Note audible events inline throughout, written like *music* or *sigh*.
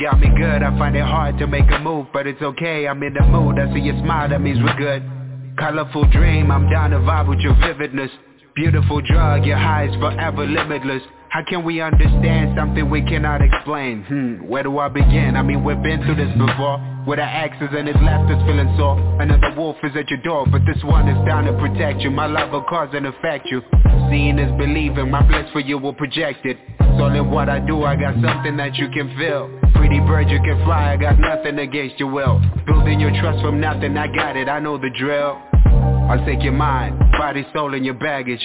Got me good, I find it hard to make a move, but it's okay, I'm in the mood, I see your smile, that means we're good. Colorful dream, I'm down to vibe with your vividness. Beautiful drug, your high is forever limitless. How can we understand something we cannot explain? Hmm, where do I begin? I mean, we've been through this before. With our axes and his left feeling sore. Another wolf is at your door, but this one is down to protect you. My love will cause and affect you. Seeing is believing, my bliss for you will project it. So in what I do, I got something that you can feel. Pretty bird, you can fly, I got nothing against your will. Building your trust from nothing, I got it, I know the drill. I'll take your mind, body, soul, and your baggage.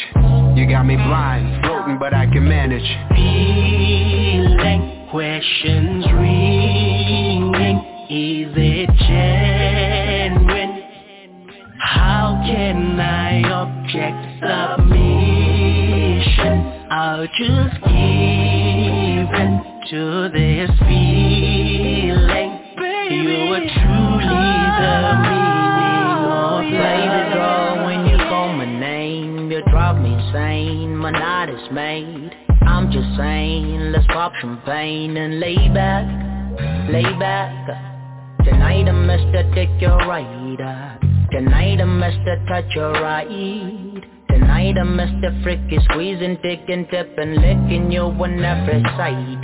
You got me blind, floating, but I can manage. Feeling questions ringing. Is it genuine? How can I object submission? I'll just give in to this feeling. You are truly the insane. My night is made. I'm just saying, let's pop champagne and lay back, lay back. Tonight I'm Mr. Take Your Ride. Tonight I'm Mr. Touch Your Ride. Tonight I'm Mr. Freaky squeezing, taking, tipping, licking you on every side.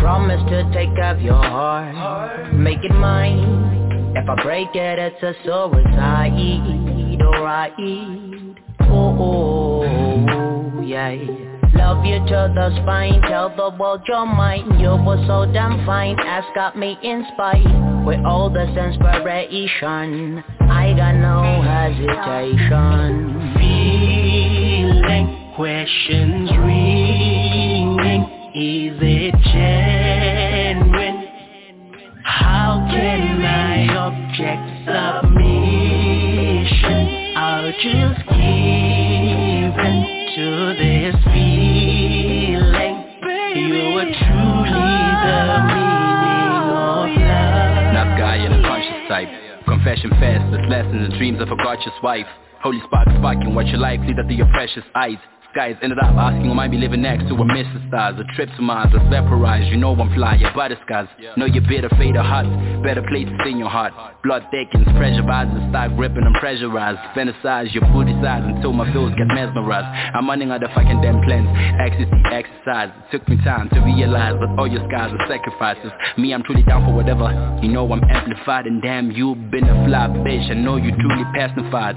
Promise to take off your heart, make it mine. If I break it, it's a suicide, alright. Oh, oh, oh, yeah. Love you to the spine, tell the world you're mine. You were so damn fine, ass got me inspired. With all this inspiration, I got no hesitation. Feeling questions ringing. Is it genuine? How can I object submission? I'll just give in to this feeling. You are truly the oh, meaning of love. Not guy in a conscious type. Confession fast, this lesson and dreams of a gorgeous wife. Holy spark sparking what you like, lead up to your precious eyes Guys ended up asking who might be living next to a Mr. Stars? A trip to Mars, let's vaporize, you know I'm fly, your butter scars Know you better fade or hot, better places in your heart. Blood thickens, pressure rises, start gripping and pressurized. Fantasize your booty size until my bills get mesmerized. I'm running out of fucking damn plans, ecstasy, exercise. It took me time to realize that all your scars are sacrifices. Me, I'm truly down for whatever, you know I'm amplified And damn, you've been a fly bitch, I know you truly pacified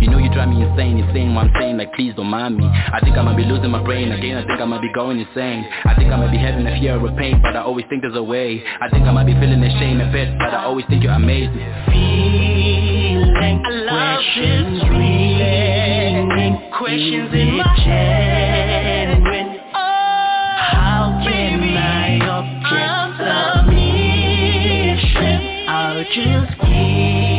you know you drive me insane, you're saying what I'm saying, like please don't mind me I think I might be losing my brain again, I think I might be going insane I think I might be having a fear of pain, but I always think there's a way I think I might be feeling ashamed a bit, but I always think you're amazing Feeling questions ringing. Questions in my head. Oh, how can I object submission? I'll just give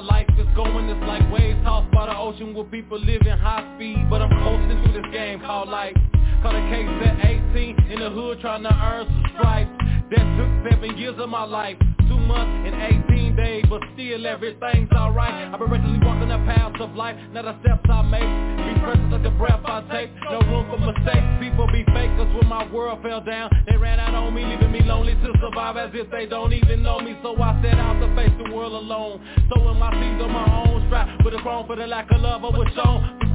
my life is going. It's like waves tossed by the ocean where people living high speed. But I'm coasting through this game called life. Caught a case at 18 in the hood trying to earn some stripes. That took seven years of my life. Two months and 18 days, but still everything's alright. I've been recklessly walking the paths of life not the steps I make Be precious like the breath I take. No room for mistakes. People be fakers when my world fell down. They ran out on me leaving me lonely to survive As if they don't even know me. So I set out to face the world alone. Sowing my seeds on my own strap With a crown for the lack of love I was shown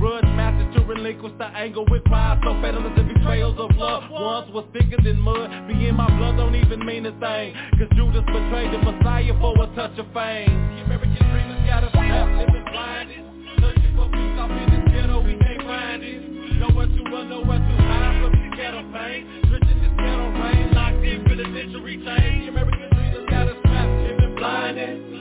to relinquish the anger with pride. So fatal as the betrayals of love Once was thicker than mud. Being my blood don't even mean a thing. Cause Judas betrayed the Messiah for a touch of fame. American got us trapped, living blinded. Searching for peace off in this ghetto, we can't find it. Nowhere to run, nowhere to hide from this ghetto pain. Switching this ghetto rain, locked in penitentiary chains The American dreamers got us trapped, living blinded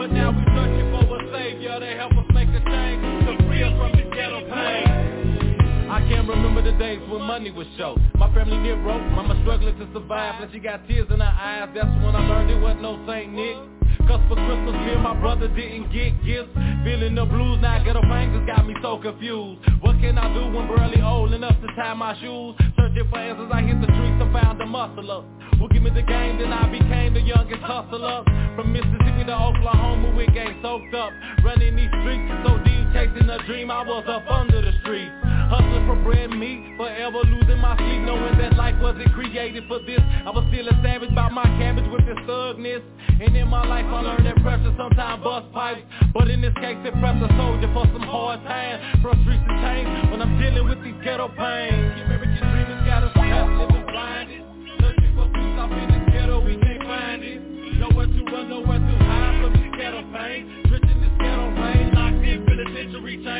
But now we searching for a savior to help us make a change To free us from this ghetto pain. I can't remember the days when money was short My family near broke, mama struggling to survive But she got tears in her eyes, that's when I learned it wasn't no Saint Nick Cause for Christmas me and my brother didn't get gifts. Feeling the blues, now ghetto just got me so confused. What can I do when barely old enough to tie my shoes? Searching for answers, I hit the streets and found a muscle up Who give me the game, then I became the youngest hustler. From Mississippi to Oklahoma, we gang soaked up. Running these streets so deep, chasing a dream, I was up under the street Hustling for bread meat, forever losing my sleep Knowing that life wasn't created for this. I was still a savage by my cabbage with this thugness And in my life I learned that pressure sometimes bust pipes. But in this case it prepped a soldier for some hard times. Frustration change when I'm dealing with these ghetto pains. American dreamers got us living blinded. Searching for peace off in this ghetto, we can't find it. Nowhere to run, nowhere to hide from this ghetto pain. Switching this ghetto rain, locked in penitentiary chains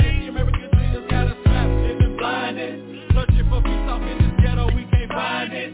blinded Searching for peace off in this ghetto, we can't find it.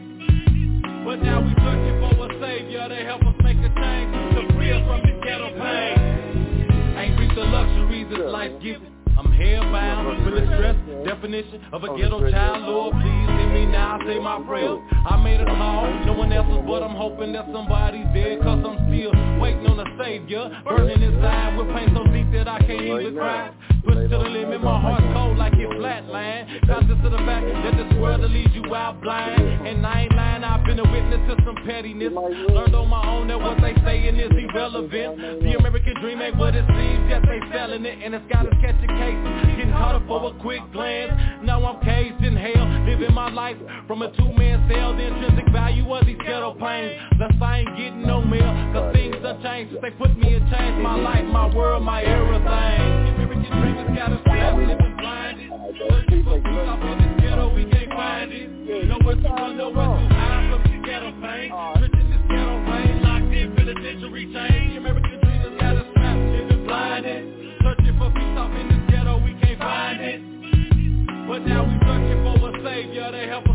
But now we searching for a savior to help us make a change. To free us from this ghetto pain. Ain't reached the luxuries that life gives. I'm hellbound with the stress definition of a ghetto child Lord please hear me now, say my prayers I made a call, no one else's but I'm hoping that somebody's there Cause I'm still waiting on a savior. Burning inside with pain so deep that I can't even cry. Pushed to the limit, my heart's cold like it flatline Conscious of the fact that this world will lead you out blind. And I ain't lying, I've been a witness to some pettiness. Learned on my own that what they saying is irrelevant. The American dream ain't what it seems, yes they selling it. And it's got us catching cases Getting caught up for a quick glance. Now I'm caged in hell Living my life from a two-man cell. The intrinsic value of these ghetto pains Thus I ain't getting no mail Cause things done changed. They put me in change My life, my world, my everything Got in this ghetto, we can't find it. To run, to hide from this ghetto pain Switching this ghetto locked in American got us trapped, Searching for peace in this ghetto, we can't find it. But now we searching for a savior to help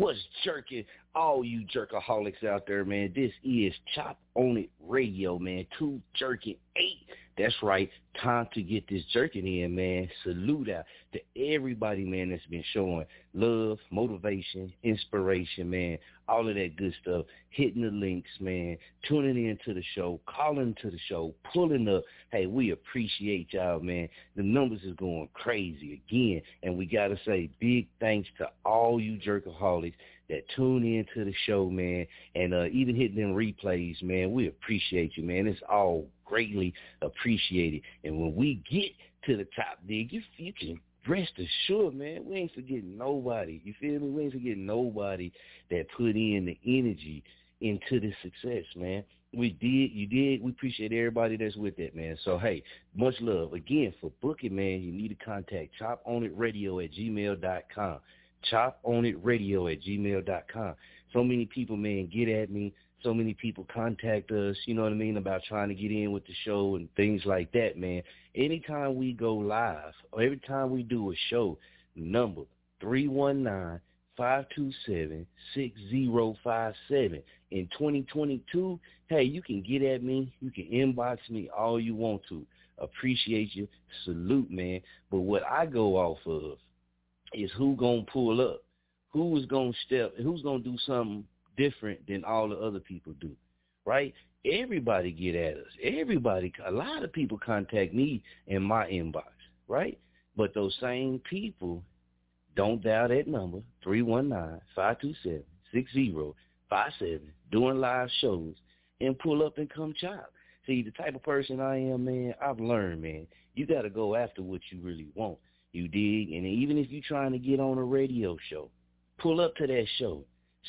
What's jerking all you jerkaholics out there, man? This is Chop On It Radio, man. Two jerking eight. That's right. Time to get this jerking in, man. Salute out to everybody, man, that's been showing love, motivation, inspiration, man. All of that good stuff. Hitting the links, man. Tuning in to the show, calling to the show, pulling up. Hey, we appreciate y'all, man. The numbers is going crazy again. And we got to say big thanks to all you jerkaholics that tune in to the show, man, and uh, even hitting them replays, man. We appreciate you, man. It's all greatly appreciated. And when we get to the top dig, you, you can rest assured, man, we ain't forgetting nobody. You feel me? We ain't forgetting nobody that put in the energy into this success, man. We did, you did. We appreciate everybody that's with it, man. So hey, much love again for booking, man. You need to contact Chop On It choponItRadio at gmail.com. ChoponItRadio at gmail.com. So many people, man, get at me. So many people contact us, you know what I mean, about trying to get in with the show and things like that, man. Anytime we go live or every time we do a show, number 319 527 6057. In 2022, hey, you can get at me. You can inbox me all you want to. Appreciate you. Salute, man. But what I go off of is who to pull up. Who is going to step, who's to do something different than all the other people do, right? Everybody get at us. Everybody, a lot of people contact me in my inbox, right? But those same people don't dial that number, 319-527-6057, doing live shows, and pull up and come chop. See, the type of person I am, man, I've learned, man, you got to go after what you really want. You dig? And even if you're trying to get on a radio show, pull up to that show.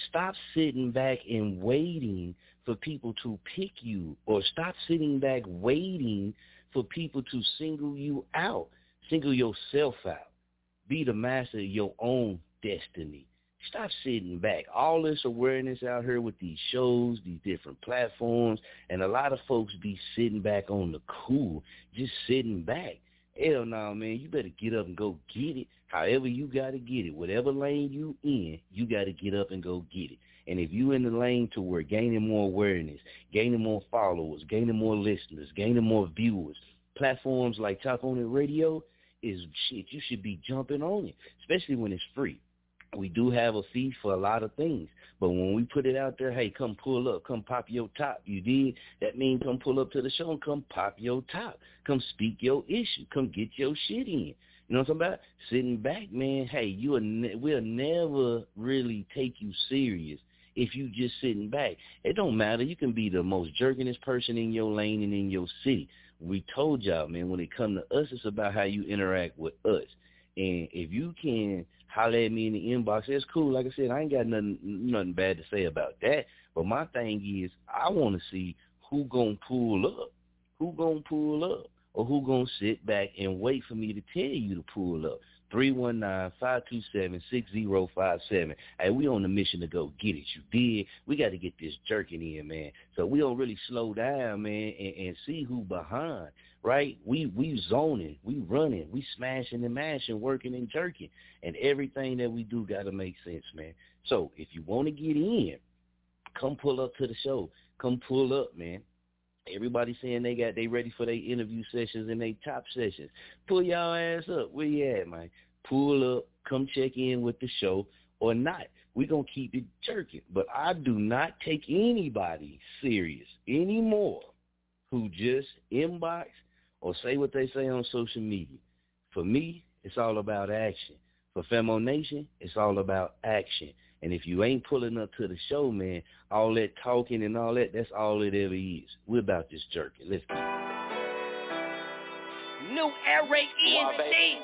Stop sitting back and waiting for people to pick you or stop sitting back waiting for people to single you out, single yourself out. Be the master of your own destiny. Stop sitting back. All this awareness out here with these shows, these different platforms, and a lot of folks be sitting back on the cool, just sitting back. Hell no, nah, man. You better get up and go get it. However you got to get it. Whatever lane you in, you got to get up and go get it. And if you in the lane to where gaining more awareness, gaining more followers, gaining more listeners, gaining more viewers, platforms like Chop On It Radio is shit. You should be jumping on it, especially when it's free. We do have a fee for a lot of things, but when we put it out there, hey, come pull up, come pop your top. You did. That means come pull up to the show and come pop your top. Come speak your issue. Come get your shit in. You know what I'm talking about? Sitting back, man. Hey, you will ne- we'll never really take you serious if you just sitting back. It don't matter. You can be the most jerkingest person in your lane and in your city. We told y'all, man, when it come to us, it's about how you interact with us. And if you can holler at me in the inbox, it's cool. Like I said, I ain't got nothing nothing bad to say about that. But my thing is, I want to see who gonna pull up, who gonna pull up, or who gonna sit back and wait for me to tell you to pull up. 319-527-6057. Hey, we on the mission to go get it. You did. We got to get this jerking in, man. So we don't really slow down, man, and, and see who behind, right? We we zoning, we running, we smashing and mashing, working and jerking. And everything that we do got to make sense, man. So if you want to get in, come pull up to the show. Come pull up, man. Everybody saying they got they ready for their interview sessions and they top sessions. Pull y'all ass up. Where you at, man? Pull up, come check in with the show or not. We're going to keep it jerking. But I do not take anybody serious anymore who just inbox or say what they say on social media. For me, it's all about action. For Femo Nation, it's all about action. And if you ain't pulling up to the show, man, all that talking and all that, that's all it ever is. We're about this jerking. Let's go. New Air ENC.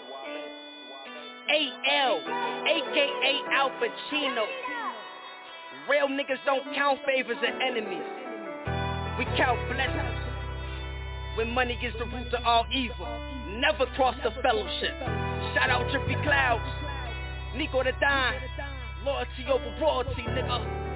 AL, aka Al Pacino. Real niggas don't count favors and enemies. We count blessings. When money is the root of all evil. Never cross the fellowship. Shout out Trippy Clouds. Nico the Loyalty over royalty, nigga.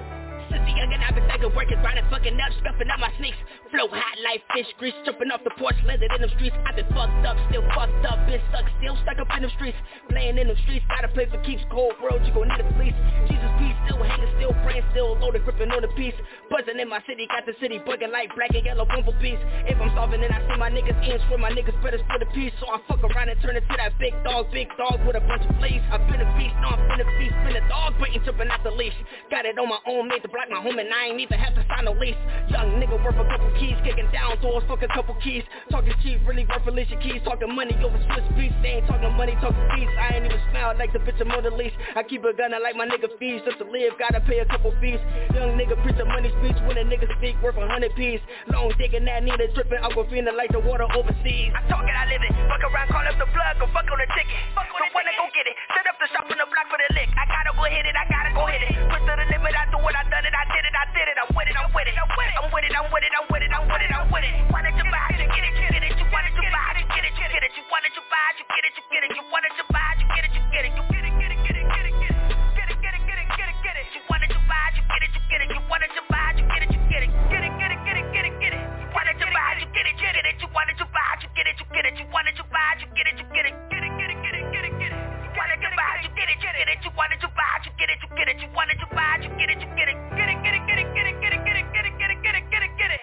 Since a youngin' I've been thinking, working, grinding, fucking up, scuffing out my sneaks. Flow hot like fish grease, jumping off the porch, landed in them streets. I've been fucked up, still fucked up, been stuck, still stuck up in them streets. Playing in them streets, gotta play for keeps cold world, you gon' need a police. Jesus peace, still hanging, still praying, still loaded, gripping on the piece. Buzzing in my city, got the city bugging like black and yellow, boom for peace. If I'm starving then I see my niggas in, swear my niggas better split a piece. So I fuck around and turn into that big dog, big dog with a bunch of fleas. I've been a beast, now I'm been a beast, been a dog, waiting, jumping out the leash. Got it on my own, made the block my home and I ain't even have to sign a lease. Young nigga worth a couple keys, kicking down doors, fuck a couple keys. Talking cheap, really worth Alicia Keys. Talking money over Swiss beats, they ain't talking money, talking fees. I ain't even smile like the bitch of Mona Lisa. I keep a gun, I like my nigga fees. Just to live, gotta pay a couple fees. Young nigga preach a money speech when a nigga speak worth a hundred piece. Long dick and that need a dripping, Aquafina like the water overseas. I talk it, I live it. Fuck around, call up the plug, go fuck on the ticket. Fuck on the wanna go get it. Set up the shop in the block for the lick. I gotta go hit it, I gotta go hit it. Push to the limit, I do what I done it, I did it, I did it, I'm with it. I'm with it, I'm with it, I'm with it, I'm with it, I'm with it. I'm with Why did you buy it? Get it, get it. You wanted to buy it, get it, get it. You wanted to buy it, you get it, you get it. You wanted to buy it, you get it, you get it. You get it, get it, get it, get it, get it. Get it, get it, get it, get it, get it. You wanted to buy it, you get it, you get it. You wanted to buy it, you get it, you get it. Get it, get it, get it, get it, get it. You wanted to buy it, you get it, you get it. You wanted to buy it, you get it, you get it. You wanted to buy it, you get it, you get it. Get it, get it, get it, get it, it. Wanted to buy you get it, you get it. You wanted to buy you get it, you get it. You wanted to buy you get it, you get it. Get it, get it, get it, get it, get it, get it, get it, get it, get it, get it, get it.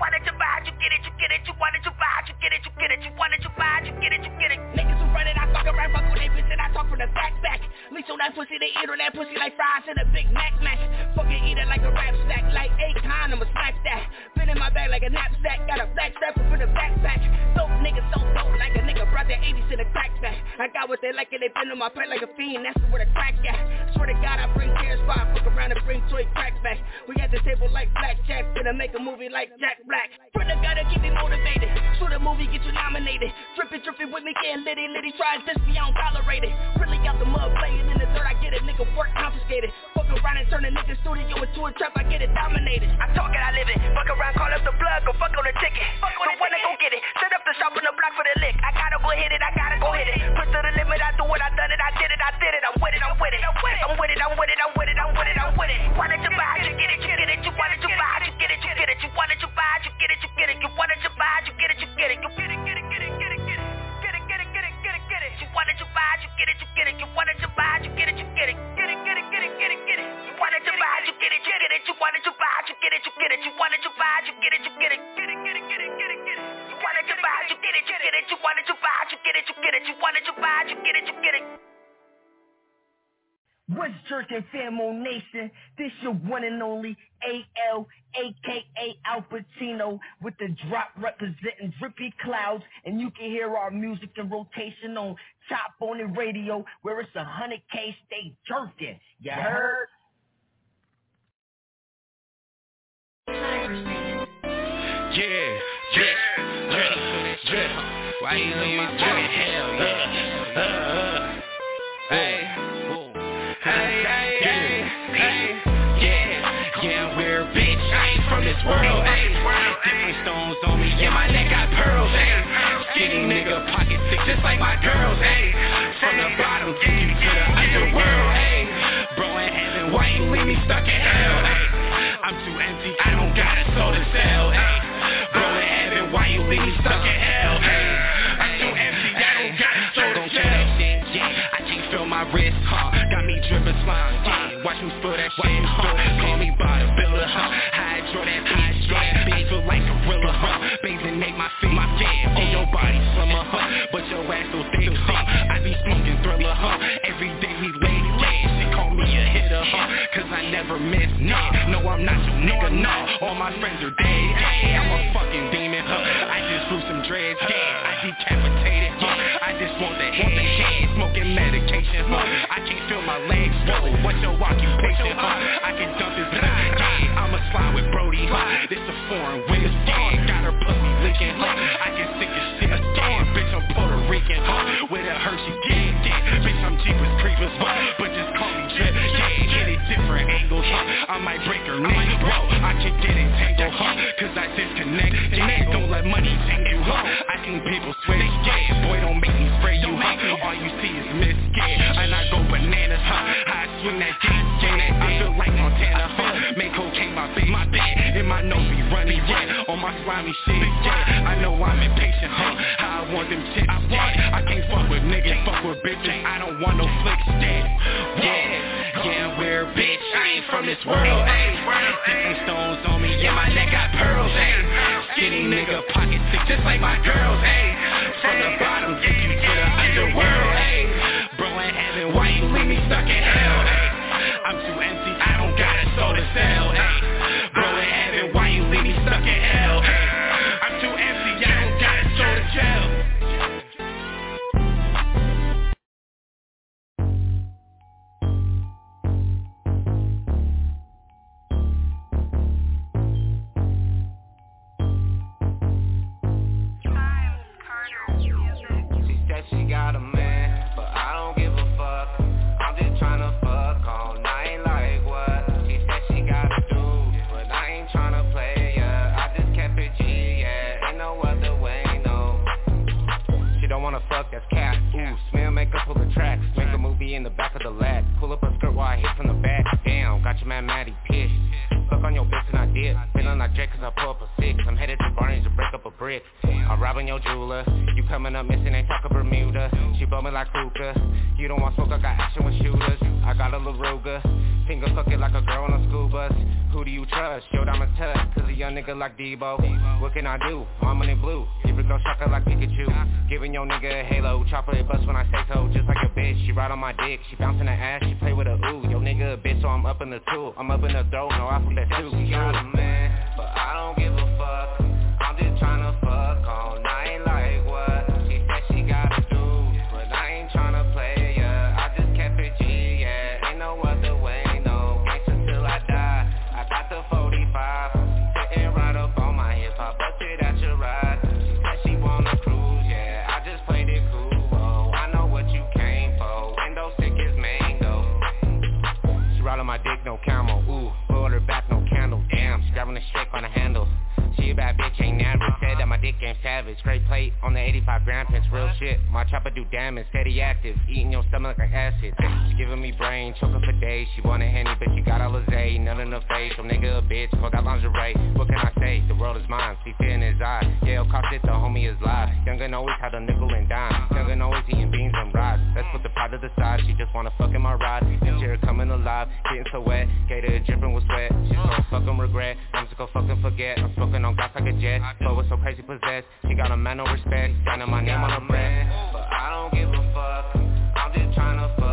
Wanted to buy you get it, you get it. You wanted to buy you get it, you get it. You wanted to buy you get it, you get it. Niggas who run it, I fuck around, fuck with they bitch, and I talk from the back, back. Leech on that pussy, they eat on that pussy like fries in a Big Mac Mac. Fucking eat it like a rap stack, like Akon, I'ma smack that. Been in my bag like a knapsack, got a black strap for the backpack. Dope niggas so dope, like a nigga brought their 80s in a crack back. I got what they like and they been on my plate like a fiend, that's where the crack at. Swear to God, I bring tears by, fuck around and bring toy cracks back. We at the table like blackjack, finna make a movie like Jack Black. Twitter gotta keep me motivated, shoot a movie, get you nominated. Drippin', drippin' with me, getting litty, litty, try this me, I don't tolerate it. Really out the mud, playing in the dirt, I get it, nigga, work confiscated. Fuck around and turn a nigga studio into a trap, I get it dominated. I talk it, I live it. Fuck around, call up the plug, go fuck on the ticket. Fuck on the wanna go get it. Set up the shop on the block for the lick. I gotta go hit it, I gotta go hit it. Push to the limit, I do it, I done it, I did it, I did it. I'm with it, I'm with it, I'm with it, I'm with it, I'm with it, I'm with it, I'm with it, I'm with it. Wanted to buy? It, you get it, you get it, you wanted to buy. It, you get it, you get it, you wanted to buy. It, you get it, you get it, you wanted to buy. It, you get it, you get it, you get it, get it, get it, get it, it, get it. You buy it, you get it, you get it. You wanted to buy it, you get it, you get it. Get it, get it, get it, get it, get it. You wanted to buy it, you get it, you get it. You wanted to buy it, you get it, you get it. You wanted to buy it, you get it, you get it. Get it, get it, get it, get it, get it. You wanted to buy it, you get it, you get it. You wanted to buy it, you get it, you get it. You wanted to buy it, you get it, you get it. What's jerking Famo Nation? This your one and only AL, aka Al Pacino, with the drop representing Drippy Clouds, and you can hear our music in rotation on Chop On It Radio, where it's a hundred K stay jerking. You heard? Yeah, drip, drip, drip. Why you on my drip? Hell yeah. Hey, hey, this world. Hey, different stones on me. Yeah, my neck got pearls. Hey, skinny nigga, pocket thick, just like my girls. Hey, from the bottom, get you to the underworld. Hey, bro in heaven, why you leave me stuck in hell? Hey, I'm too empty, I don't got a soul to sell. Hey, bro in heaven, why you leave me stuck in hell? Hey, I'm too empty, I don't got a soul to sell. I can't feel my wrist, huh? Got me dripping slime, yeah. Watch me spill that shit, huh? Call me by the biller, huh? Hydro that hydro that I feel like a gorilla, huh? Bathing my feet, my feet. Oh, your body slimmer, huh? But your ass so thick, huh? I be smoking thriller, huh? Every day we lay yeah. She call me a hitter, huh? Cause I never miss, nah. No, I'm not your nigga, nah. All my friends are dead, yeah. I'm a fucking demon, huh? I just blew some dreads, yeah. I decapitated, huh? I just want the head, yeah. Smoking medication, huh? I can't feel my legs, whoa. What's your occupation, huh? I can dump this slide with Brody? This a foreign yeah. Got her pussy licking, huh? I can sick as shit again, bitch. I'm Puerto Rican, huh? With a Hershey, yeah. Bitch, I'm Jeepers Creepers, huh? But just call different angles, huh? I might break her neck, whoa. I can get entangled, huh? Cause I disconnect, yeah. Don't let money take you, huh? I can people switch, yeah. Boy, don't make me spray you, huh? All you see is miss, yeah. And I go bananas, huh? I swing that dick, yeah. I feel like Montana, huh? Make cocaine my bitch, my bitch. And my nose be running, yeah. On my slimy shit, yeah. I know I'm impatient, huh? How I want them chicks, yeah. I can't fuck with niggas, fuck with bitches. I don't want no flicks, yeah. Yeah, yeah, we're a bitch. I ain't from this world, ayy. Stones on me, yeah, my neck got pearls, ayy. Skinny nigga, pocket thick, just like my girls, ayy. From the bottom, get you to the underworld, ayy. Bro in heaven, why you leave me stuck in hell, ayy? I'm too empty, I don't got a soul to sell, ayy. Bro in heaven, why you leave me stuck the. Pull up a skirt while I hit from the back. Damn, got your man Matty pissed. Fuck on your bitch and I did. Feeling like Drake cause I pull up a six. I'm headed to Barney's to break up a brick. I'm robbing your jeweler. You coming up missing, ain't talking Bermuda. She blow me like Kruger. You don't want smoke, I got action with shooters. I got a LaRuga. Finger fuck it like a girl on a school bus. Who do you trust? Yo, I'm a touch. Cause a young nigga like Debo. What can I do? I'm in blue. Give it go chocolate like Pikachu. Giving your nigga a halo. Chocolate bust when I say so. Just like a bitch. She ride on my dick. She bouncing her ass. She play with a ooh. Yo nigga a bitch, so I'm up in the tool. I'm up in the throat. No alphabet too. She got a man, but I don't give a tryna Said that my dick ain't savage. Great plate on the 85 grand pins, real shit. My chopper do damage, steady active. Eating your stomach like acid. She giving me brain, choking for days. She want a henny, but she got all a Zay. None in her face, some nigga a bitch. Call that lingerie. What can I say? The world is mine. See fear in his eye. Yeah, cost it, the homie is live. Youngin' always had a nickel and dime. Youngin' always eating beans and rice. Let's put the pot to the side. She just wanna fuck in my ride. And her coming alive, getting so wet. Gator dripping with sweat. She's gonna fucking regret. I'm just gonna fucking forget. I'm smoking on gas like a jet. But what's so crazy possessed. She got a man no respect. Signing my name on the breath. But I don't give a fuck. I'm just tryna fuck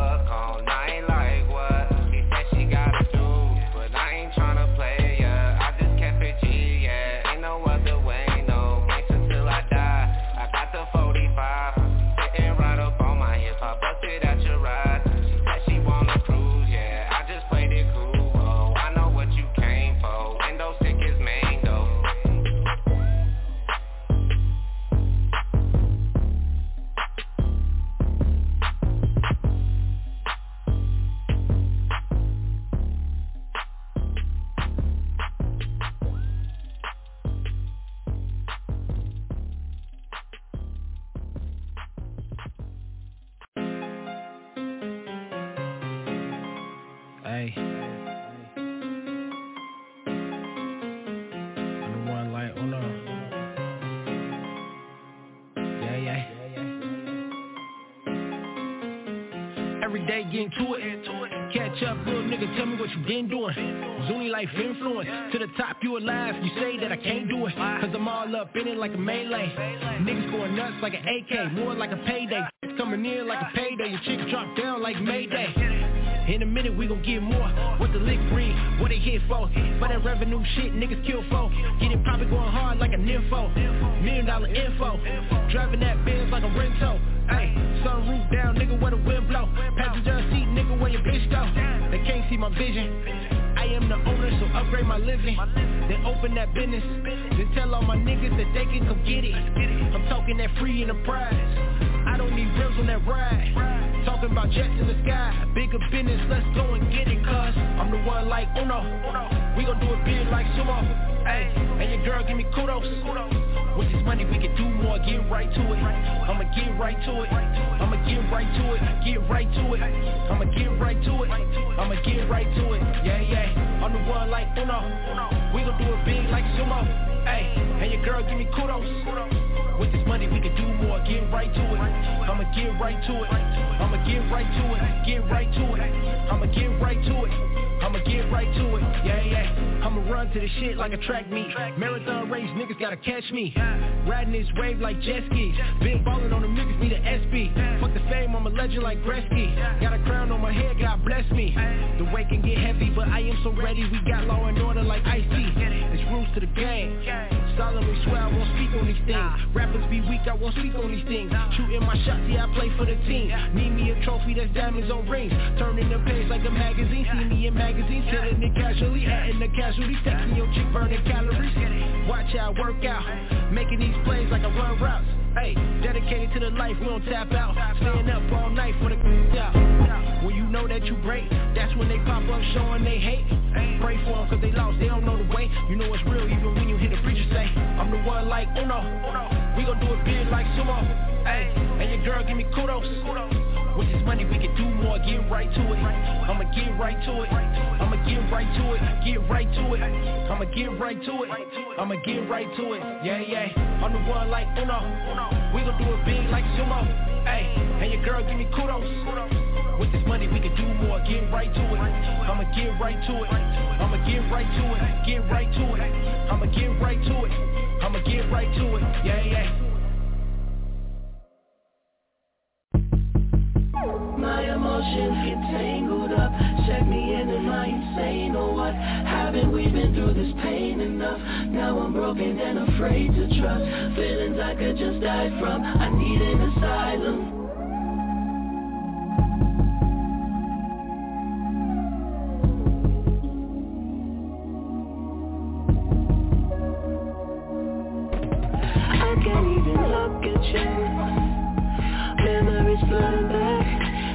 been doing. Zuni life influence. To the top, you alive. You say that I can't do it. Cause I'm all up in it like a melee. Niggas going nuts like an AK. More like a payday. Coming in like a payday. Your chicks drop down like Mayday. In a minute we gon' get more. What the lick bring, what they hit for. For that revenue shit, niggas kill for. Get it poppin' going hard like a nympho. Million dollar info. Driving that Benz like a rento. Hey, sunroof down, nigga, where the wind blow. Passenger seat, nigga, where your bitch go. Can't see my vision. I am the owner, so upgrade my living. Then open that business. Then tell all my niggas that they can come get it. I'm talking that free enterprise. I don't need rims on that ride. Talking about jets in the sky. Bigger business, let's go and get it, cuz I'm the one like Uno. We gon' do it big like sumo. Hey, and your girl give me kudos. With this money we can do more, get right to it. I'ma get right to it. I'ma get right to it. Get right to it. I'ma get right to it. I'ma get right to it. Yeah, yeah. The one like Uno. We gon' do it big like sumo. Hey, and your girl give me kudos. With this money we can do more, get right to it. I'ma get right to it. I'ma get right to it. Get right to it. I'ma get right to it. I'ma get right to it. Yeah, yeah. I'ma run to the shit like a track meet. Marathon race, niggas gotta catch me. Riding this wave like jet ski. Been ballin' on them niggas, need a SB. Fuck the fame, I'm a legend like Gretzky. Got a crown on my head, God bless me. The weight can get heavy, but I am so ready. We got law and order like Ice-T. It's rules to the game. Solemnly swear I won't speak on these things. Rappers be weak, I won't speak on these things. Shooting my shots, yeah, I play for the team. Need me a trophy that's diamonds on rings. Turning the page like a magazine. See me in magazines, killing it casually. Adding the casualties, taking your chick, burning calories. Watch I work out. Making these plays like I run routes. Hey, dedicated to the life, we don't tap out. Staying up all night for the out. When you know that you great, that's when they pop up showing they hate. Pray for them cause they lost, they don't know the way. You know it's real even when you hear the preacher say, I'm the one like Uno. We gon' do it big like sumo. Hey, and your girl give me kudos. With this money we can do more, get right to it. I'ma get right to it. I'ma get right to it. Get right to it. I'ma get right to it. I'ma get right to it. Yeah, yeah. I'm the one like Uno. We gon' do it big like sumo. Hey, and your girl give me kudos. With this money we can do more, get right to it. I'ma get right to it. I'ma get right to it. Get right to it. I'ma get right to it. I'ma get right to it. Yeah, yeah. My emotions get tangled up. Check me in, am I insane or oh, what? Haven't we been through this pain enough? Now I'm broken and afraid to trust. Feelings I could just die from. I need an asylum. I can't even look at you. Memories flooding back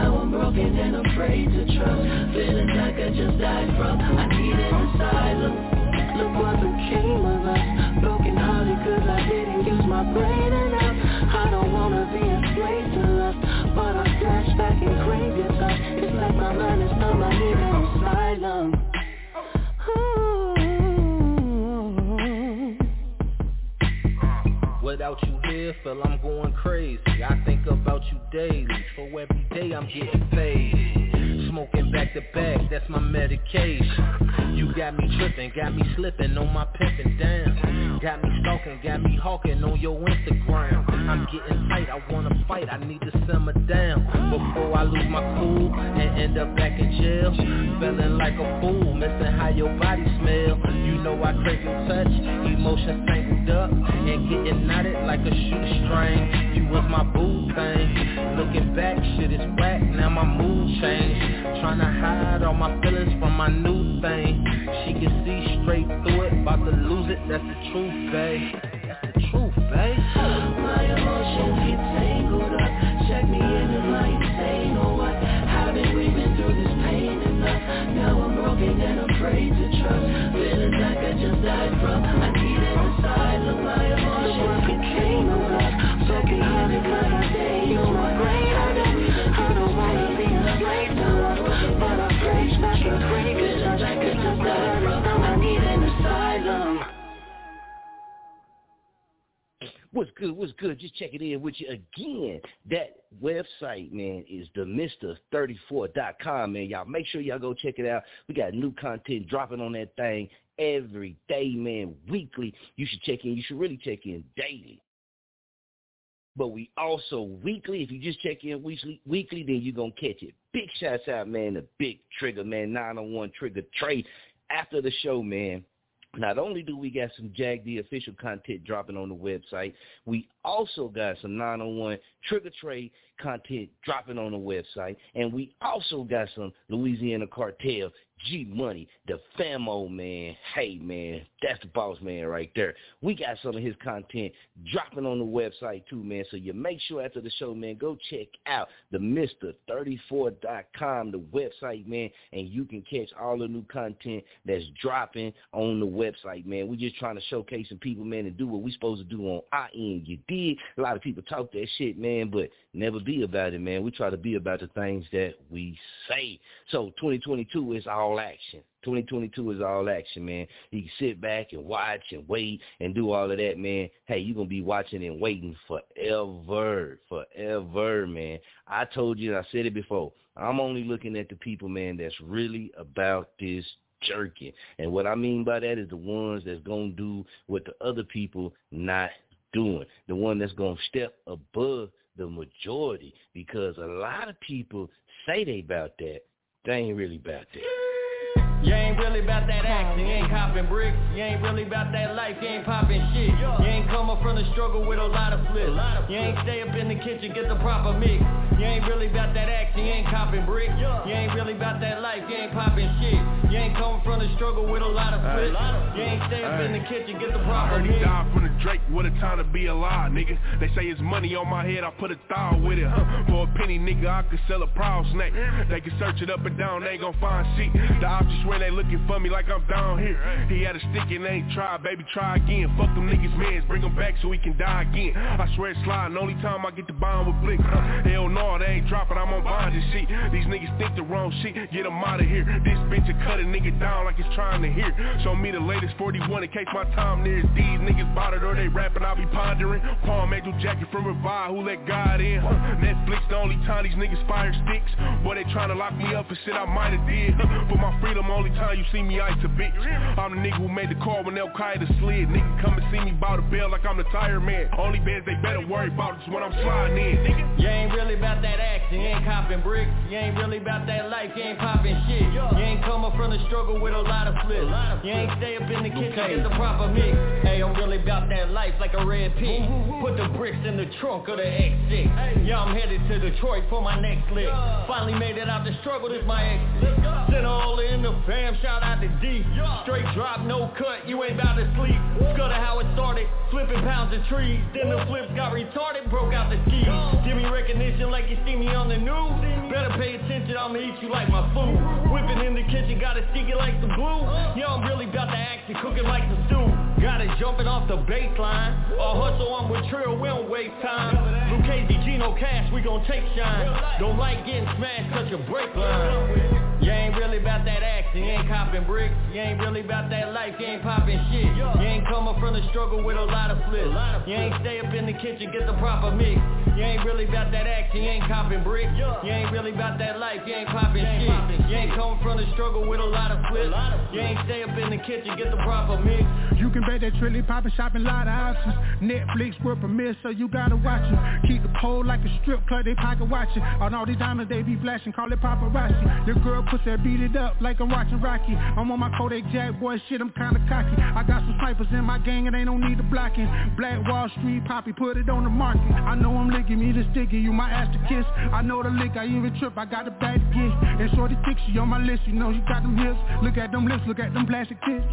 Now I'm broken and afraid to trust. Feelings like I just died from I need an asylum. Look what became of us. Broken hearted cause I didn't use my brain enough. I don't wanna be a slave to lust But I flash back in crazy thoughts. It's like my mind is numb, I need an asylum Without you here, feel I'm going crazy. I think about you daily. For every day I'm getting paid. Smoking back to back, that's my medication. You got me tripping, got me slipping on my pimping down. Got me stalking, got me hawking on your Instagram. I'm getting tight, I wanna fight, I need to simmer down. Before I lose my cool and end up back in jail. Feeling like a fool, missing how your body smell. You know I crave your touch, emotions tangled up. And getting knotted like a shoestring. You was my boo thing. Looking back, shit is whack, now my mood changed. Tryna hide all my feelings from my new thing. She can see straight through it, about to lose it, that's the truth, That's the truth. My emotions get tangled up Check me in, insane or what? We been through this pain enough? Now I'm broken and afraid to trust Feelings I just die from I need an asylum My emotions What's good? What's good? Just checking in with you again. That website, man, is the Mister34.com, man. Y'all make sure y'all go check it out. We got new content dropping on that thing every day, man, weekly. You should check in. You should really check in daily. But we also weekly, if you just check in weekly, weekly then you're going to catch it. Big shouts out, man, to Big Trigger, man, 901 Trigger Trade. After the show, man, not only do we got some Jag the official content dropping on the website, we also got some 901 Trigger Trade content dropping on the website, and we also got some Louisiana Cartel G Money, the Famo man. Hey man, that's the boss man right there. We got some of his content dropping on the website too, man. So you make sure after the show, man, go check out the Mister34.com, the website, man, and you can catch all the new content that's dropping on the website, man. We just trying to showcase some people, man, and do what we supposed to do on our end. You did. A lot of people talk that shit, man, but never be about it, man. We try to be about the things that we say. So 2022 is all action. 2022 is all action, man. You can sit back and watch and wait and do all of that, man. Hey, you're going to be watching and waiting forever, forever, man. I told you, I said it before, I'm only looking at the people, man, that's really about this jerking. And what I mean by that is the ones that's going to do what the other people not doing. The one that's going to step above the majority because a lot of people say they about that. They ain't really about that. You ain't really about that action, you ain't copping bricks. You ain't really about that life, you ain't popping shit. You ain't coming from the struggle with a lot of flips. You ain't stay up in the kitchen, get the proper mix. You ain't really about that action, you ain't copping bricks. You ain't really about that life, you ain't popping shit. You ain't coming from the struggle with a lot of flips. You ain't stay up in the kitchen, get the proper I heard he died from the Drake, what a time to be alive, nigga. They say it's money on my head, I put a thought with it, huh? For a penny, nigga, I could sell a proud snake. They can search it up and down, they gon' find shit. The options swear they looking for me like I'm down here. He had a stick and they ain't try, baby, try again. Fuck them niggas, mans, bring them back so he can die again. I swear it's sliding, only time I get to bond with Blick. Huh? Hell no, they ain't dropping, I'm on bond and shit. These niggas think the wrong shit, get them out of here. This bitch will cut a nigga down like it's trying to hear. Show me the latest 41 in case my time nears. These niggas it or they rapping, I'll be pondering. Palm Angel jacket from Revive, who let God in? Netflix, the only time these niggas fire sticks. Boy, they tryna lock me up for shit I might have did. For my freedom, only time you see me ice a bitch. I'm the nigga who made the call when Al Qaeda slid. Nigga come and see me bout a bell like I'm the tire man. Only bands they better worry about is when I'm sliding in, nigga. You ain't really about that action, you ain't copping bricks. You ain't really about that life, you ain't popping shit. You ain't coming from the struggle with a lot of flips. You ain't stay up in the kitchen, get the proper mix. Hey, I'm really about that life like a red pig. Put the bricks in the trunk of the X6. Yeah, I'm headed to Detroit for my next lick. Finally made it out the struggle, this my exit. Send all in the fam, shout out to D. Straight drop, no cut, you ain't about to sleep. Scudder how it started, flipping pounds of trees. Then the flips got retarded, broke out the ski. Give me recognition like you see me on the news. Better pay attention, I'ma eat you like my food. Whipping in the kitchen, gotta stick it like the glue. Yeah, I'm really about to act and cooking like the stew. Got it jumping off the baseline. Or hustle, I'm with Trill, we don't waste time. Lucchese, Gino Cash, we gon' take shine. Don't like getting smashed, touch a brake line. You ain't really about that action, you ain't copping bricks. You ain't really about that life, you ain't popping shit. You ain't coming from the struggle with a lot of flips. You ain't stay up in the kitchen, get the proper mix. You ain't really about that action, you ain't copping bricks. You ain't really about that life, you ain't popping shit. You ain't coming from the struggle with a lot of. You ain't stay up in the kitchen, get the proper mix. You can bet that Trilly poppin' shopping, lot of options. Netflix were miss, so you gotta watch it. Keep the pole like a strip club, they pocket watching. On all these diamonds, they be flashing, call it paparazzi. Your girl that beat it up like I'm watching Rocky. I'm on my Kodak Black, boy, shit, I'm kinda cocky. I got some snipers in my gang and they don't need the blocking. Black Wall Street, Poppy, put it on the market. I know I'm licking me the sticky, you my ass to kiss. I know the lick, I even trip, I got the bad gift. And shorty thick, she on my list, you know you got them hips. Look at them lips, look at them plastic tits.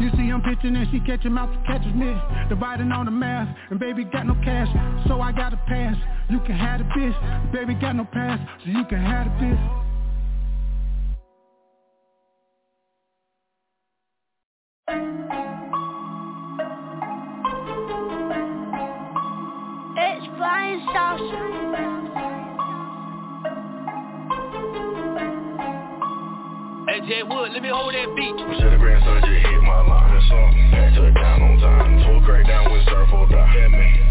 You see I'm pitching and she catching him out to catch his. Dividing on the math, and baby got no cash, so I got to pass. You can have the bitch, baby got no pass, so you can have the bitch. It's flying saucer. Hey, Wood, let me hold that beat. Said the grandson just hit my line. Had to down on time. Told Craig down with surf or die.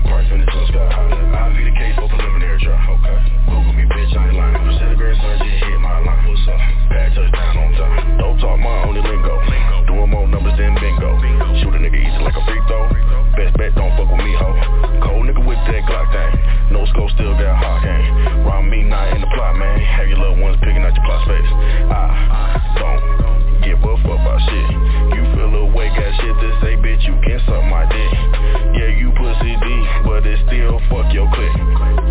Price in the two sky high. I be the case for preliminary trial. Okay. Google me, bitch, I ain't lying. Said the grandson just hit my line. What's up? Had touchdown on time. Don't talk my only lingo. Doing more numbers than bingo. Shoot a nigga easy like a free throw. Best bet, don't fuck with me, ho. Cold nigga with that Glock thing. No scope, still got hot game. Round me, not in the plot, man. Have your loved ones picking out your prospects. Ah, I don't give a fuck about shit. You feel away, got shit to say, bitch, you can suck my dick. Yeah, you pussy D, but it still fuck your clique.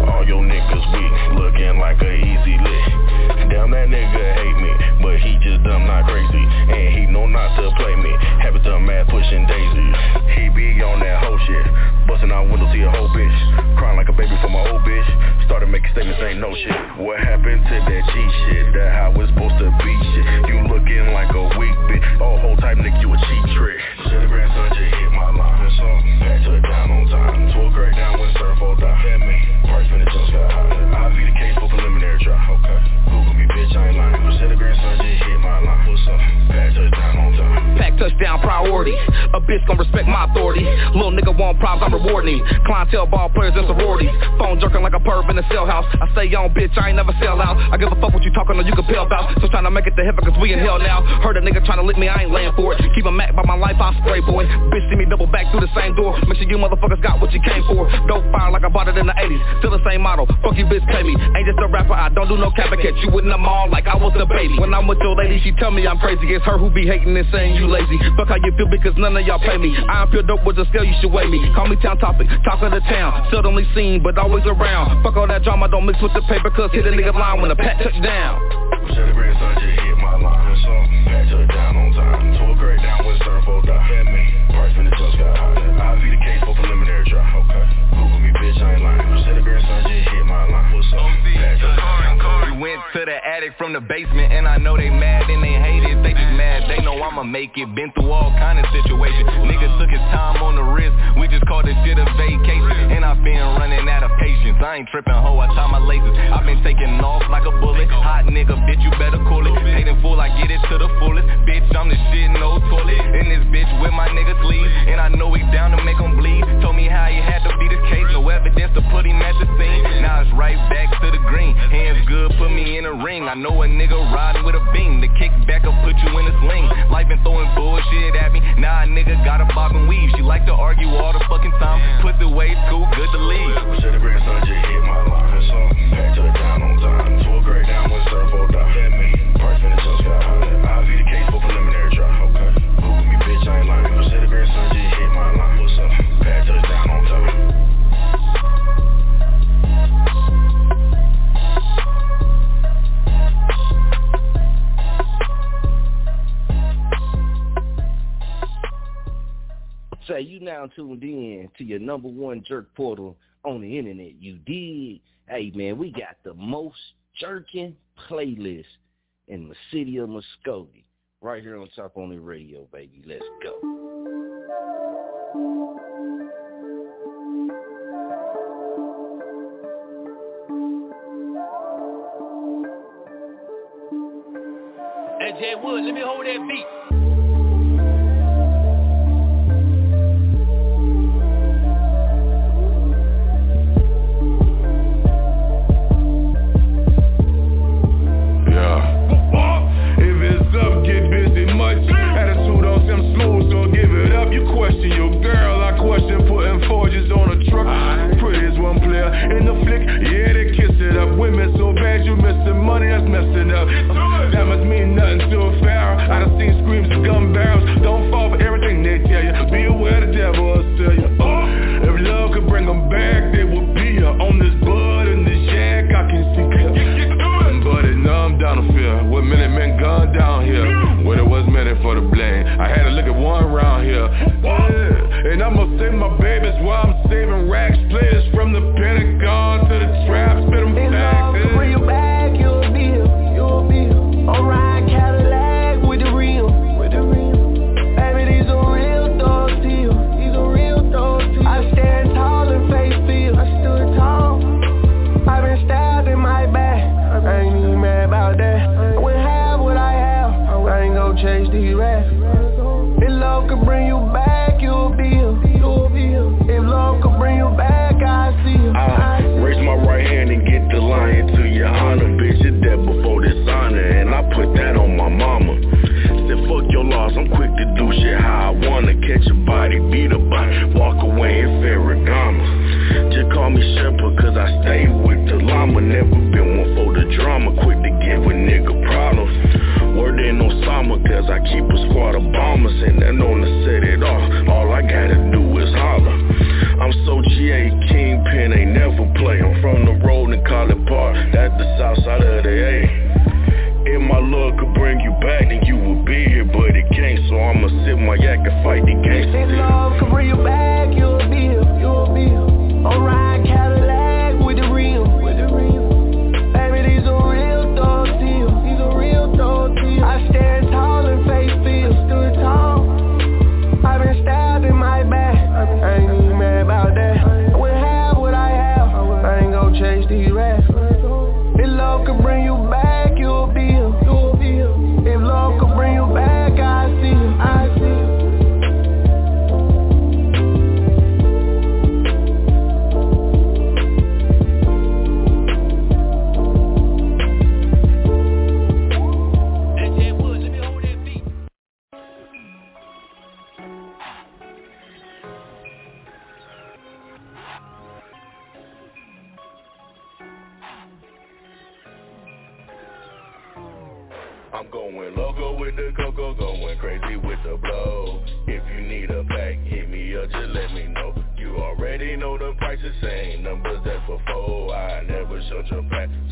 All your niggas weak, looking like a easy lick. Damn, that nigga hate me, but he just dumb, not crazy. And he know not to play me. Have a dumb ass pushing daisies. He be on that whole shit. Busting out windows, see a whole bitch. Crying like a baby for my old bitch. Started making statements, ain't no shit. What happened to that G shit? That how it's supposed to be shit. You looking like a weak bitch. Oh, whole type nigga, you a cheap trick. Said the grandson just hit my line. Had to it down on time. Told Craig down when surf or die. Price in the two sky high. I be the case for preliminary trial. Okay. Google ain't lying. Said the grandson Pack touchdown priority. A bitch gon' respect my authority. Little nigga want problems, I stop rewarding me Clientele ball players and sororities. Phone jerking like a perv in a cell house. I stay on, bitch, I ain't never sell out. I give a fuck what you talking or you can peel about. So to make it to heaven cause we in hell now. Heard a nigga trying to lick me, I ain't laying for it. Keep a Mac by my life, I spray boy. Bitch see me double back through the same door. Make sure you motherfuckers got what you came for. Dope fire like I bought it in the 80s. Still the same model. Fuck you bitch, pay me. Ain't just a rapper, I don't do no cap catch you in the mall like I was a baby. When I'm with your lady, she tell me I'm crazy. It's her who be hating and saying you lazy. Fuck how you feel because none of y'all pay me. I pure dope with the scale, you should weigh me. Call me town topic, talk of the town. Seldomly seen, but always around. Fuck all that drama, don't mix with the paper, cause hit a nigga line when the pat touch down. Okay. Google me, bitch, I ain't lying. Celebrate such a hit my line. What's up? Pat touch. We went to the attic from the basement and I know they mad and they hate it. They just mad, they know I'ma make it. Been through all kind of situations. Nigga took his time on the wrist. We just called this shit a vacation. And I've been running out of patience. I ain't tripping, ho. I tie my laces. I've been taking off like a bullet. Hot nigga, bitch, you better cool it. Paid in full, I get it to the fullest. Bitch, I'm the shit, no toilet. In this bitch with my niggas leave. And I know he down to make him bleed. Told me how he had to be the case. No evidence to put him at the scene. Now it's right back to the green. Hands good, put me in a ring. I know a nigga riding with a beam. The kick back up, put you in a sling. Life been throwing bullshit at me. Now a nigga got a bob and weave. She like to argue all the fucking time. Put the way too good to leave. Celebrate such a hit my line. So, back to the down on time. Tour grade down with surfo die. Oh, that me. Price when the touch got high. I be the case for preliminary try. Okay. Google me, bitch, I ain't lying. Celebrate such a hit my line. What's up? Pat touch down on now tuned in to your number one jerk portal on the internet. You did. Hey man, we got the most jerking playlist in the city of Muskogee. Right here on Chop On It Radio, baby. Let's go. Jay Wood, let me hold that beat. Question your girl, I question putting forges on a truck. Prettiest one player in the flick, yeah, they kiss it up. Women so bad you missing money, that's messing up. That must mean nothing to a pharaoh. I done seen screams of gun barrels. Don't fall for everything they tell you. Be aware the devil will sell you. Oh, if love could bring them back, they would be here. On this bud in this shack, I can see clear. But it numb down the fear. What minute men gone down here? Was for the blame. I had to look at one round here. Yeah. And I'ma save my babies while I'm saving racks. Players from the Pentagon to the trap. Spit them facts. Bring you back, you'll be you'll be here. Put that on my mama. Said fuck your loss, I'm quick to do shit how I wanna. Catch a body, beat a body, walk away in Ferragamo. Just call me Shepherd, cause I stay with the llama. Never been one for the drama, quick to give a nigga problems. Word in Osama, cause I keep a squad of bombers, and they're known to set it off. All I gotta do is holler. I'm so GA Kingpin, ain't never play. I'm from the road in College Park, that's the south side of the A. If my love could bring you back, then you would be here, but it can't. So I'ma sit my yak and fight the gangsters. If love could bring you back, you'll be here, you'll be here. Riding Cadillac with the real, with the real. Baby, these are real thugs to you, these are real thugs to you. I stand your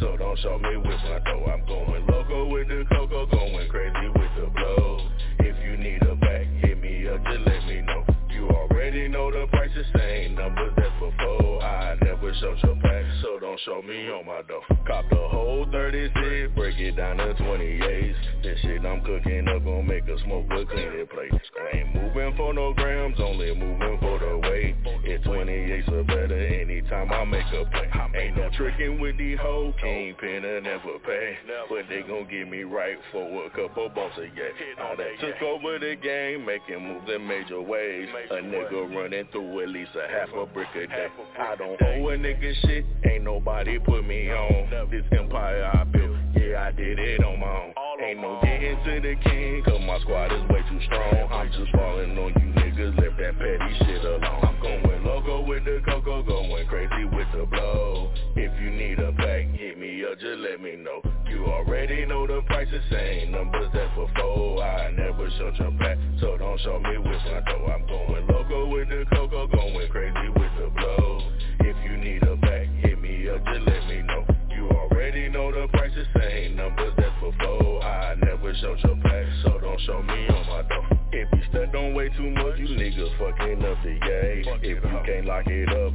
so don't show me with my dough. I'm going loco with the cocoa, going crazy with the blow. If you need a back, hit me up, just let me know. You already know the prices, same numbers as before. I never showed your back, so don't show me on my dough. Cop the whole 36, break it down to 28s. This shit I'm cooking up gon' make a smoke but clean plate. Tricking with these hoes, kingpin and never pay. But they gon' get me right for a couple bucks a year. All that took over the game, making moves in major ways. A nigga running through at least a half a brick a day. I don't owe a nigga shit, ain't nobody put me on. This empire I built, yeah I did it on my own. Ain't no getting to the king, cause my squad is way too strong. I'm just falling on you niggas, left that petty shit alone. I'm going loco with the cocoa, going crazy with the blow. Already know the prices, same numbers as before. I never showed your back, so don't show me with my dough. I'm going loco with the cocoa, going crazy with the blow. If you need a back, hit me up, just let me know. You already know the prices, same numbers as before. I never showed your back, so don't show me on my dough. If you stuck on way too much, you niggas fucking up the yay. If you can't lock it up,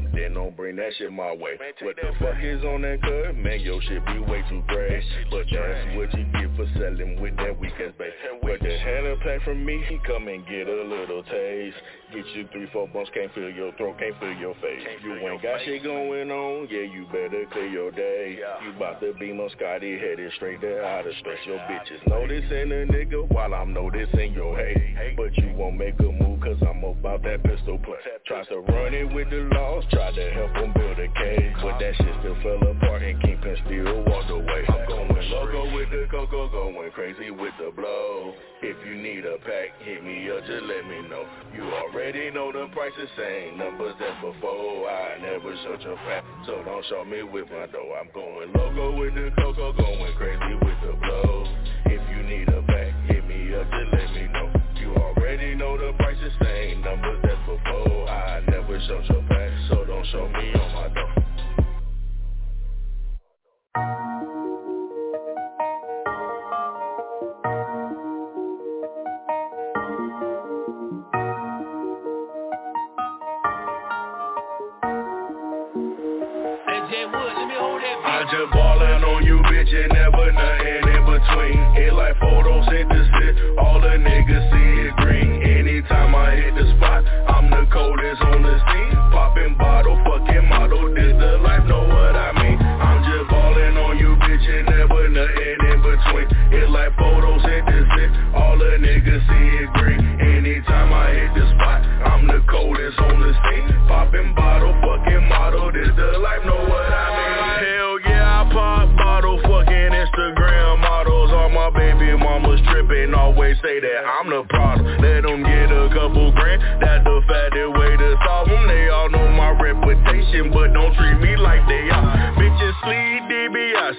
that shit my way. What the fuck is on that cut? Man, your shit be way too gray. But that's what you get for selling with that weak ass bass. But the hand a pack from me, come and get a little taste. Get you three, four bumps, can't feel your throat, can't feel your face. You ain't got shit going on, yeah, you better clear your day. You bout to be my Scotty, headed straight to outer space. Your bitches noticing a nigga while I'm noticing your hate. But you won't make a move cause I'm about that pistol play. Tries to run it with the laws, try to help him build a cage. But that shit still fell apart and Kingpin still walked away. I'm going loco with the cocoa, going crazy with the blow. If you need a pack, hit me up, just let me know. You already know the prices, same numbers as before. I never showed your pack, so don't show me with my dough. I'm going loco with the cocoa, going crazy with the blow. If you need a pack, hit me up, just let me know. You already know the prices, same numbers as before. I never showed your pack, so don't show me on my dough. I just ballin' on you, bitch, and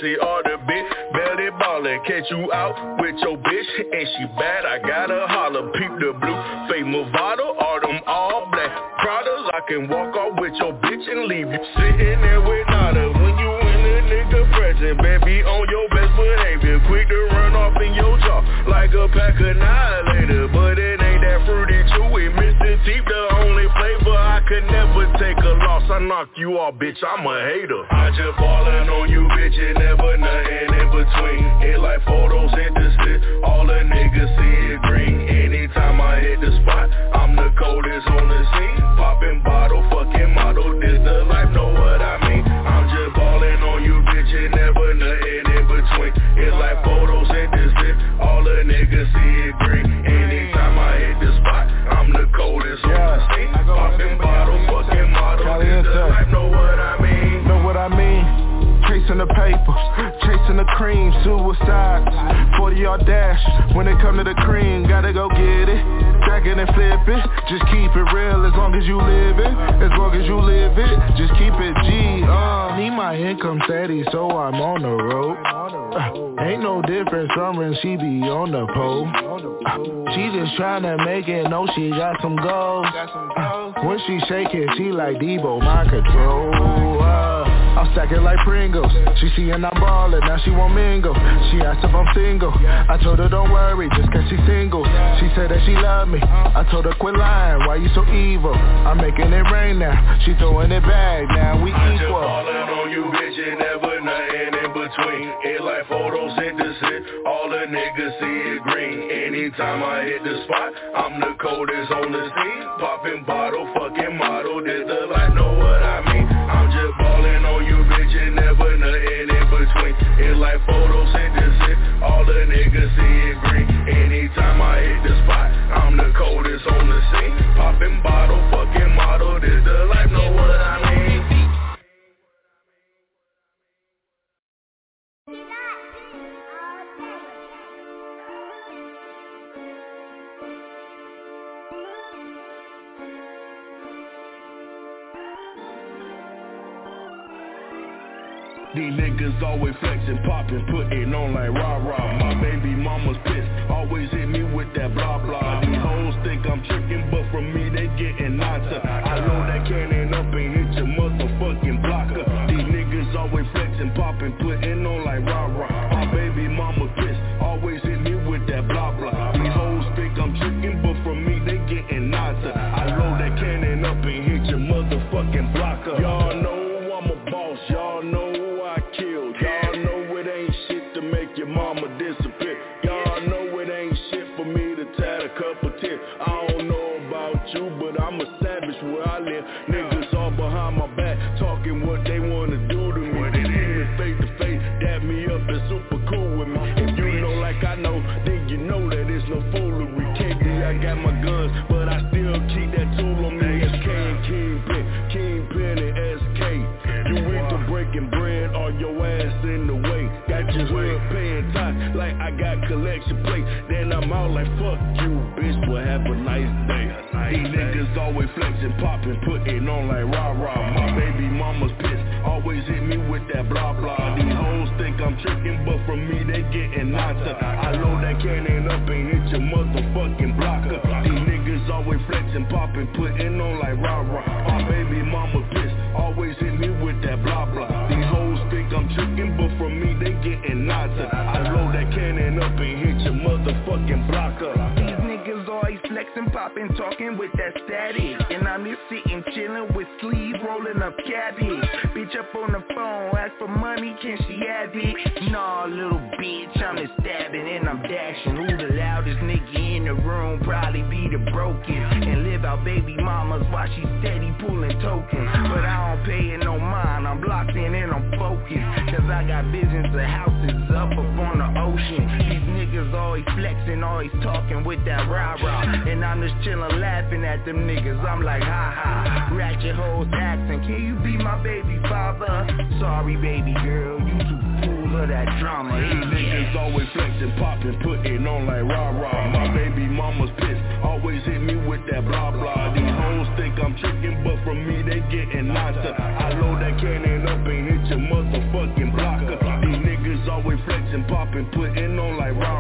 DiBiase, all the bitch, belly ballin', catch you out with your bitch, and she bad, I gotta holler, peep the blue, fake Movado, all them all black Pradas, I can walk off with your bitch and leave you sitting there with nada. When you in a nigga present, baby, on your best behavior, quick to run off in your jaw, like a pack annihilator, Knock you off, bitch, I'm a hater. I just ballin' on you, bitch, and never nothing in between, it like photosynthesis, all the niggas see it green, anytime I hit the spot, I'm the coldest on the scene, popping bottle, fucking Chasing the paper, chasing the cream, suicide. 40 yard dash, when it come to the cream, gotta go get it. Stack it and flip it, just keep it real as long as you live it. As long as you live it, just keep it G. Uh, need my income steady, so I'm on the road. Uh, Ain't no difference from when she be on the pole. She just tryna make it know she got some goals. When she shake it, she like Debo, my control. I'm stacking like Pringles. She seeing I'm ballin', now she want mingle. She asked if I'm single. I told her don't worry, just cause she single. She said that she love me. I told her quit lying, why you so evil? I'm making it rain now. She throwing it back, now we equal. I Ballin' on you, bitch, and never nothing in between. It like photosynthesis, all the niggas see it green. Anytime I hit the spot, I'm the coldest on the scene. Popping bottle, fucking model, did the These niggas always flexing, popping, putting on like rah rah. My baby mama's pissed, always hit me with that blah blah. These hoes think I'm tricking, but from me they getting nonsense. I load that cannon up and hit your motherfucking blocker. These niggas always flexing, popping, putting collection plate. Then I'm out like fuck you, bitch. Well have a nice day. These niggas always flexing, popping, putting on like rah rah. My mm-hmm. baby mama's pissed, always hit me with that blah blah. These hoes think I'm tricking, but from me they getting nonsense. I load that cannon up and hit your motherfucking blocker. These niggas always flexing, popping, putting on like rah rah. My baby mama pissed, flexing, popping, talking with that static. And I'm here sitting, chilling with sleeves, rolling up cabbage. Bitch up on the phone, ask for money, can she have it? Nah, little bitch, I'm just stabbing and I'm dashing. Who the loudest nigga in the room? Probably be the brokest. And live out baby mamas while she steady pulling tokens. But I don't pay it no mind, I'm locked in and I'm focused. Cause I got visions of houses up up on the always flexing, always talking with that rah rah. And I'm just chillin' laughing at them niggas. I'm like, ha ha. Ratchet hoes asking, can you be my baby father? Sorry, baby girl, you too full of that drama. These niggas always flexing, popping, putting on like rah rah. My baby mama's pissed, always hit me with that blah blah. These hoes think I'm tricking, but from me they getting nonsense. I load that cannon up and hit your motherfucking blocker. These niggas always flexing, popping, putting on like rah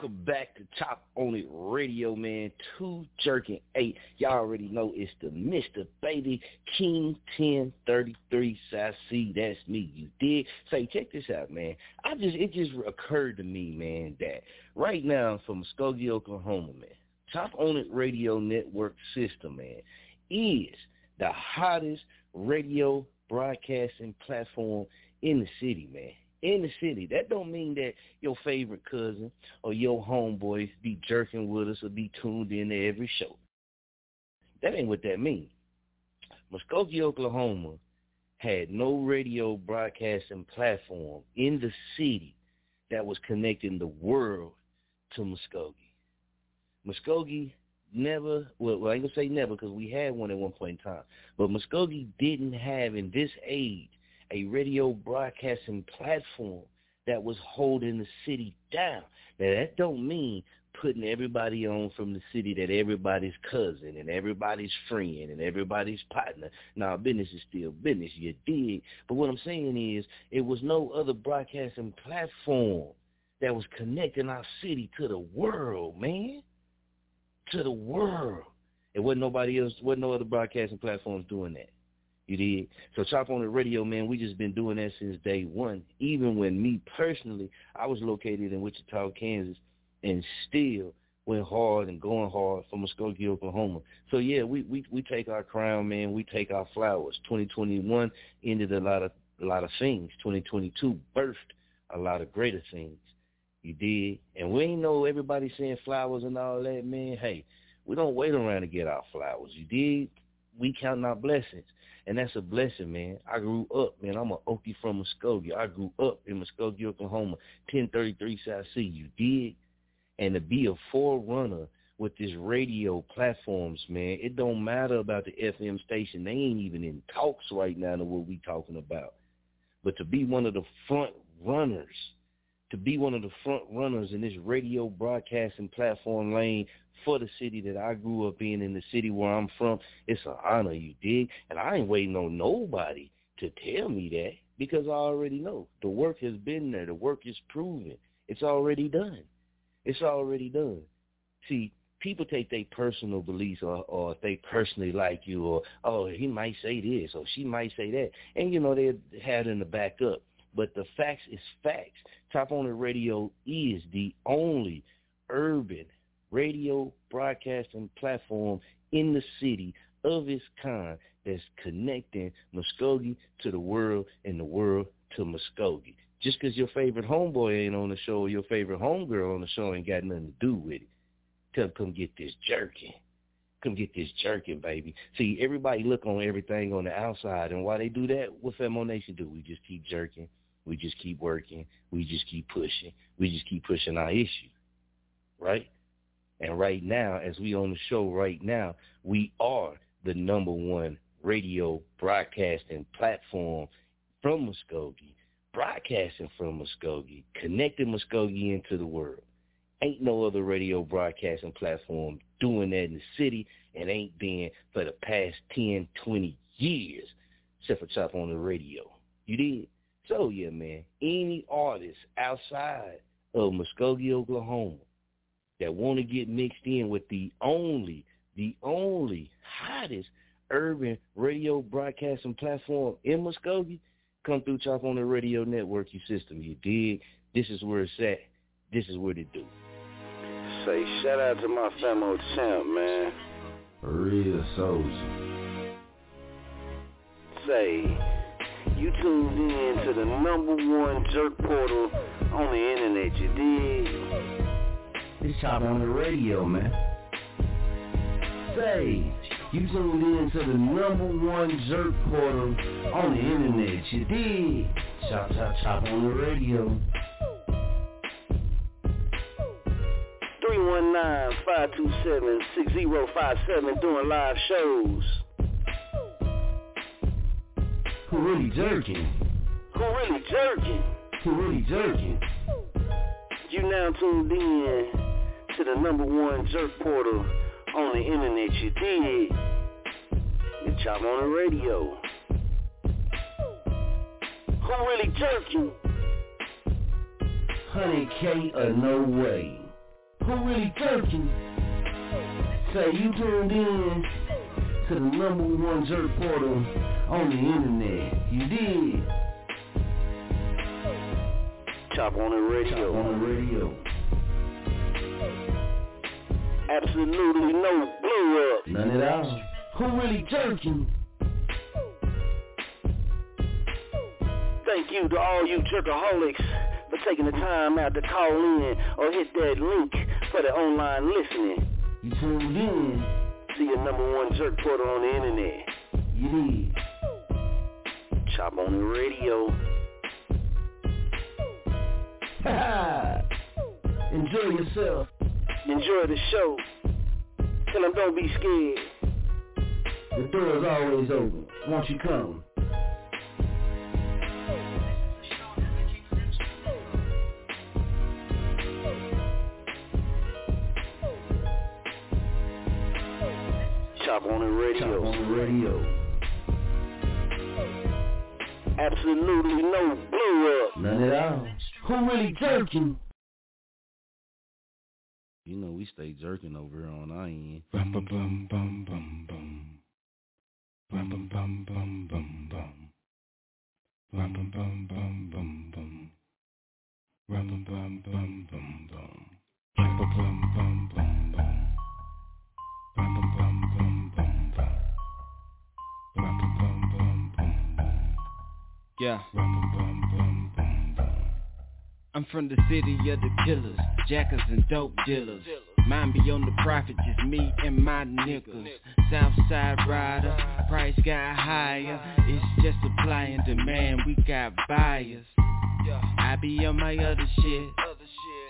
Welcome back to Chop On It Radio, man. Two jerking eight. Y'all already know it's the Mr. Baby King 1033 Sassy. That's me. You did. Say, check this out, man. I just it just occurred to me, man, that right now from Muskogee, Oklahoma, man, Chop On It Radio Network system, man, is the hottest radio broadcasting platform in the city, man in the city. That don't mean that your favorite cousin or your homeboys be jerking with us or be tuned in to every show. That ain't what that means. Muskogee, Oklahoma had no radio broadcasting platform in the city that was connecting the world to Muskogee. Muskogee never, well, I ain't gonna say never because we had one at one point in time, but Muskogee didn't have in this age a radio broadcasting platform that was holding the city down. Now that don't mean putting everybody on from the city that everybody's cousin and everybody's friend and everybody's partner. Now business is still business, you dig. But what I'm saying is it was no other broadcasting platform that was connecting our city to the world, man. To the world. It wasn't nobody else, wasn't no other broadcasting platforms doing that. You did. So Chop on the radio, man, we just been doing that since day one. Even when me personally, I was located in Wichita, Kansas, and still went hard and going hard for Muskogee, Oklahoma. So yeah, we we we take our crown, man. We take our flowers. 2021 ended a lot of a lot of things. 2022 birthed a lot of greater things. You did, and we ain't know everybody saying flowers and all that, man. Hey, we don't wait around to get our flowers. You did. We count our blessings. And that's a blessing, man. I grew up, man. I'm a Okie from Muskogee. I grew up in Muskogee, Oklahoma, 1033 South C. You did? And to be a forerunner with this radio platforms, man, it don't matter about the FM station. They ain't even in talks right now to what we talking about. But to be one of the front runners, to be one of the front runners in this radio broadcasting platform lane for the city that I grew up in and the city where I'm from, it's an honor, you dig? And I ain't waiting on nobody to tell me that because I already know. The work has been there. The work is proven. It's already done. It's already done. See, people take their personal beliefs or, or if they personally like you or, oh, he might say this or she might say that. And, you know, they had in the back up. But the facts is facts. Chop on Radio is the only urban radio broadcasting platform in the city of its kind that's connecting Muskogee to the world and the world to Muskogee. Just because your favorite homeboy ain't on the show or your favorite homegirl on the show ain't got nothing to do with it. Them come get this jerking. Come get this jerking, baby. See, everybody look on everything on the outside, and why they do that, what Femo Nation do? We just keep jerking. We just keep working. We just keep pushing. We just keep pushing our issue, right? And right now, as we on the show right now, we are the number one radio broadcasting platform from Muskogee, broadcasting from Muskogee, connecting Muskogee into the world. Ain't no other radio broadcasting platform doing that in the city and ain't been for the past 10, 20 years, except for Chop on the radio. You did? So yeah, man, any artist outside of Muskogee, Oklahoma that want to get mixed in with the only, the only hottest urban radio broadcasting platform in Muskogee, come through Chop on the Radio Network, you system. You dig? This is where it's at. This is where it do. Say shout out to my famo champ, man. Real soldier. Say, you tuned in to the number one jerk portal on the internet, you dig? It's Chop on the Radio, man. Say, you tuned in to the number one jerk portal on the internet. You did. Chop, chop, chop on the radio. 319-527-6057 doing live shows. Who really jerking? Who really jerking? Who really jerking? You now tuned in to the number one jerk portal on the internet. You did. The Chop on the radio. Who really jerking? Honey K or no way. Who really jerking? Say you tuned in to the number one jerk portal on the internet. You did. Top on the radio. Chop on the radio. Absolutely no blow up. None at all. Who really jerking? Thank you to all you jerkaholics for taking the time out to call in or hit that link for the online listening. You tuned in. See your number one jerk portal on the internet. You did. Chop on the radio. *laughs* Enjoy yourself. Enjoy the show. Tell them don't be scared. The door is always open. Won't you come? Chop on it radio. Chop on it radio. Absolutely no blow up. None at all. Who really jerking? You know we stay jerking over here on our end. Bum bum bum bum bum bum. Bum bum bum bum bum bum. Bum bum bum bum bum bum. Bum bum bum bum bum bum. Bum bum bum bum bum bum. Bum bum bum bum Yeah. I'm from the city of the killers, jackers and dope dealers. Mine be on the profit, just me and my niggas. Southside rider, price got higher. It's just supply and demand, we got buyers. I be on my other shit.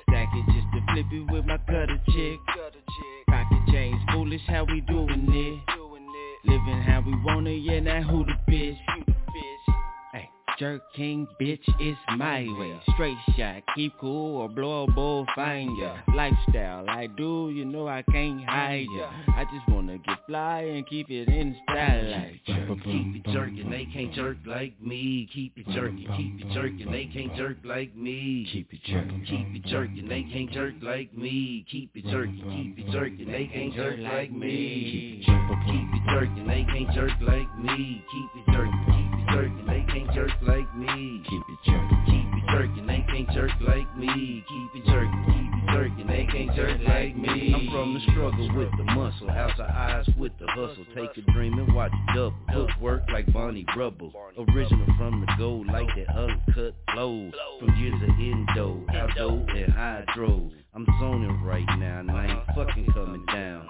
Stack it just to flip it with my cutter chick. Pocket change, foolish how we doing it. Living how we want it, yeah, now who the bitch? Jerk king, bitch, it's my way. Straight shot, keep cool or blow a bull, find ya. Lifestyle, I do, you know I can't hide ya. I just wanna get fly and keep it in style like jerk. Keep it jerking, they can't jerk like me. Keep it jerking, keep it jerking, they can't jerk like me. Keep it jerking, keep it jerking, they can't jerk like me. Keep it jerking, keep it jerking, they can't jerk like me. Keep it jerking, they can't jerk like me. Keep it jerking, can't jerk like me. Keep it jerking, keep it jerking, they can't jerk like me. Keep it jerking, keep it jerking, they can't jerk like me. I'm from the struggle with the muscle, of eyes with the hustle. Take a dream and watch it double. Hook work like Bonnie Rubble. Original from the gold, like that uncut flow. From years of endo, outdo and hydro. I'm zoning right now, and I ain't fucking coming down.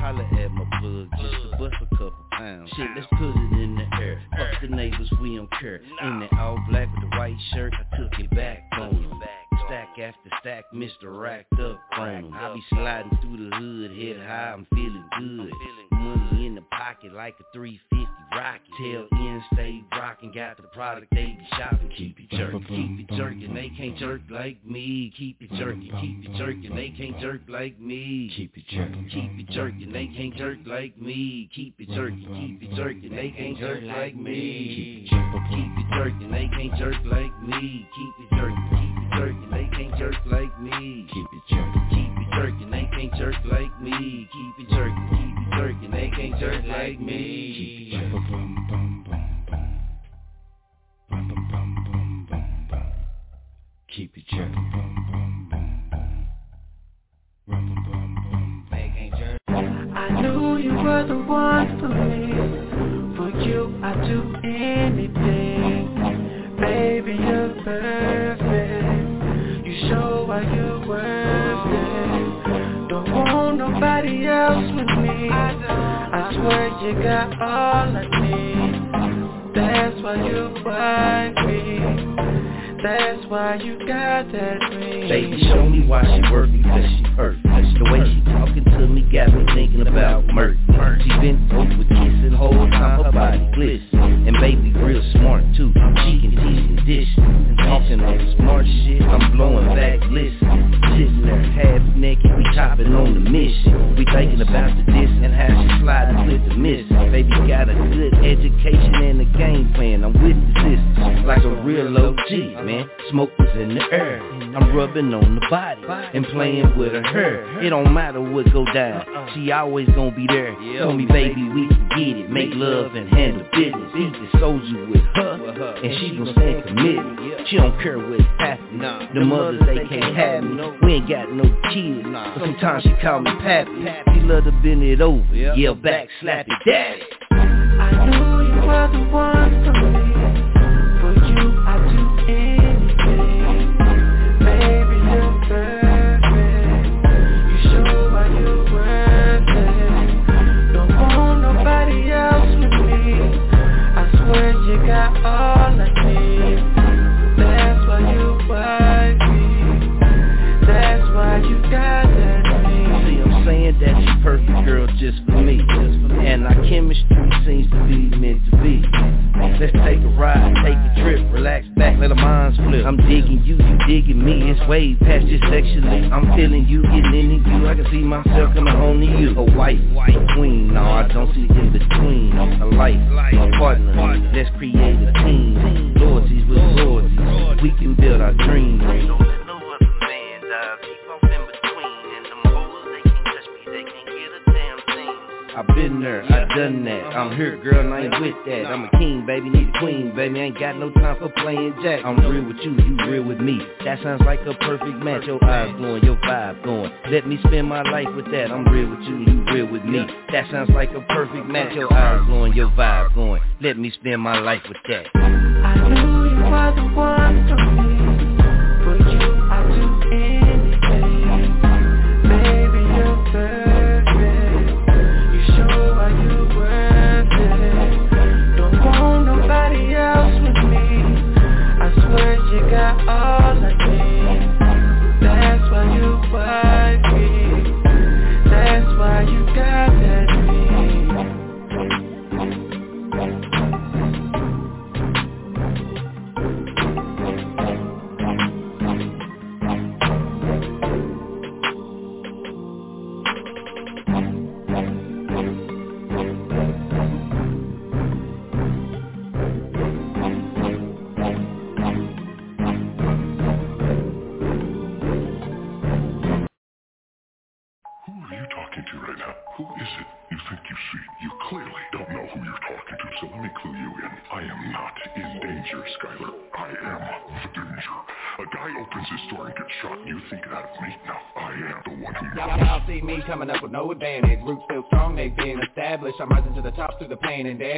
Holla at my plug just to bust a couple pounds. Shit, let's put it in the air. Fuck the neighbors, we don't care. In that all black with the white shirt, I took it back on them. Stack after stack, Mr. Racked up on them. I be sliding through the hood, head high, I'm feeling good. Money in the pocket like a 350 rocket. Tail end, stay rocking, got the product they be shopping. Keep it jerking, keep it jerking, they can't jerk like me. Keep it jerking, keep it jerking, they can't jerk like me. Keep it jerking, keep it jerking, they can't jerk like me. Keep it jerking, keep it jerking, they can't jerk like me. Keep it jerking, they can't jerk like me. Keep it jerking, keep it jerking, they can't jerk like me. Keep it jerking, keep it jerking, they can't jerk like me. Keep it jerking, keep it jerking, they can't jerk like me. Keep it. I knew you were the one for me. For you, I'd do anything. Baby, you're perfect. You show why worth it. Don't want nobody else with me. I swear you got all I need. That's why you want me. That's why you got that ring. Baby, show me why she worth it, cause she perfect. The way she talking to me got me thinking about murder. She been over kissing whole time her body glisten. And baby real smart too. She can teach and dish. Talking on smart shit, I'm blowing back listen. Sitting there half naked, we chopping on the mission. We thinking about the diss and how she sliding with the miss. Baby got a good education and a game plan. I'm with the sisters, like a real OG, man. Smoke was in the air. I'm rubbing on the body and playing with her hair. It don't matter what go down. Uh-uh. She always gonna be there. Tell me, baby, we can get it. Make love and handle business. Eat the soldier with her, and she gon' stand committed. She don't care what's happening. The mothers they can't have me. We ain't got no kids, but sometimes she call me pappy. She love to bend it over, yell back, slap it, daddy. I knew you were the one for me. Got all I need. That's why you me. That's why you got that Saying that you perfect girl just for me. And our chemistry seems to be meant to be. Let's take a ride, take a trip, relax back, let our minds flip. I'm digging you, you digging me It's way past just sexually. I'm feeling you, getting into you. I can see myself coming home to you. A wife, a queen, no I don't see in between. A life, a partner, let's create a team. Loyalties with loyalties, we can build our dreams I've been there, I done that. I'm here, girl, and I ain't with that. I'm a king, baby, need a queen, baby. I Ain't got no time for playing jack. I'm real with you, you real with me. That sounds like a perfect match. Your eyes glowing, your vibe going. Let me spend my life with that. I'm real with you, you real with me. That sounds like a perfect match. Your eyes glowing, your vibe going. Let me spend my life with that. I knew you were the one for me. Got all I need. That's why you wife me. That's why you got that no advantage Roots still strong, they've been established. I'm rising to the top through the pain and damage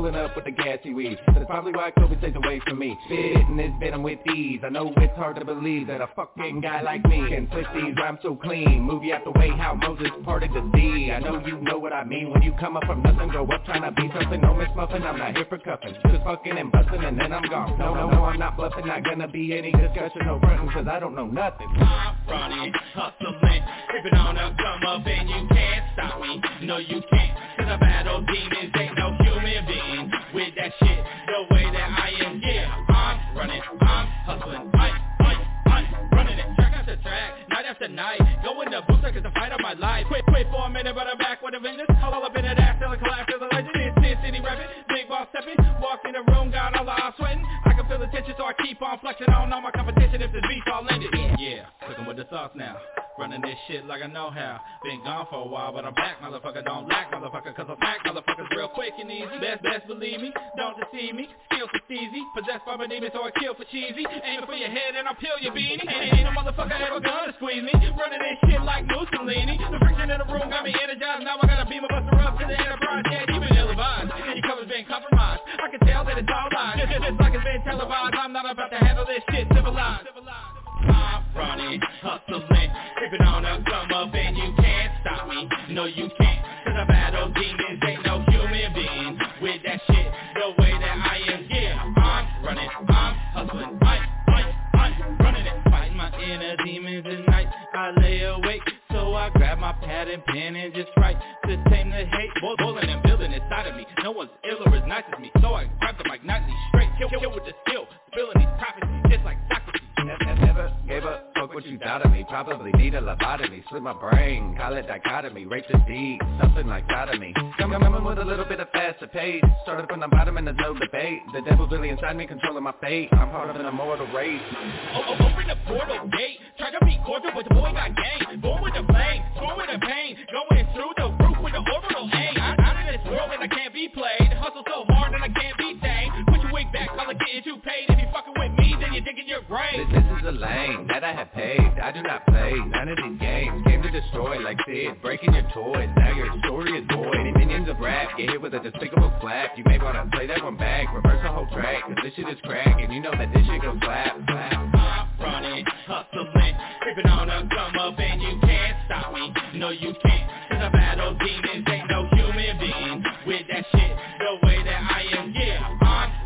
pulling up with the gassy weed. That's probably why COVID stays away from me. Spitting this venom with ease. I know it's hard to believe that a fucking guy like me Can twist these rhymes so clean. You out the way how Moses parted the sea. I know you know what I mean When you come up from nothing, grow up trying to be something. No Miss Muffin, I'm not here for cuffing. Just fucking and busting and then I'm gone. No, no, no, I'm not bluffing. Not gonna be any discussion, no fronting Cause I don't know nothing. I'm running hustling, creeping on a come up and you can't stop me. No, you can't, cause I battle demons, ain't no human being with that shit the way that I am. Yeah, I'm running, I'm hustling, I'm, I'm, I'm running it track after track, night after night. Going to boots like it's a fight of my life. Quit, quit for a minute, but I'm back with a vengeance. All up in that ass, I collapse as a legend. It's Sin City rapping, big boss stepping. Walked in the room, got all the eyes sweating. I can feel the tension, so I keep on flexing. I don't know my competition if this beef all ended. Yeah, cooking with the sauce now. Running this shit like I know how. Been gone for a while, but I'm back, motherfucker. Don't lack, motherfucker, cause I'm back, motherfuckers real quick and easy. Best, best believe me, don't deceive me. Skills for easy, possessed by my demons, so I kill for cheesy. Aiming for your head and I'll peel your beanie. Ain't, no motherfucker ever gonna squeeze me. Running this shit like Mussolini. The friction in the room got me energized. Now I gotta beam a buster up to the enterprise. Yeah, you been ill-advised, your cover's been compromised. I can tell that it's all lies. Just, just, just like it's been televised. I'm not about to handle this shit civilized. I'm running, hustling, creeping on a come up and you can't stop me. No, you can't, cause I battle demons, ain't no human being with that shit the way that I am. Yeah, I'm running, I'm hustling, I'm, I'm, I'm running it, fighting my inner demons at night. I lay awake, so I grab my pad and pen and just write to tame the hate, boiling and building inside of me. No one's ill or as nice as me, so I grab the mic nightly straight, kill, kill with the skill, spilling these prophecies just like. Never gave up, fuck what you thought of me. Probably need a lobotomy, split my brain. Call it dichotomy, rape the deed, something like sodomy. Come coming with a little bit of faster pace. Started from the bottom and there's no debate. The devil's really inside me, controlling my fate. I'm part of an immortal race. Oh, oh, Open the portal gate. Try to be cordial, but the boy got game. Born with the flame, born with the pain. Going through the roof with the orbital aim. I'm Out of this world and I can't be played. Hustle so hard and I can't be tamed Put your wig back, I'll get you paid If you fucking with me, then you're digging your grave. This, this is a lane that I have paved. I do not play none of these games. Came to destroy like Sid Breaking your toys, now your story is void. Opinions of rap, get hit with a despicable slap You may wanna play that one back. Reverse the whole track, cause this shit is crack. And you know that this shit goes slap, slap. I'm running, hustling Creeping on a come up and you can't stop me. No you can't, cause I battle demons. Ain't no human being with that shit. The way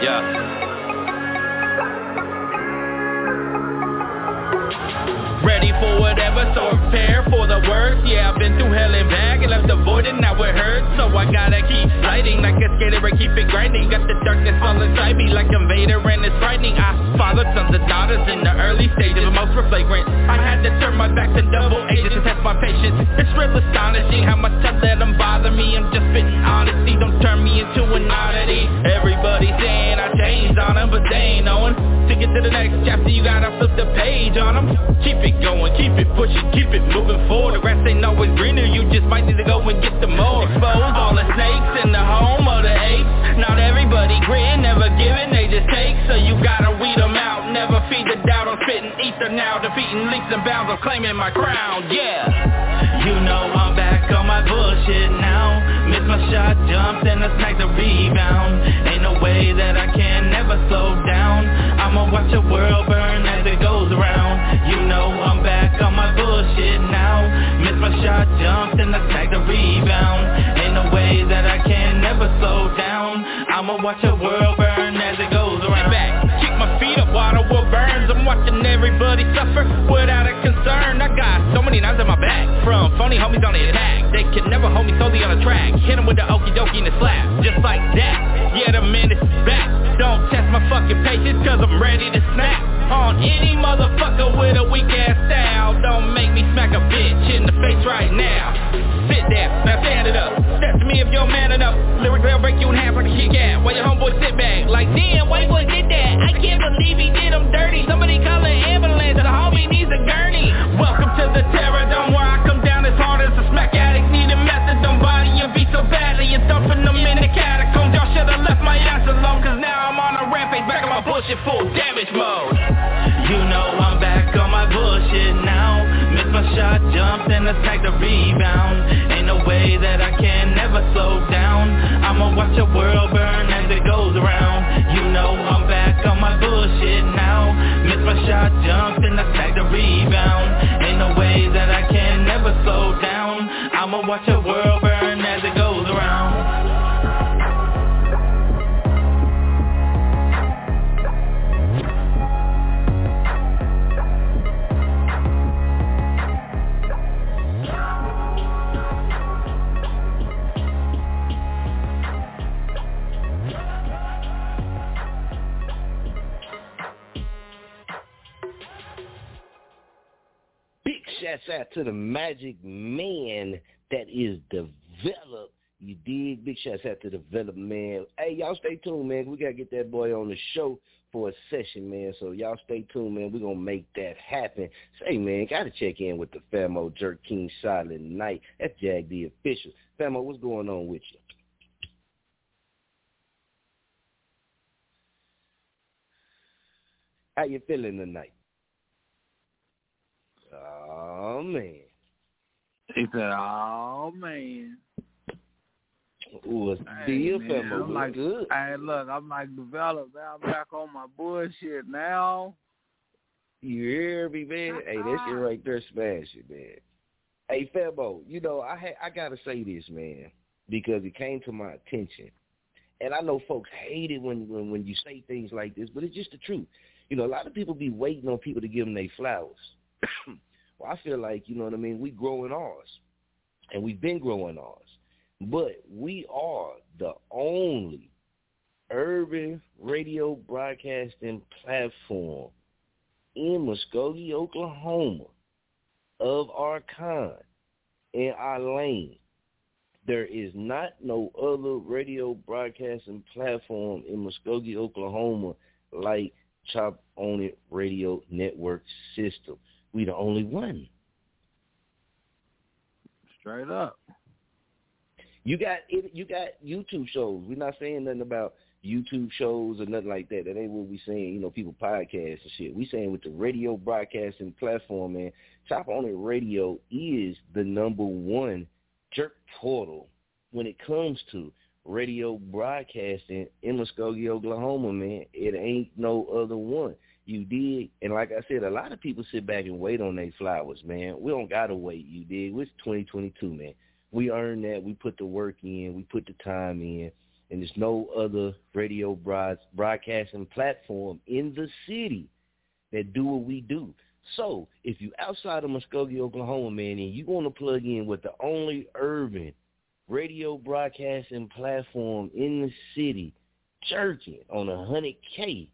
Yeah. Ready for whatever, so prepare for the worst. Yeah, I've been through hell and back and left the void and now it hurts. So I gotta keep fighting like a skater and keep it grinding. Got the darkness all inside me like a Vader and it's frightening. I fathered sons and daughters in the early stages but most were flagrant. I had to turn my back to double agents to test my patience. It's real astonishing how much I let them bother me. I'm just spitting honesty, don't turn me into an oddity Everybody saying I changed on them, but they ain't knowing To get to the next chapter you gotta flip the page on them Keep it going, keep it pushing, keep it moving forward. The grass ain't always greener, you just might need to go and get the more. Expose all the snakes in the home of the apes. Not everybody grin, never giving, they just take. So you gotta weed them out, never feed the doubt I'm spitting ether now, defeating leaps and bounds I'm claiming my crown, yeah. You know I'm back on my bullshit now my shot, jumped and I snagged the rebound. Ain't no way that I can never slow down. I'ma watch the world burn as it goes around. You know I'm back on my bullshit now. Miss my shot, jumped and I snagged the rebound. Ain't no way that I can never slow down. I'ma watch the world burn as it goes around. Back, kick my feet up while the world burns. I'm watching everybody suffer without a concern. I got so many knives in my back From phony homies on the attack. They can never hold me solely on the track. Hit them with the okie dokie and the slap. Just like that Yeah, the menace is back. Don't test my fucking patience Cause I'm ready to snap. On any motherfucker with a weak ass style Don't make me smack a bitch in the face right now. Sit there, now stand it up. Step to me if you're man enough. Lyrically I'll break you in half like a Kit Kat. While your homeboy sit back? Like damn, white boy did that? I can't believe he did him dirty. Somebody call an ambulance The homie needs a gurney. Welcome to the terror dome Where I come down as hard as a smack addict. Need a methadone body and beat so badly And thumping them in the catacombs Y'all should've left my ass alone Cause now I'm on a rampage Back on my bullshit full damage mode. You know I'm back on my bullshit now. Missed my shot, jumped and attacked the rebound. Ain't no way that I can never slow down. I'ma watch the world burn as it goes around. You know I'm back on my bullshit my shot, jumped and attacked the rebound. Ain't no way that I can never slow down. I'ma watch the world shouts out to the magic man that is developed. You dig? Big shouts out to developed man. Hey, y'all stay tuned, man. We gotta get that boy on the show for a session, man. So y'all stay tuned, man. We're gonna make that happen. Say, man, gotta check in with the Famo Jerk King Silent Night. That's Jag the official. Famo, what's going on with you? How you feeling tonight? Oh man. He said, "Oh man." The Hey, man, I'm like, good? Hey, look, I'm like developed. Now I'm back on my bullshit now. You hear me, man? Hey, that shit right there smash it, man. Hey, Fabo, you know, I ha- I gotta say this, man, because it came to my attention. And I know folks hate it when, when when you say things like this, but it's just the truth. You know, a lot of people be waiting on people to give them their flowers. *clears throat* well, I feel like, you know what I mean, we growing ours. And we've been growing ours. But we are the only urban radio broadcasting platform in Muskogee, Oklahoma of our kind in our lane. There is not no other radio broadcasting platform in Muskogee, Oklahoma like Chop On It Radio Network System. We the only one. Straight up. You got you got YouTube shows. We're not saying nothing about YouTube shows or nothing like that. That ain't what we saying. You know, people podcasts and shit. We saying with the radio broadcasting platform, man. Chop On It Radio is the number one jerk portal when it comes to radio broadcasting in Muskogee, Oklahoma, man. It ain't no other one. You dig? And like I said, a lot of people sit back and wait on their flowers, man. We don't gotta wait, you dig? It's twenty twenty two, man. We earn that, we put the work in, we put the time in, and there's no other radio broad, broadcasting platform in the city that do what we do. So if you outside of Muskogee, Oklahoma, man, and you want to plug in with the only urban radio broadcasting platform in the city, jerking on a 100K,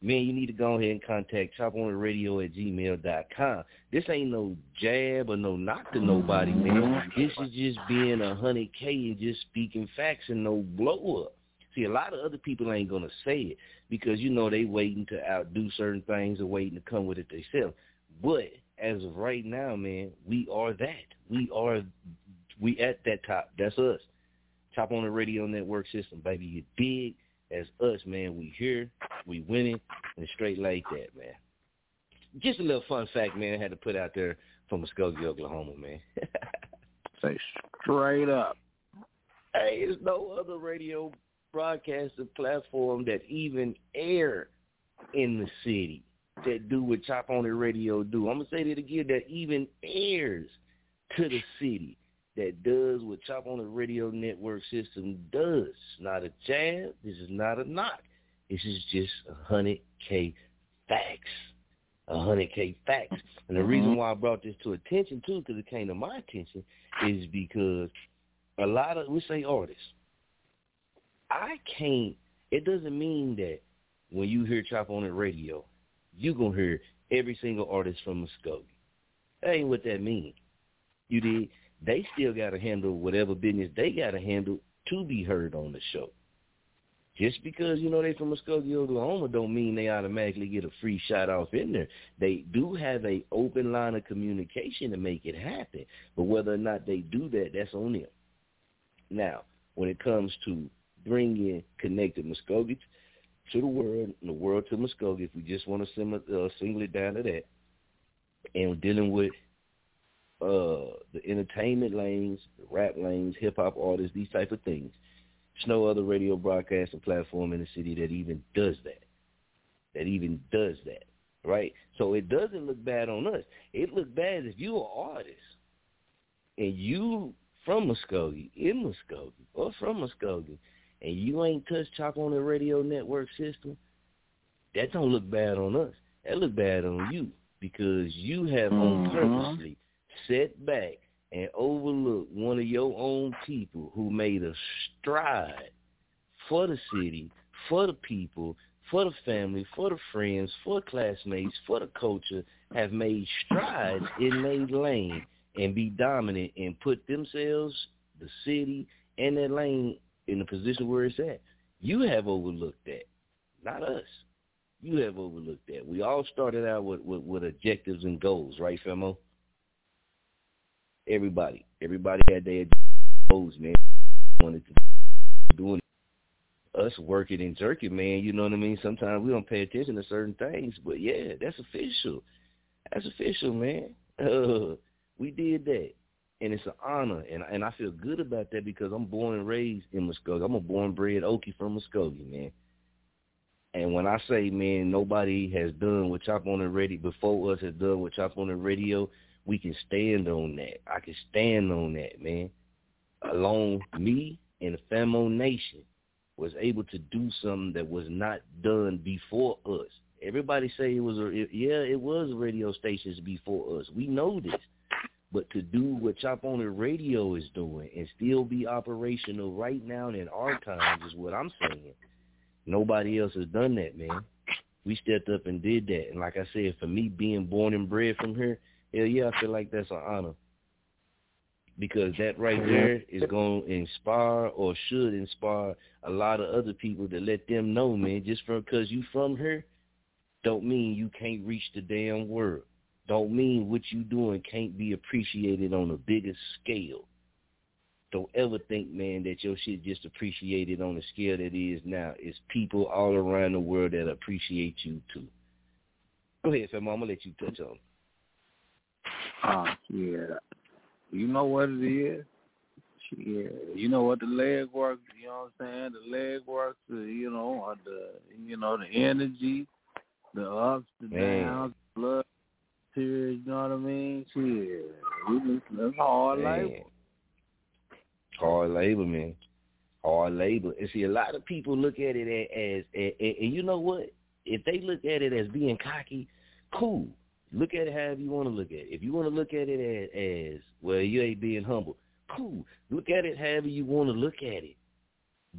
man, you need to go ahead and contact choponitradio at gmail dot com. This ain't no jab or no knock to nobody, man. This is just being a 100K and just speaking facts and no blow up. See, a lot of other people ain't to say it because, you know, they waiting to outdo certain things or waiting to come with it themselves. But as of right now, man, we are that. We are, we at that top. That's us. Chop On It Radio network system, baby. You big as us, man. We here, we winning, and straight like that, man. Just a little fun fact, man. I had to put out there from Muskogee, Oklahoma, man. *laughs* Say straight up. Hey, there's no other radio broadcasting platform that even air in the city that do what Chop On It Radio do. I'm gonna say that again. That even airs to the city that does what Chop On It Radio Network system does. Not a jab. This is not a knock. This is just a hundred k facts. A hundred k facts. And the reason mm-hmm. why I brought this to attention too, because it came to my attention, is because a lot of we say artists. I can't. It doesn't mean that when you hear Chop On It Radio, you gonna hear every single artist from Muskogee. That ain't what that means. You did. They still got to handle whatever business they got to handle to be heard on the show. Just because you know they from Muskogee, Oklahoma, don't mean they automatically get a free shot off in there. They do have a open line of communication to make it happen, but whether or not they do that, that's on them. Now, when it comes to bringing connected Muskogee to the world, and the world to Muskogee, if we just want to sim- uh, single it down to that, and dealing with uh, the entertainment lanes, the rap lanes, hip hop artists, these type of things. There's no other radio broadcasting platform in the city that even does that. That even does that, right? So it doesn't look bad on us. It looks bad if you're an artist and you from Muskogee, in Muskogee, or from Muskogee, and you ain't touched Chop On It Radio network system. That don't look bad on us. That look bad on you because you have on purposely set back and overlook one of your own people who made a stride for the city, for the people, for the family, for the friends, for classmates, for the culture, have made strides in their lane and be dominant and put themselves, the city, and that lane in the position where it's at. You have overlooked that, not us. You have overlooked that. We all started out with, with, with objectives and goals, right, Femo? Everybody. Everybody had their goals, man. Wanted to doing us working and jerking, man. You know what I mean? Sometimes we don't pay attention to certain things, but yeah, that's official. That's official, man. Uh, *laughs* we did that, and it's an honor, and and I feel good about that because I'm born and raised in Muskogee. I'm a born bred Okie from Muskogee, man. And when I say, man, nobody has done what Chop On It Radio before us has done what Chop On It Radio, we can stand on that. I can stand on that, man. Alone, me and the Famo Nation was able to do something that was not done before us. Everybody say it was a yeah, it was radio stations before us. We know this. But to do what Chop On It Radio is doing and still be operational right now in our times is what I'm saying. Nobody else has done that, man. We stepped up and did that. And like I said, for me being born and bred from here, yeah, yeah, I feel like that's an honor. Because that right there is going to inspire or should inspire a lot of other people to let them know, man, just because you from here don't mean you can't reach the damn world. Don't mean what you doing can't be appreciated on a bigger scale. Don't ever think, man, that your shit just appreciated on the scale that it is now. It's people all around the world that appreciate you too. Go ahead, fam. I'm gonna let you touch on. Oh, yeah. You know what it is? Yeah. You know what the leg work, you know what I'm saying? The leg work, the, you know, the, you know, the energy, the ups, the Man. downs, the blood, tears, you know what I mean? Shit. We just, that's hard Man. labor. Hard labor, man. hard labor. And see, a lot of people look at it as, as and, and you know what? If they look at it as being cocky, cool. Look at it however you want to look at it. If you want to look at it as, as well, you ain't being humble. Cool. Look at it however you want to look at it.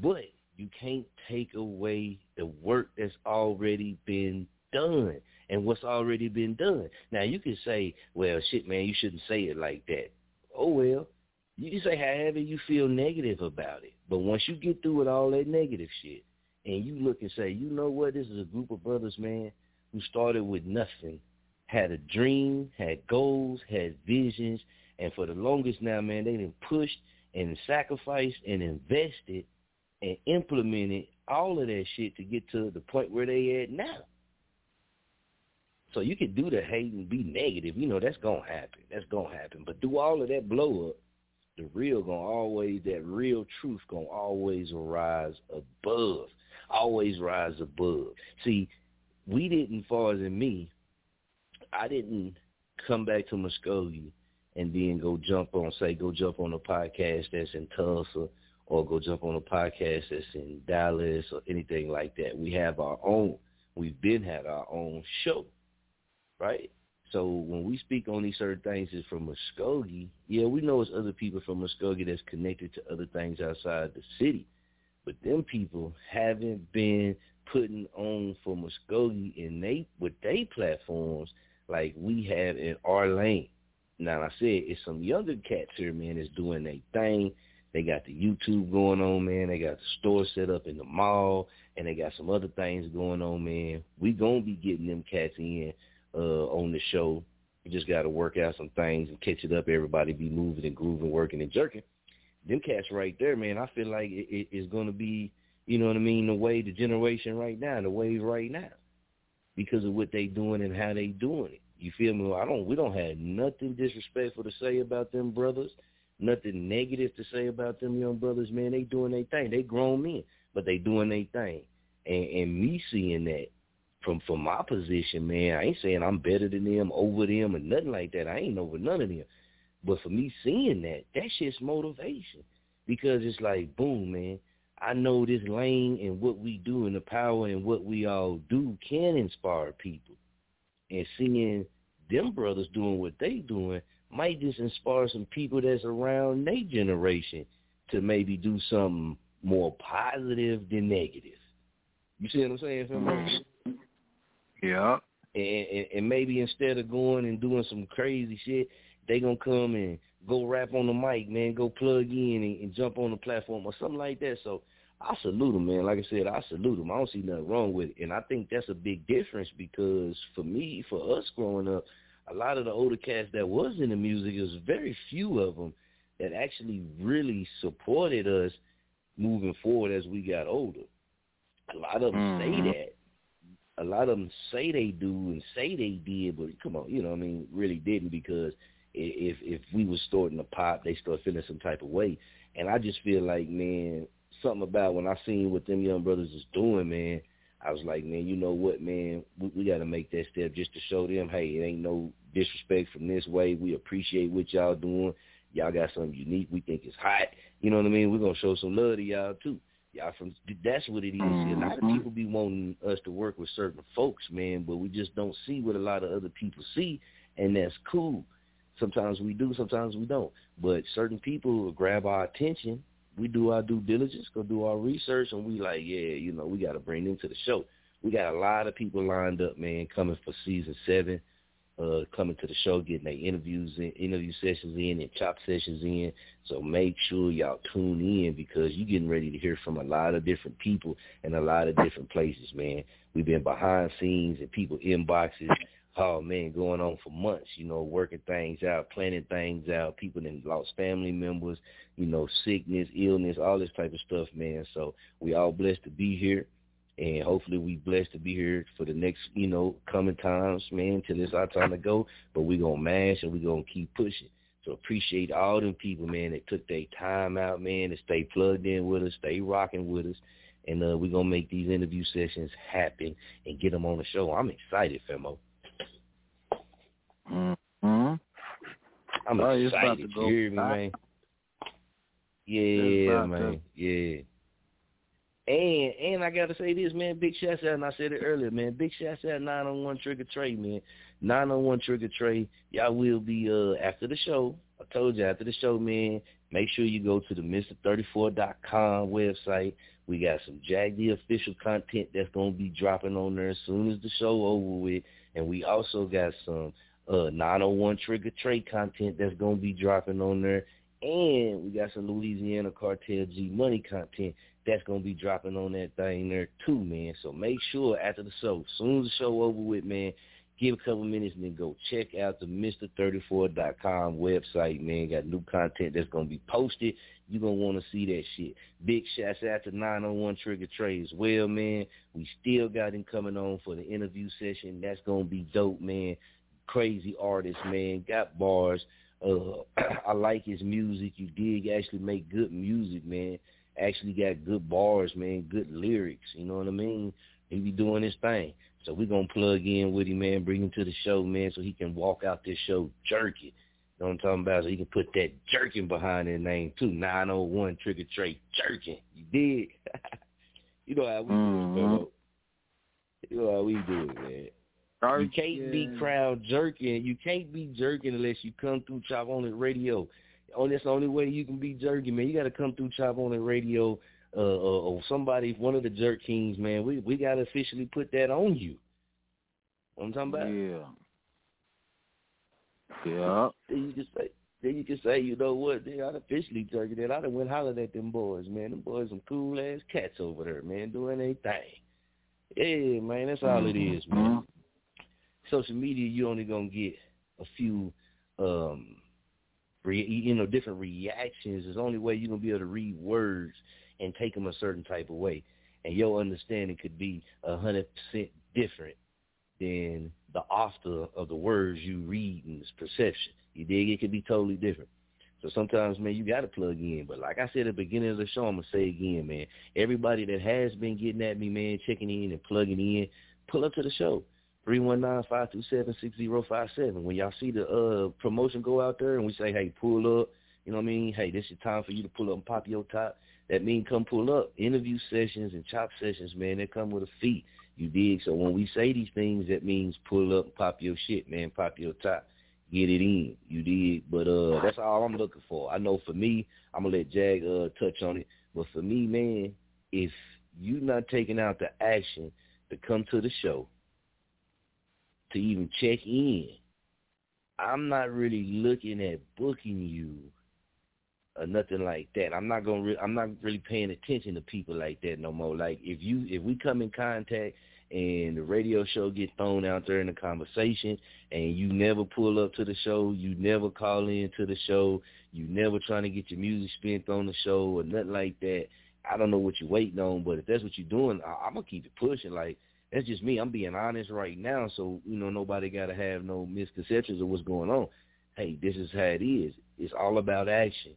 But you can't take away the work that's already been done and what's already been done. Now you can say, well, shit, man, you shouldn't say it like that. Oh well, you can say however you feel negative about it. But once you get through with all that negative shit, and you look and say, you know what, this is a group of brothers, man, who started with nothing, had a dream, had goals, had visions, and for the longest now, man, they done pushed and sacrificed and invested and implemented all of that shit to get to the point where they at now. So you can do the hate and be negative, you know, that's gonna happen. That's gonna happen. But do all of that blow up, the real gonna always that real truth gonna always rise above. Always rise above. See, we didn't far as in me, I didn't come back to Muskogee and then go jump on say go jump on a podcast that's in Tulsa or go jump on a podcast that's in Dallas or anything like that. We have our own. We've been had our own show right? So when we speak on these certain things is from Muskogee, yeah, we know it's other people from Muskogee that's connected to other things outside the city. But them people haven't been putting on for Muskogee in they with they platforms like we have in our lane. Now I said it's some younger cats here, man, that's doing their thing. They got the YouTube going on, man. They got the store set up in the mall, and they got some other things going on, man. We gonna be getting them cats in uh, on the show. We just got to work out some things and catch it up. Everybody be moving and grooving, working and jerking. Them cats right there, man. I feel like it, it going to be, you know what I mean, the way the generation right now, the wave right now, because of what they doing and how they doing it. You feel me? I don't. We don't have nothing disrespectful to say about them brothers. Nothing negative to say about them young brothers, man. They doing their thing. They grown men, but they doing their thing. And, and me seeing that, from from my position, man, I ain't saying I'm better than them, over them, or nothing like that. I ain't over none of them. But for me seeing that, that shit's motivation because it's like, boom, man. I know this lane and what we do and the power and what we all do can inspire people. And seeing them brothers doing what they doing might just inspire some people that's around their generation to maybe do something more positive than negative. You see what I'm saying? Mm-hmm. Yeah. And, and and maybe instead of going and doing some crazy shit, they gonna come and go rap on the mic, man, go plug in and, and jump on the platform or something like that. So I salute them, man. Like I said, I salute them. I don't see nothing wrong with it, and I think that's a big difference because for me, for us growing up, a lot of the older cats that was in the music, there's very few of them that actually really supported us moving forward as we got older. A lot of them mm-hmm. say that, a lot of them say they do and say they did, but come on, you know, what I mean, really didn't because if if we was starting to pop, they start feeling some type of way. And I just feel like, man, something about when I seen what them young brothers is doing, man, I was like, man, you know what, man, we, we got to make that step just to show them, hey, it ain't no disrespect from this way. We appreciate what y'all doing. Y'all got something unique. We think it's hot. You know what I mean? We're gonna show some love to y'all too y'all from that's what it is. Mm-hmm. A lot of mm-hmm. people be wanting us to work with certain folks, man, but we just don't see what a lot of other people see, and that's cool. Sometimes we do, sometimes we don't. But certain people grab our attention. We do our due diligence, go do our research, and we like, yeah, you know, we got to bring them to the show. We got a lot of people lined up, man, coming for season seven uh, coming to the show, getting their interviews in, interview sessions in and chop sessions in. So make sure y'all tune in because you're getting ready to hear from a lot of different people in a lot of different places, man. We've been behind scenes and people inboxes, oh man, going on for months, you know, working things out, planning things out. People that lost family members, you know, sickness, illness, all this type of stuff, man. So we all blessed to be here and hopefully we blessed to be here for the next, you know, coming times, man, till it's our time to go. But we gonna mash and we gonna keep pushing. So appreciate all them people, man, that took their time out, man, to stay plugged in with us, stay rocking with us. And uh, we're going to make these interview sessions happen and get them on the show. I'm excited, Femo. Mm-hmm. I'm oh, excited. You hear me, man? Yeah, man. Yeah. And and I gotta say this, man. Big shouts out, and I said it earlier, man. Big shouts out, nine on one Trigger Trey, man. Nine on one Trigger Trey. Y'all will be uh after the show. I told you after the show, man. Make sure you go to the Mr34.com website. We got some Jag the official content that's gonna be dropping on there as soon as the show over with, and we also got some uh 901 Trigger Trey content that's gonna be dropping on there, and we got some Louisiana Cartel G Money content that's gonna be dropping on that thing there too, man. So make sure after the show, as soon as the show over with, man, give a couple minutes and then go check out the Mr34.com website, man. Got new content that's gonna be posted. You're gonna wanna see that shit. Big shouts out to 901 Trigger Trey as well, man. We still got him coming on for the interview session. That's gonna be dope, man. Crazy artist, man. Got bars. Uh *clears throat* I like his music. You dig actually make good music, man actually got good bars, man, good lyrics. You know what I mean? He be doing his thing. So we gonna plug in with him, man, bring him to the show, man, so he can walk out this show jerky. You know what I'm talking about? So he can put that jerking behind his name too. 901 Trigger Trey jerking. You dig? *laughs* you know how we mm-hmm. do it, bro. You know how we do it, man. You can't be crowd jerking. You can't be jerking unless you come through Chop On It Radio. Oh, that's the only way you can be jerky, man. You got to come through Chop On It Radio, uh, uh, or somebody, one of the jerk kings, man. We we got to officially put that on you. What I'm talking about? Yeah. Yeah. Then you can say, then you can say, you know what? They I'd officially jerky that. I done went hollered at them boys, man. Them boys some cool ass cats over there, man, doing their thing. Yeah, man, that's all it is, man. Mm-hmm. Social media, you're only gonna get a few um re, you know, different reactions is the only way you're to be able to read words and take them a certain type of way. And your understanding could be a 100% different than the author of the words you read and its perception. You dig? It could be totally different. So sometimes, man, you got to plug in. But like I said at the beginning of the show, I'm going to say again, man, everybody that has been getting at me, man, checking in and plugging in, pull up to the show. 319-527-6057. When y'all see the uh, promotion go out there and we say, hey, pull up, you know what I mean? Hey, this is time for you to pull up and pop your top. That mean come pull up. Interview sessions and chop sessions, man, they come with a fee. You dig? So when we say these things, that means pull up and pop your shit, man, pop your top. Get it in. You dig? But uh that's all I'm looking for. I know for me, I'm gonna let Jag uh touch on it. But for me, man, if you not taking out the action to come to the show, to even check in. I'm not really looking at booking you or nothing like that. I'm not gonna. Re- I'm not really paying attention to people like that no more. Like if you if we come in contact and the radio show get thrown out there in the conversation and you never pull up to the show, you never call in to the show, you never trying to get your music spent on the show or nothing like that. I don't know what you're waiting on, but if that's what you're doing, I- I'm gonna keep it pushing. Like that's just me. I'm being honest right now, so you know nobody got to have no misconceptions of what's going on. Hey, this is how it is. It's all about action.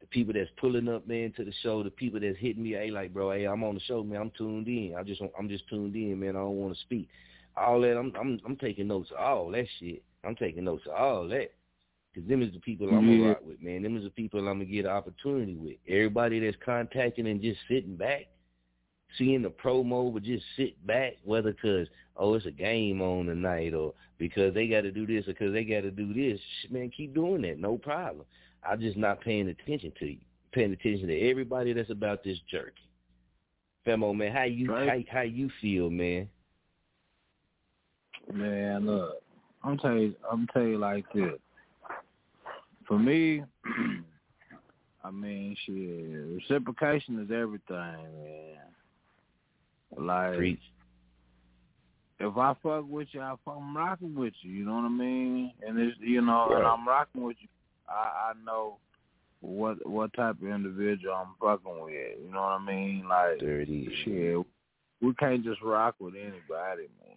The people that's pulling up, man, to the show, the people that's hitting me, hey, like, bro, hey, I'm on the show, man. I'm tuned in. I just, I'm just tuned in, man. I don't want to speak. All that, I'm, I'm, I'm taking notes of all that shit. I'm taking notes of all that. Cause them is the people I'm gonna rock with, man. Them is the people I'm gonna get an opportunity with. Everybody that's contacting and just sitting back, seeing the promo, but just sit back, whether because, oh, it's a game on tonight or because they got to do this or because they got to do this. Man, keep doing that. No problem. I'm just not paying attention to you. Paying attention to everybody that's about this jerky. Femo, man, how you right. how, how you feel, man? Man, look, I'm tell you, I'm tell you like this. For me, *clears throat* I mean, shit, reciprocation is everything, man. Like, Preach. if I fuck with you, I I'm rocking with you. You know what I mean? And it's you know, right. and I'm rocking with you. I I know what what type of individual I'm fucking with. You know what I mean? Like, Dirty. shit, we can't just rock with anybody, man.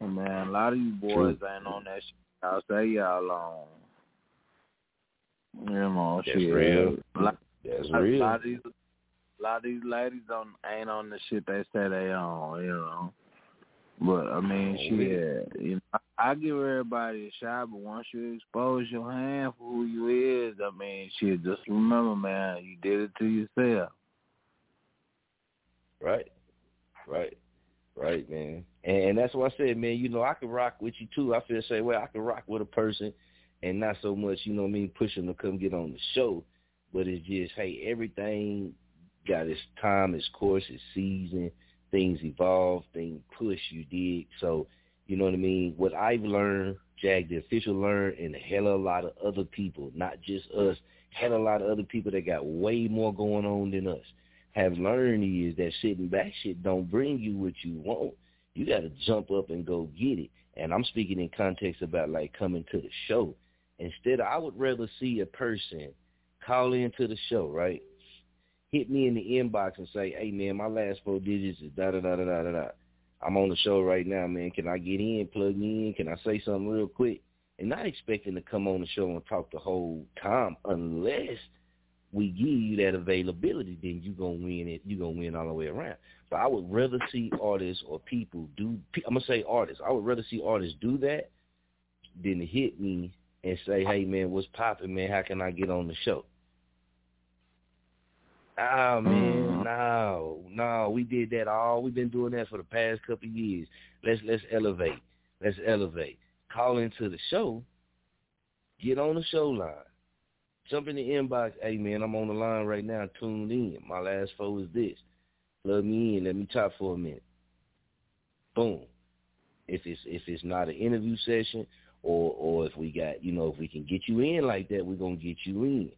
And man, a lot of you boys True. ain't on that shit. I'll say y'all on. You know, That's shit. real. Like, That's a real. lot of these a lot of these ladies don't ain't on the shit they say they on, you know. But I mean, Oh, had, you know, I, I give everybody a shot, but once you expose your hand for who you is, I mean, shit, just remember, man, you did it to yourself. Right. Right. Right, man. And, and that's what I said, man, you know, I can rock with you too. I feel the same way. I can rock with a person and not so much, you know what I mean, push them to come get on the show. But it's just, hey, everything got its time, its course, its season. Things evolve, things push, you dig. So, you know what I mean? What I've learned, Jag the official learned, and a hell of a lot of other people, not just us, of a lot of other people that got way more going on than us have learned is that sitting back shit don't bring you what you want. You got to jump up and go get it. And I'm speaking in context about like coming to the show. Instead, I would rather see a person call into the show, right? Hit me in the inbox and say, "Hey man, my last four digits is da da da da da da. I'm on the show right now, man. Can I get in? Plug me in? Can I say something real quick?" And not expecting to come on the show and talk the whole time, unless we give you that availability, then you gonna win it. You gonna win all the way around. So I would rather see artists or people do. I'm gonna say artists. I would rather see artists do that than hit me and say, "Hey man, what's popping, man? How can I get on the show?" Ah man, no, no, we did that all. We've been doing that for the past couple of years. Let's let's elevate. Let's elevate. Call into the show. Get on the show line. Jump in the inbox. Hey man, I'm on the line right now. Tuned in. My last four is this. Plug me in. Let me talk for a minute. Boom. If it's if it's not an interview session, or or if we got you know if we can get you in like that, we're gonna get you in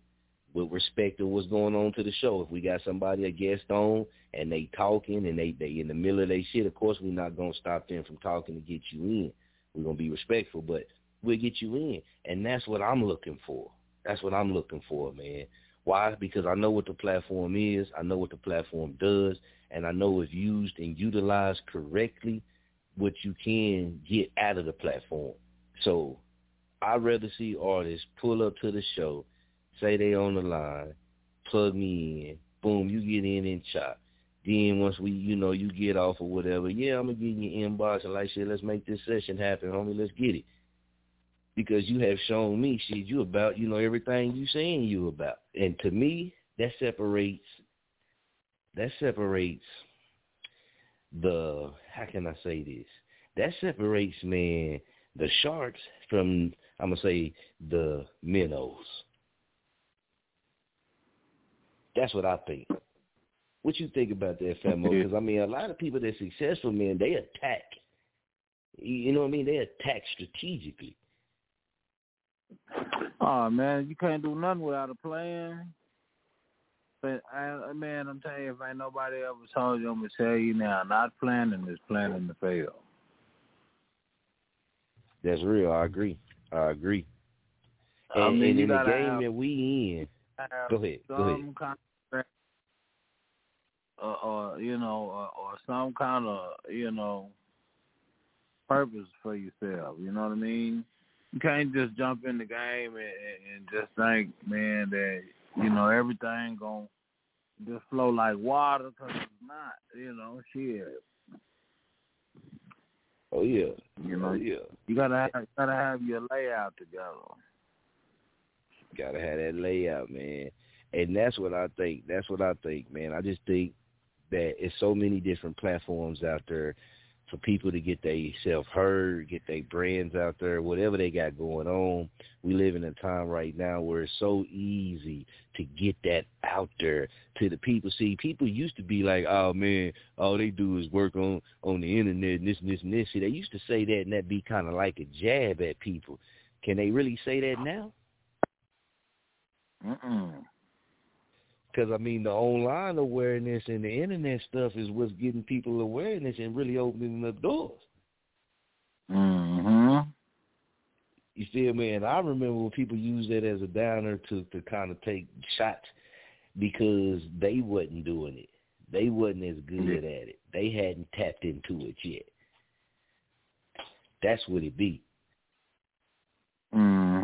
with respect to what's going on to the show. If we got somebody a guest on and they talking and they they in the middle of their shit, of course we're not gonna stop them from talking to get you in. We're gonna be respectful, but we'll get you in, and that's what I'm looking for. That's what I'm looking for, man. Why? Because I know what the platform is, I know what the platform does, and I know if used and utilized correctly, what you can get out of the platform. So I'd rather see artists pull up to the show, say they on the line, plug me in, boom, you get in and chop. Then once we, you know, you get off or whatever, yeah, I'm gonna get in your inbox and like shit, let's make this session happen, homie, let's get it. Because you have shown me shit you about, you know, everything you saying you about. And to me, that separates that separates the how can I say this? That separates man the sharks from I'm gonna say the minnows. That's what I think. What you think about that, Femo? Because I mean, a lot of people that successful, man, they attack. You know what I mean? They attack strategically. Oh man, you can't do nothing without a plan. But I, man, I'm telling you, if ain't nobody ever told you, I'm gonna tell you now. Not planning is planning to fail. That's real. I agree. I agree. And, I mean, and in the game have- that we in, go ahead. Go ahead. some kind of, or, or you know, or, or some kind of, you know, purpose for yourself. You know what I mean? You can't just jump in the game and, and and just think, man, that you know everything gonna just flow like water because it's not. You know, shit. Oh yeah. You know, Oh yeah. you gotta have, gotta have your layout together. Gotta have that layout, man. And that's what I think. That's what I think, man. I just think that it's so many different platforms out there for people to get their self heard, get their brands out there, whatever they got going on. We live in a time right now where it's so easy to get that out there to the people. See, people used to be like, "Oh man, all they do is work on on the internet and this and this and this." See, they used to say that and that be kind of like a jab at people. Can they really say that now? Because I mean, the online awareness and the internet stuff is what's getting people awareness and really opening up doors. Mm-hmm. You feel me? And I remember when people used that as a downer to to kind of take shots because they wasn't doing it. They wasn't as good at it. They hadn't tapped into it yet. That's what it be. Mm-hmm.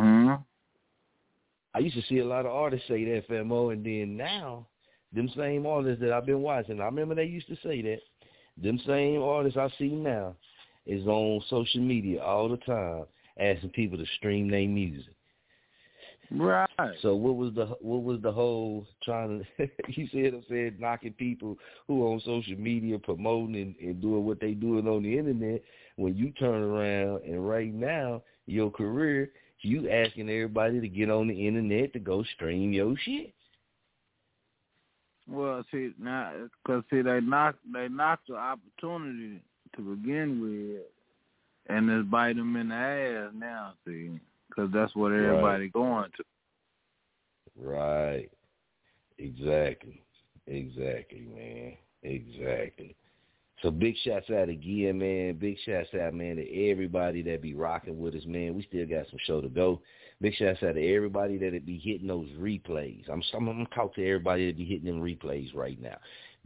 I used to see a lot of artists say that FMO, and then now, them same artists that I've been watching, I remember they used to say that. Them same artists I see now, is on social media all the time asking people to stream their music. Right. So what was the what was the whole trying to *laughs* you said I said knocking people who on social media promoting and, and doing what they doing on the internet when you turn around and right now your career you asking everybody to get on the internet to go stream your shit. Well, see now, cause see they knocked they knocked the opportunity to begin with, and it's bite them in the ass now. See, because that's what everybody Right. going to. Right. Exactly. Exactly, man. Exactly. So big shouts out again, man. Big shouts out, man, to everybody that be rocking with us, man. We still got some show to go. Big shouts out to everybody that be hitting those replays. I'm I'm, I'm talk to everybody that be hitting them replays right now.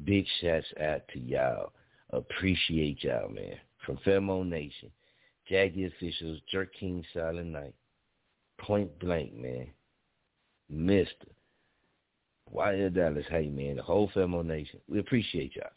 Big shouts out to y'all. Appreciate y'all, man. From Femo Nation, Jaggy Officials, Jerk King Silent Night, Point Blank, man. Mister. YL Dallas, hey man, the whole Femo Nation. We appreciate y'all.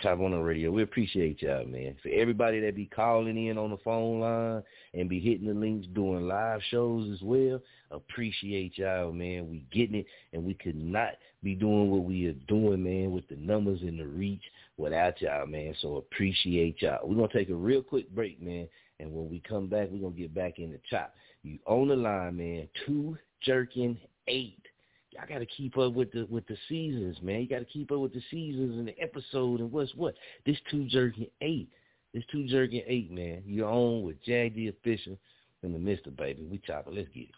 Chop On It Radio. We appreciate y'all, man. For everybody that be calling in on the phone line and be hitting the links doing live shows as well, appreciate y'all, man. We getting it and we could not be doing what we are doing, man, with the numbers and the reach without y'all, man. So appreciate y'all. We're gonna take a real quick break, man. And when we come back, we're gonna get back in the chop. You on the line, man. Too Jurkking eight. Y'all gotta keep up with the with the seasons, man. You gotta keep up with the seasons and the episode and what's what. This Too Jurkking eight. This Too Jurkking eight, man. You're on with Jag the official and the Mister Baby. We chopping. Let's get it.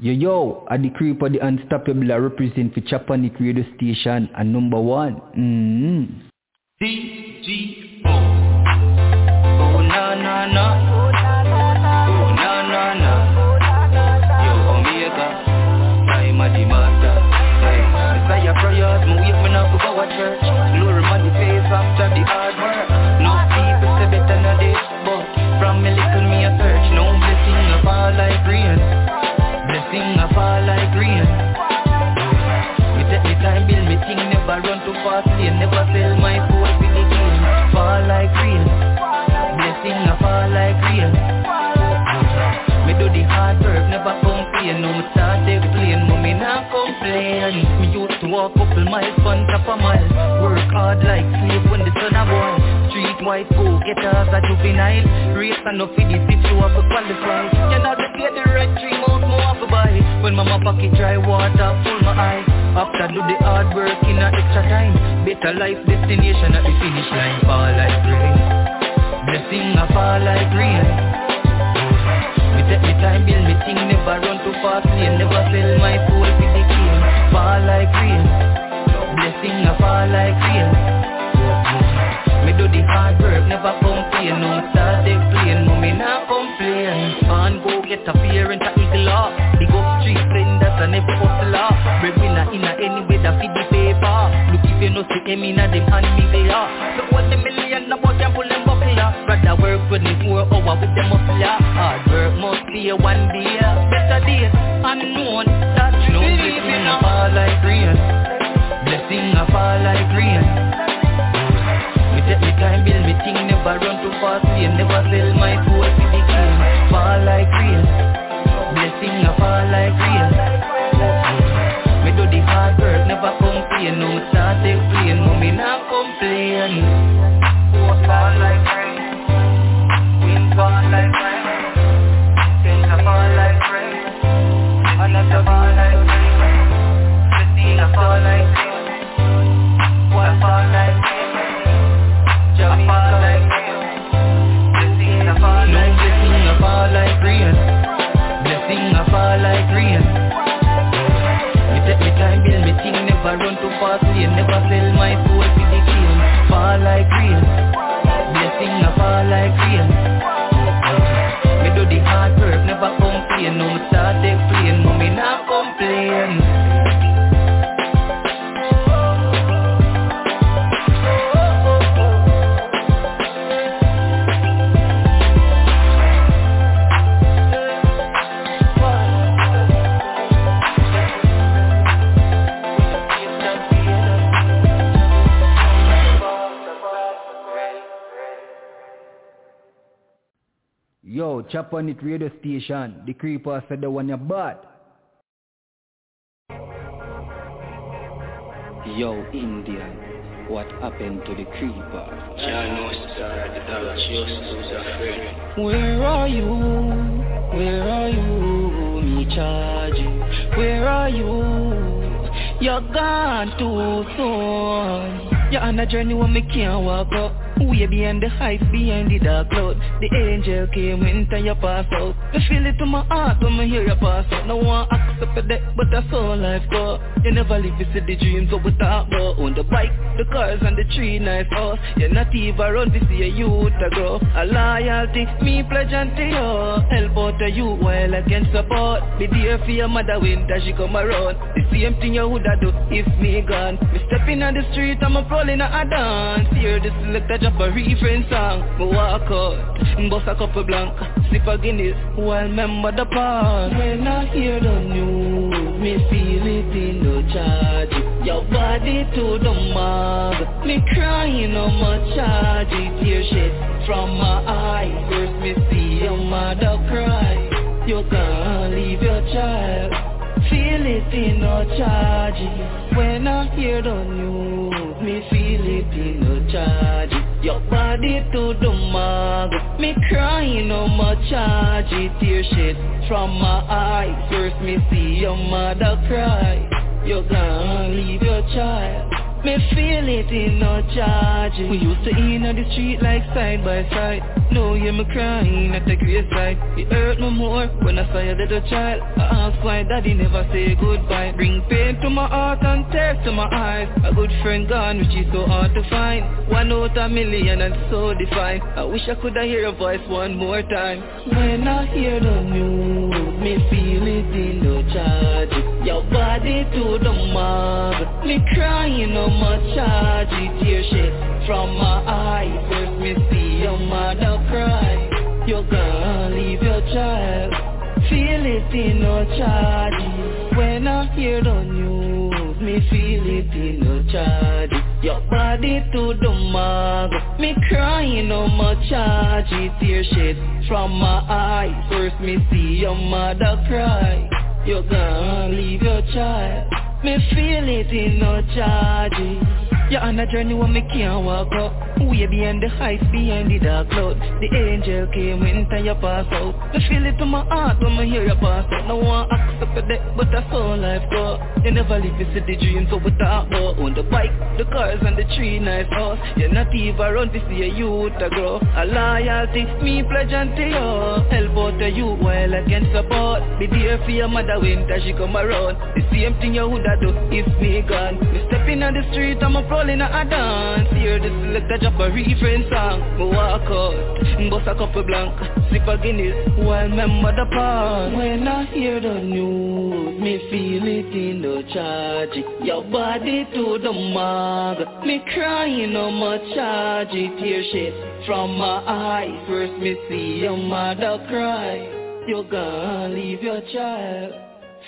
Yo yo, I the creeper the unstoppable I represent for Chop On It radio station and number one. Mm-hmm. D-G-O Oh na na na like me take me time, build me thing, never run too fast lane Never sell my soul for the game Fall like rain Blessing a fall like rain Me do the hard work, never complain. No, me start explain, me not complain. Me used to walk couple miles, fun top a mile. Work hard like slave when the sun a boil. Street white go, get as a juvenile. Race enough for this if you have to qualify You the get the right three months more to buy When mama pocket dry water, full my eye. After do the hard work in a extra time. Better life destination at the finish line. Fall like rain. Blessing a fall like rain. Me take me time, build me thing Never run too fast lane. Never sell my soul for the game Fall like rain. Blessing a fall like rain Me do the hard work, never complain No start explain, no me not complain. Man go get a parent a eagle up. Big up street vendors and every hustler. Breadwinner in a any way that feed the paper. Look if you know see them in a them hand me they are. So what the million about can pull them buckler Rather work 24 hour with them muscular Hard work must be a one day Better days unknown. That you know blessing a fall like rain. Blessing a fall like rain. me take me time, build me thing, never run too fast lane Never sell my soul for the game Fall like rain Blessing a fall like rain. Me do the hard work, never complain. No, me start explain, no, me not complain. Fall like rain Wind fall like rain Yo, it radio station. The creeper said the one you bad. Yo, Indian, what happened to the creeper? Where are you? Where are you? Me charge you. Where are you? You're gone too soon. You're on a journey where me can't walk up. Way behind the heights, behind the dark cloud? The angel came when time you pass out. Me feel it to my heart when me hear you pass out. No one accept a death, but that's how life go You never live to see the dreams what we talk about. On the bike, the cars and the tree nice house You're not even run to see a youth to grow. A loyalty, me pledge unto you. Help out to you while I can support. Be there for your mother that she come around. The same thing you woulda do if me gone. Me stepping on the street, I'm a rolling a dance. Hear the selector drop a reference song Me walk out, bust a couple blank Sip a Guinness, while remember the past. When I hear the news, me feel it in the charge. Your body to the mob Me crying on my charge. Tear shit from my eyes. First me see your mother cry. You can't leave your child. Feel it in no charge. When I hear the news Me feel it in no charge Your body to the mug Me crying on my charge tear shit from my eyes. First me see your mother cry You gonna leave your child. Me feel it in no charge. We used to in on the street like side by side. Now you me crying at the great side It hurt me more when I saw your little child. I ask why daddy never say goodbye. Bring pain to my heart and tears to my eyes. A good friend gone which is so hard to find. One out a million and so defined I wish I could hear your voice one more time. When I hear the news Me feel it in no charge Your body to the mob Me crying on my charge. Tear shit from my eyes. First me see your mother cry. You gonna leave your child. Feel it in no charge. When I hear the news Me feel it in no charge. Your body to the mug Me crying on my charge. Tear shit from my eyes. First me see your mother cry You gonna leave your child. Me feel it in no charges You're on a journey where me can't walk up. Way behind the heights, behind the dark cloud. The angel came when time you pass out. Me feel it in my heart when me hear you pass out. No one accept a death, but that's how life go You never live to see the dreams what we talk about On the bike, the cars and the tree nice house You're not even run to see a youth to grow. A loyalty, me pledge unto you. Help out to you while I can support. Be there for your mother when she come around. The same thing you woulda do if me gone. Me stepping on the street, I'm a rolling a dance. Hear the selector drop a reference song. Me walk out, bust a couple blank. Sip a Guinness, while remember the past When I hear the news, me feel it in the charge. Your body to the mug Me crying on my charge. Tear shit from my eyes. First me see your mother cry You gonna leave your child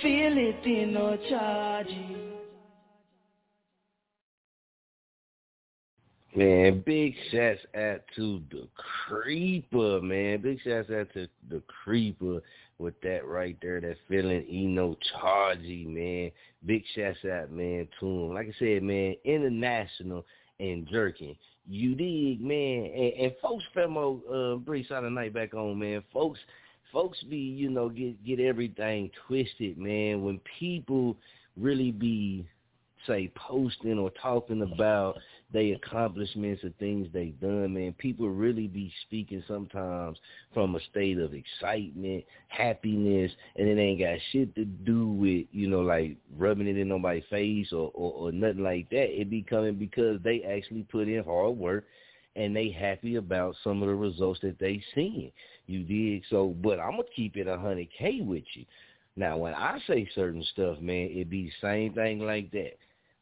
Feel it in no charge. Man, big shouts out to the creeper, man. Big shouts out to the creeper with that right there, that feeling Eno Chargy, man. Big shouts out, man, to him. Like I said, man, international and jerking. You dig, man. And, and folks, Femo, uh, bring Saturday night back on, man. Folks, folks be, you know, get get everything twisted, man. When people really be say posting or talking about their accomplishments or things they've done, man, people really be speaking sometimes from a state of excitement, happiness, and it ain't got shit to do with, you know, like rubbing it in nobody's face or, or, or nothing like that. It be coming because they actually put in hard work and they happy about some of the results that they seeing. You dig? So, but I'm gonna keep it a hundred K with you. Now, when I say certain stuff, man, it be the same thing like that.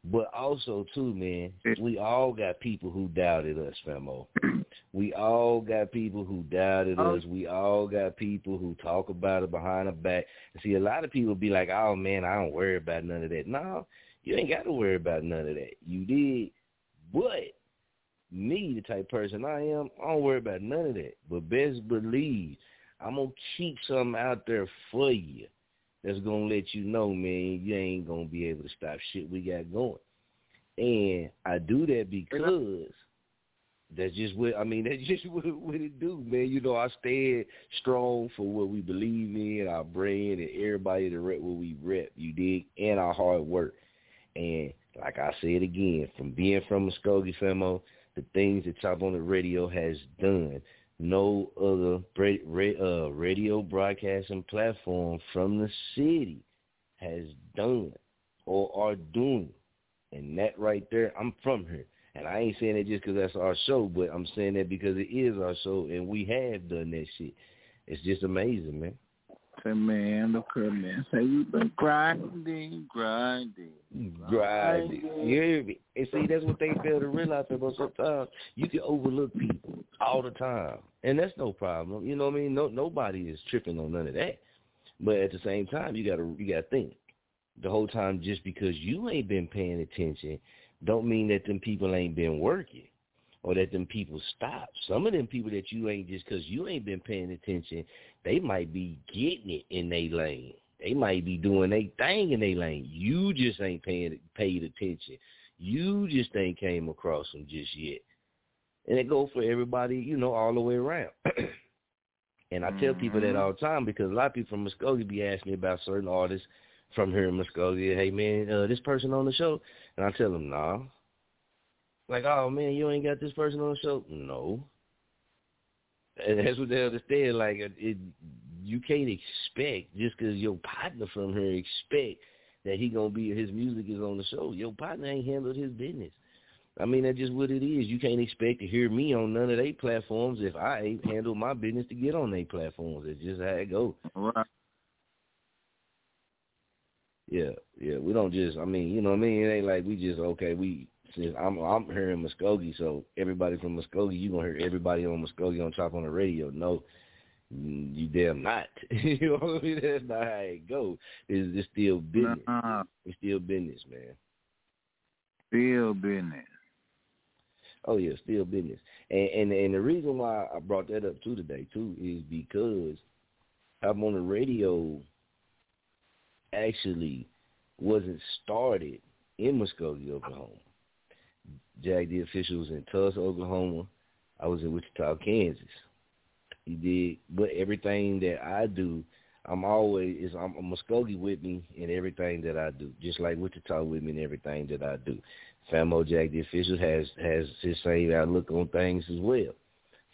But also too, man, we all got people who doubted us, Femo. *clears throat* We all got people who doubted oh. us. We all got people who talk about it behind our back. See, a lot of people be like, "Oh man, I don't worry about none of that." No, you ain't got to worry about none of that. You did, but me, the type person I am, I don't worry about none of that. But best believe I'm gonna keep something out there for you that's gonna let you know, man, you ain't gonna be able to stop shit we got going. And I do that because that's just what I mean. *laughs* That's just what, what it do, man. You know, I stand strong for what we believe in, our brand, and everybody that rep what we rep. You dig, and our hard work. And like I said again, from being from Muskogee, Famo, the things that Chop On It Radio has done, no other uh, radio broadcasting platform from the city has done or are doing. And that right there, I'm from here. And I ain't saying that just because that's our show, but I'm saying that because it is our show, and we have done that shit. It's just amazing, man. Say, man, look at man. Say, we've been grinding, grinding, grinding. Yeah, and see, that's what they fail to realize. But sometimes you can overlook people all the time, and that's no problem. You know what I mean? No, nobody is tripping on none of that. But at the same time, you gotta you gotta think the whole time. Just because you ain't been paying attention don't mean that them people ain't been working or that them people stop. Some of them people that you ain't just because you ain't been paying attention, they might be getting it in their lane. They might be doing their thing in their lane. You just ain't paying paid attention. You just ain't came across them just yet. And it goes for everybody, you know, all the way around. *clears throat* and I tell people that mm-hmm. all the time because a lot of people from Muskogee be asking me about certain artists from here in Muskogee. Hey man, uh, this person on the show, and I tell them, nah. Like, oh man, you ain't got this person on the show. No. And that's what they understand. Like, it, you can't expect just because your partner from here expect that he gonna be his music is on the show. Your partner ain't handled his business. I mean, that's just what it is. You can't expect to hear me on none of their platforms if I ain't handled my business to get on their platforms. It's just how it goes. Right. Yeah, yeah. We don't just. I mean, you know what I mean. It ain't like we just okay. We since I'm I'm here in Muskogee, so everybody from Muskogee, you gonna hear everybody on Muskogee on Chop On It Radio. No, you damn not. *laughs* you know what I mean? That's not how it goes. It's, it's still business. uh It's still business, man. Still business. Oh yeah, still business. And and and the reason why I brought that up too today too is because I'm on the radio actually wasn't started in Muskogee, Oklahoma. Jag officials in Tulsa, Oklahoma. I was in Wichita, Kansas. He did, but everything that I do, I'm always is I'm, I'm Muskogee with me in everything that I do, just like Wichita with me in everything that I do. Famo Jag the official has has his same outlook on things as well.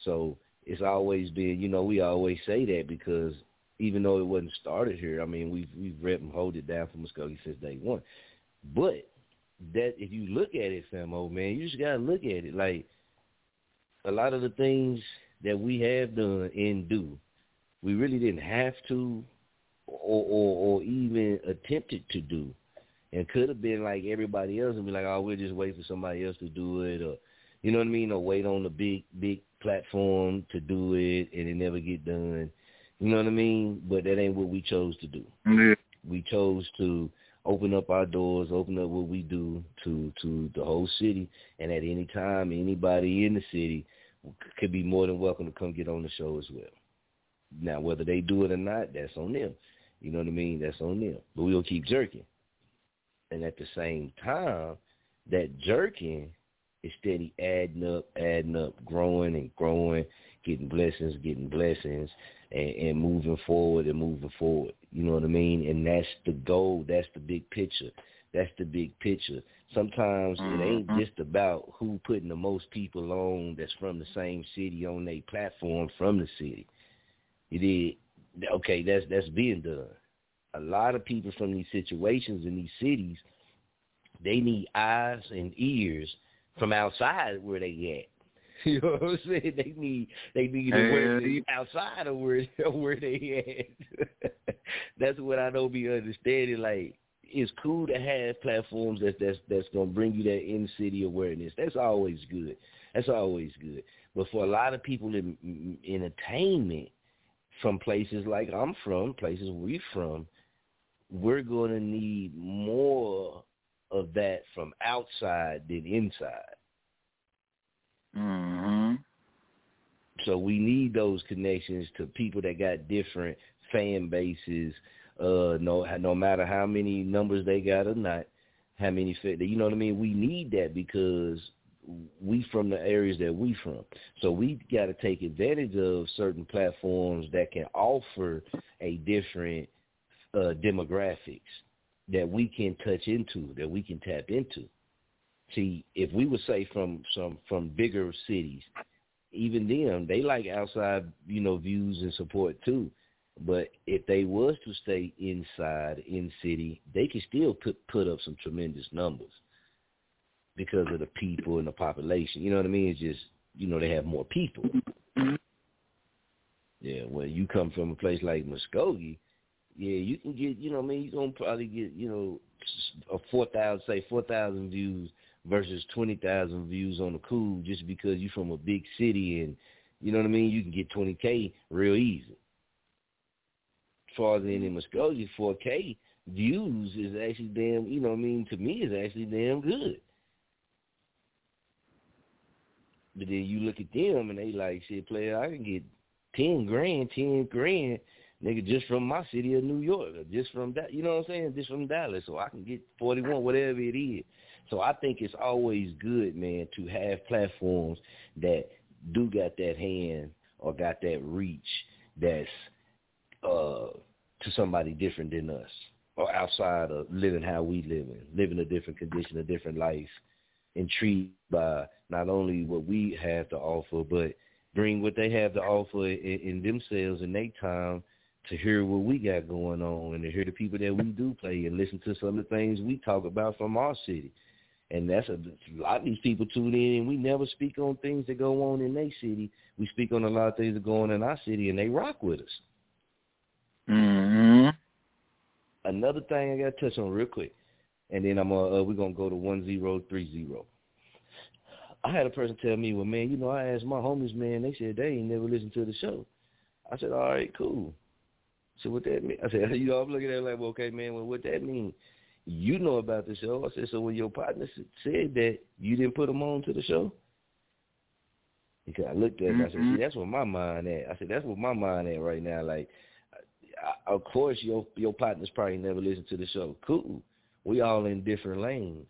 So it's always been, you know, we always say that because even though it wasn't started here, I mean, we've we've rep and hold it down for Muskogee since day one. But that if you look at it, Famo, man, you just gotta look at it like a lot of the things that we have done and do, we really didn't have to or or, or even attempted to do. And could have been like everybody else and be like, oh, we'll just wait for somebody else to do it or you know what I mean, or wait on the big, big platform to do it and it never get done. You know what I mean? But that ain't what we chose to do. We chose to open up our doors, open up what we do to to the whole city, and at any time, anybody in the city could be more than welcome to come get on the show as well. Now, whether they do it or not, that's on them. You know what I mean? That's on them. But we'll keep jerking. And at the same time, that jerking is steady adding up, adding up, growing and growing, getting blessings, getting blessings and, and moving forward and moving forward. You know what I mean? And that's the goal. That's the big picture. That's the big picture. Sometimes mm-hmm. it ain't mm-hmm. just about who putting the most people on that's from the same city on a platform from the city. You did okay, that's that's being done. A lot of people from these situations in these cities, they need eyes and ears from outside where they at. *laughs* You know what I'm saying? They need they need to work outside of where *laughs* where they at. *laughs* that's what I don't be understanding. Like it's cool to have platforms that that's that's gonna bring you that in city awareness. That's always good. That's always good. But for a lot of people in, in entertainment, from places like I'm from, places we from, we're going to need more of that from outside than inside. Mm-hmm. So we need those connections to people that got different fan bases. Uh, no, no matter how many numbers they got or not, how many. You know what I mean? We need that because we from the areas that we from. So we got to take advantage of certain platforms that can offer a different uh, demographics that we can touch into, that we can tap into. See, if we would say from some from bigger cities, even them, they like outside, you know, views and support too. But if they was to stay inside in city, they could still put put up some tremendous numbers because of the people and the population. You know what I mean? It's just you know they have more people. Yeah, when you come from a place like Muskogee, yeah, you can get you know I mean you're gonna probably get you know a four thousand say four thousand views versus twenty thousand views on the cool just because you're from a big city and you know what I mean you can get twenty k real easy. As far as in Muskogee, four k views is actually damn you know what I mean to me is actually damn good. But then you look at them and they like, shit, player, I can get ten grand, ten grand, nigga, just from my city of New York, or just from that, you know what I'm saying, just from Dallas, so I can get forty one, whatever it is. So I think it's always good, man, to have platforms that do got that hand or got that reach that's uh to somebody different than us or outside of living how we live in, living a different condition, a different life, intrigued by not only what we have to offer, but bring what they have to offer in, in themselves in their time to hear what we got going on and to hear the people that we do play and listen to some of the things we talk about from our city. And that's a, a lot of these people tune in and we never speak on things that go on in their city. We speak on a lot of things that go on in our city and they rock with us. Mm-hmm. Another thing I got to touch on real quick, and then I'm uh, uh we're gonna go to one zero three zero. I had a person tell me, well, man, you know, I asked my homies, man, they said they ain't never listened to the show. I said, all right, cool. So what that mean? I said, *laughs* you know, I'm looking at it like, well, okay, man, well, what that mean? You know about the show. I said, so when your partner said that, you didn't put them on to the show? Because I looked at it, I said, mm-hmm. see, that's where my mind at. I said, that's where my mind at right now. Like, I, of course, your your partners probably never listened to the show. Cool. We all in different lanes.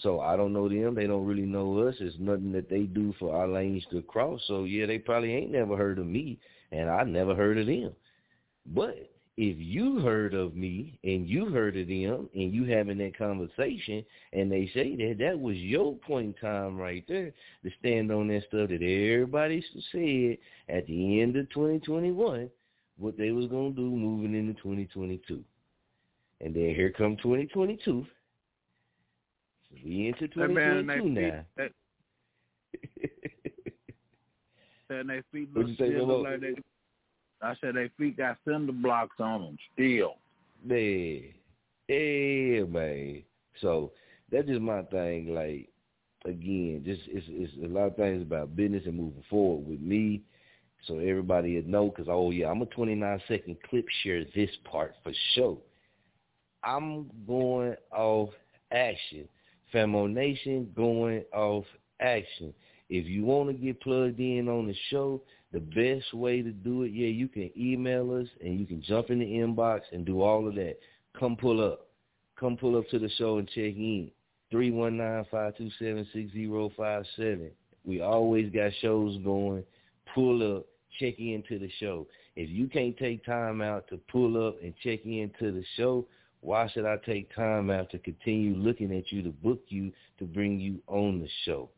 So I don't know them. They don't really know us. It's nothing that they do for our lanes to cross. So yeah, they probably ain't never heard of me, and I never heard of them. But if you heard of me and you heard of them and you having that conversation and they say that that was your point in time right there to stand on that stuff that everybody said at the end of 2021 what they was going to do moving into 2022. And then here come 2022 we into 2022 now. That, and their feet look, you say, look like they, I said they feet got cinder blocks on them still. Yeah, yeah, man. So that's just my thing. Like again, just it's it's a lot of things about business and moving forward with me. So everybody would know because oh yeah, I'm a 29 second clip share this part for sure. I'm going off action. Famo Nation going off action. If you want to get plugged in on the show, the best way to do it, yeah, you can email us and you can jump in the inbox and do all of that. Come pull up. Come pull up to the show and check in. 319-527-6057. We always got shows going. Pull up, check into the show. If you can't take time out to pull up and check into the show, why should I take time out to continue looking at you to book you to bring you on the show?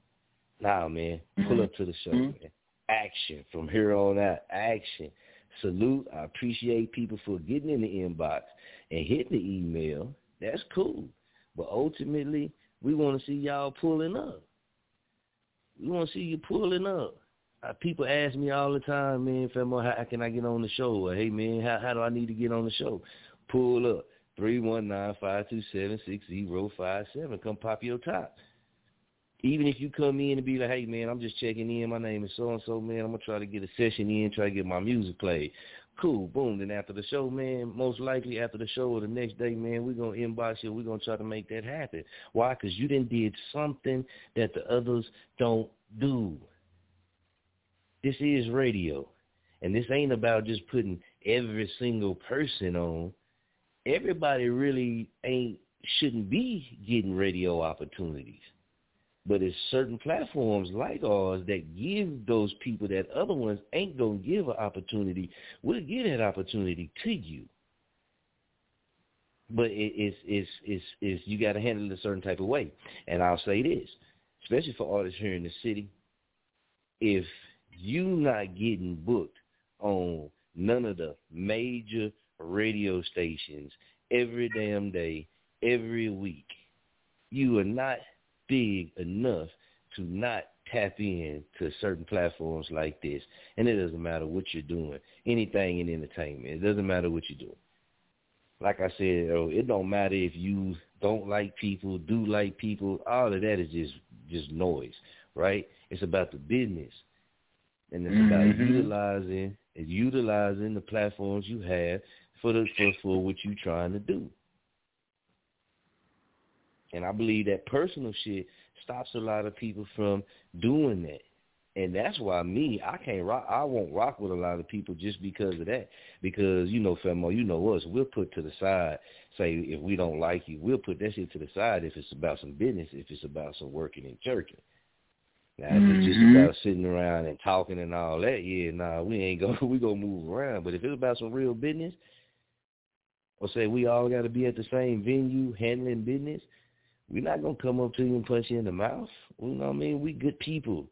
Nah, man, pull up to the show, mm-hmm. man. Action from here on out. Action. Salute. I appreciate people for getting in the inbox and hitting the email. That's cool. But ultimately, we want to see y'all pulling up. We want to see you pulling up. Uh, people ask me all the time, man, Femo, how can I get on the show? Or, hey, man, how, how do I need to get on the show? Pull up. Three one nine five two seven six zero five seven. Come pop your top. Even if you come in and be like, hey man, I'm just checking in. My name is so and so, man. I'm gonna try to get a session in, try to get my music played. Cool, boom. Then after the show, man, most likely after the show or the next day, man, we're gonna inbox you. We're gonna try to make that happen. Why? Because you didn't did something that the others don't do. this is radio. And this ain't about just putting every single person on. Everybody really ain't shouldn't be getting radio opportunities. But it's certain platforms like ours that give those people that other ones ain't gonna give an opportunity. We'll give that opportunity to you. But it, it's it's it's it's you got to handle it a certain type of way. And I'll say this, especially for artists here in the city, if you not getting booked on none of the major radio stations every damn day, every week, you are not big enough to not tap in to certain platforms like this. And it doesn't matter what you're doing, anything in entertainment. It doesn't matter what you're doing. Like I said, oh, it don't matter if you don't like people, do like people. All of that is just just noise, right? It's about the business, and it's mm-hmm. about utilizing utilizing the platforms you have for the for, for what you're trying to do. And I believe that personal shit stops a lot of people from doing that. And that's why me, I can't rock. I won't rock with a lot of people just because of that. Because you know, Femo, you know us. We'll put to the side. Say if we don't like you, we'll put that shit to the side. If it's about some business, if it's about some working and jerking. Now, if it's just mm-hmm. about sitting around and talking and all that, yeah, nah, we ain't gonna *laughs* we gonna move around. But if it's about some real business, or say we all got to be at the same venue handling business, we're not gonna come up to you and punch you in the mouth. You know what I mean? We good people.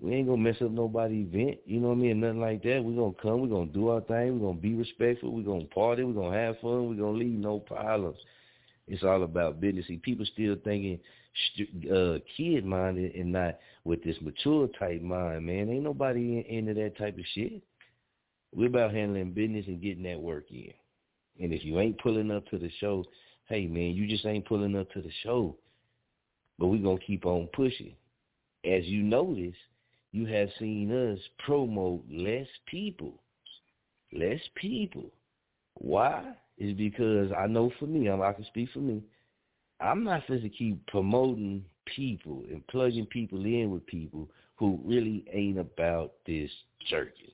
We ain't gonna mess up nobody's event, you know what I mean? Nothing like that. We're gonna come, we're gonna do our thing, we're gonna be respectful, we're gonna party, we're gonna have fun, we're gonna leave no problems. It's all about business. See, people still thinking uh, kid minded and not with this mature type mind, man. Ain't nobody into that type of shit. We're about handling business and getting that work in. And if you ain't pulling up to the show, hey man, you just ain't pulling up to the show. But we're gonna keep on pushing. As you notice, you have seen us promote less people. Less people. Why? Is because I know for me, I can speak for me. I'm not supposed to keep promoting people and plugging people in with people who really ain't about this jerking.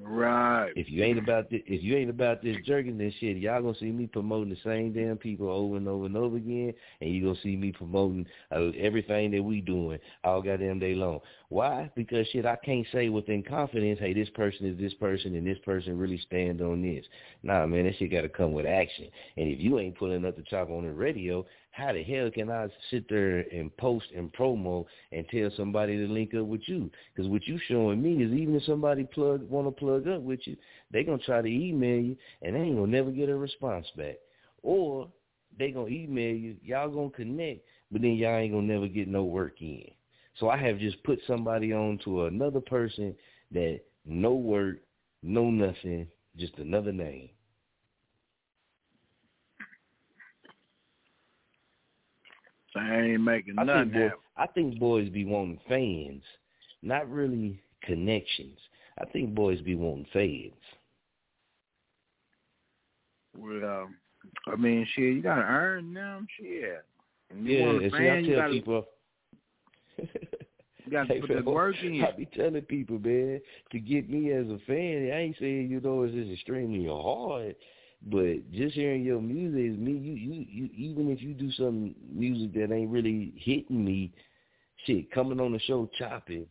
Right. If you ain't about this, if you ain't about this jerking this shit, y'all gonna see me promoting the same damn people over and over and over again, and you gonna see me promoting uh, everything that we doing all goddamn day long. Why? Because shit, I can't say within confidence, hey, this person is this person, and this person really stand on this. Nah, man, that shit gotta come with action. And if you ain't pulling up the Chop On It Radio, how the hell can I sit there and post and promo and tell somebody to link up with you? Because what you showing me is even if somebody plug want to plug up with you, they gonna try to email you and they ain't gonna never get a response back, or they gonna email you, y'all gonna connect, but then y'all ain't gonna never get no work in. So I have just put somebody on to another person that no work, no nothing, just another name. I ain't making I nothing. I think boys be wanting fans, not really connections. I think boys be wanting fans. Well, um, I mean, shit, you gotta earn them, shit. And yeah, and see, I tell gotta, people. you got to *laughs* put the work in. I be telling people, man, to get me as a fan. I ain't saying you know it's just extremely hard, but just hearing your music is me. You, you, you. Even if you do some music that ain't really hitting me, shit, coming on the show chopping,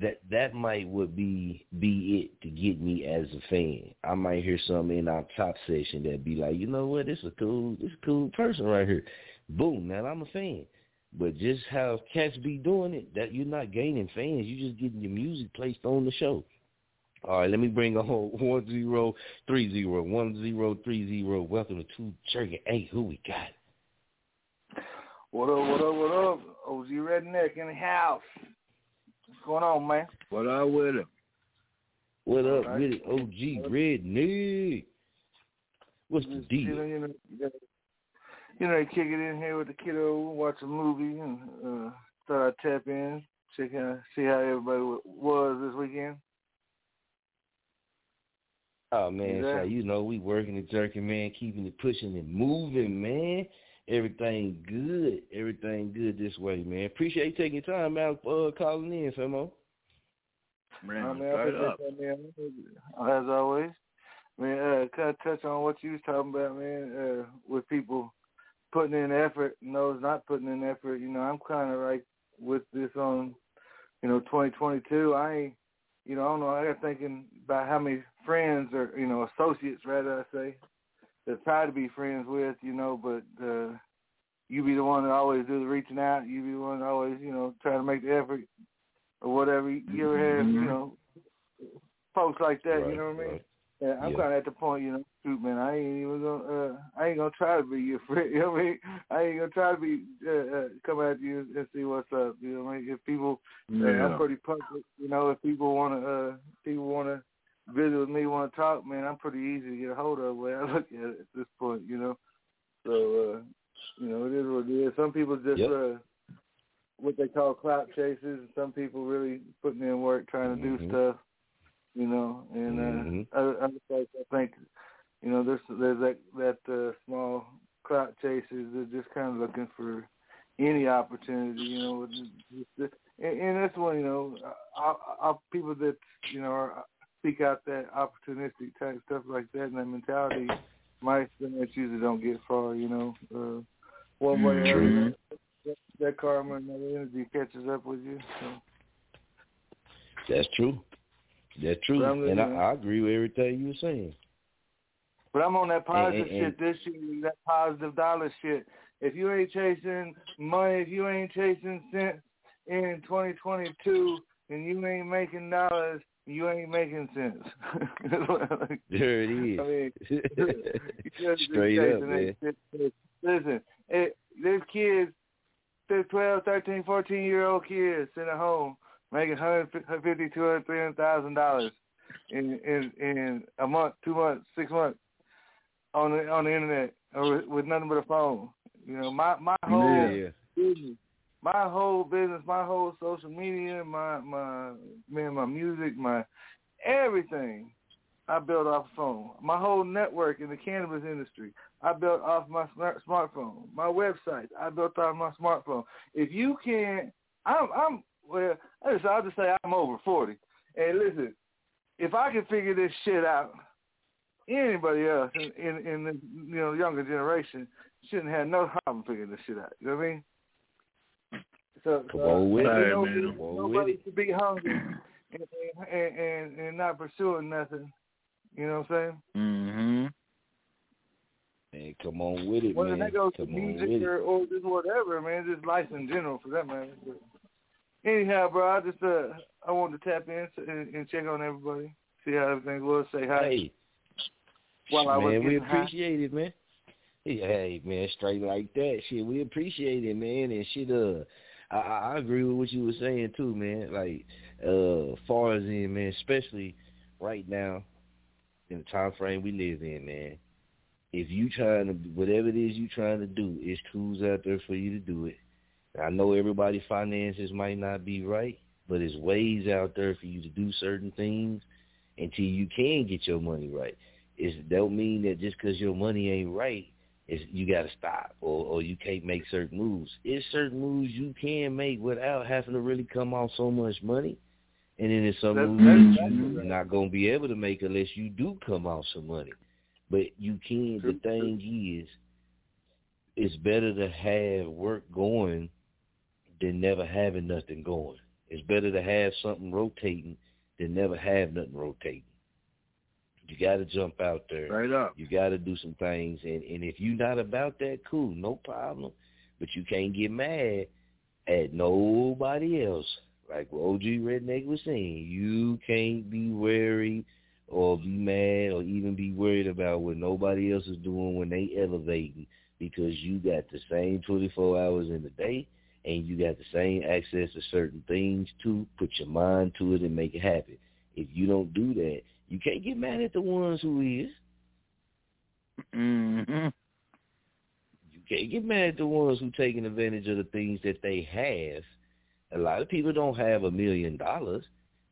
that that might would be be it to get me as a fan. I might hear something in our top session that be like, you know what, this is a cool, this is a cool person right here. Boom, now I'm a fan. But just how cats be doing it, that you're not gaining fans, you're just getting your music placed on the show. All right, let me bring a whole *laughs* one zero three zero one zero three zero. Welcome to Two Jerky Eight. Who we got? What up? What up? What up? OG Redneck in the house. What's going on, man? What up with him? What up right. with it? OG Redneck. What's the deal? You know, you know, you know, kick it in here with the kiddo, watch a movie, and uh, thought I'd tap in, check out, see how everybody was this weekend. Oh man, so you know we working the jerking, man, keeping it pushing and moving, man. Everything good, everything good this way, man. Appreciate you taking your time out uh, calling in, Femo. Man, I mean, I up. that's, man, as always. Man, uh, kind of touch on what you was talking about, man, uh, with people putting in effort and those not putting in effort. You know, I'm kind of like with this on, you know, 2022. I ain't, you know, I don't know. I got thinking about how many friends or you know associates, rather I say, that try to be friends with, you know, but uh, you be the one that always do the reaching out. You be the one that always, you know, try to make the effort or whatever. You ever have, you Mhm. know, folks like that. Right, you know what I mean? right. Yeah, I'm Yeah. kind of at the point, you know, shoot, man, I ain't even gonna, uh, I ain't gonna try to be your *laughs* friend. You know what I mean? I ain't gonna try to be, uh, uh, come at you and see what's up. You know what I mean? If people, uh, I'm pretty public. You know, if people wanna, uh, people wanna visit with me, wanna talk, man, I'm pretty easy to get a hold of. Way I look at it at this point, you know. So, uh, you know, it is what it is. Some people just, Yep. uh, what they call clout chasers, and some people really putting in work trying to Mhm. do stuff you know, and uh, Mhm. other, other folks, I think, you know, there's there's that that uh, small clout chasers that just kind of looking for any opportunity, you know, with just, just, and, and that's one, you know, I, I, people that you know are, seek out that opportunistic type stuff like that and that mentality, my experience usually don't get far, you know, uh, one way or another. That, that karma and that energy catches up with you. So. That's true. That's true, and I. I agree with everything you were saying. But I'm on that positive and- shit this year, that positive dollar shit. If you ain't chasing money, if you ain't chasing cents in 2022, and you ain't making dollars, you ain't making sense. *laughs* There it is. I mean, you just be Straight up, man. shit. Listen, it, there's kids, there's 12, 13, 14 year old kids sitting at home making 150, 200, 300,000 dollars in in in a month, two months, six months on the on the internet or with, with nothing but a phone. You know, my my whole Yeah. business, my whole business, my whole social media, my my man, my music, my everything. I built off phone. My whole network in the cannabis industry, I built off my smart, smartphone. My website, I built off my smartphone. If you can't, I'm, I'm well. I just, I'll just say I'm over forty. And listen, if I can figure this shit out, anybody else in in, in the you know younger generation shouldn't have no problem figuring this shit out. You know what I mean? So, Come so on with ain't it, man. reason Come on nobody with it. to be hungry and, and and and not pursuing nothing. You know what I'm saying? Mm-hmm. Man, come on with it, Whether man. that goes to Come on with music or, or just whatever, man, just life in general for that matter. But anyhow, bro, I just uh I wanted to tap in and, and check on everybody, see how everything was, say hi. Hey, While I was man, we getting high. appreciate it, man. Hey, man, straight like that. Shit, we appreciate it, man. And shit, uh, I, I agree with what you were saying too, man. Like, uh, far as in, man, especially right now in the time frame we live in, man. If you trying to, whatever it is you trying to do, it's tools out there for you to do it. I know everybody's finances might not be right, but there's ways out there for you to do certain things until you can get your money right. It don't mean that just because your money ain't right, is you got to stop or or you can't make certain moves. It's certain moves you can make without having to really come off so much money, and then there's some That's- moves that's that you're not gonna be able to make unless you do come off some money. But you can. The thing is, it's better to have work going than never having nothing going. It's better to have something rotating than never have nothing rotating. You got to jump out there. Right up. You got to do some things, and and if you're not about that, cool, no problem. But you can't get mad at nobody else. Like what OG Redneck was saying, you can't be wary or be mad or even be worried about what nobody else is doing when they elevating because you got the same 24 hours in the day and you got the same access to certain things to put your mind to it and make it happen. If you don't do that, you can't get mad at the ones who is. Mm-hmm. You can't get mad at the ones who taking advantage of the things that they have. A lot of people don't have a million dollars.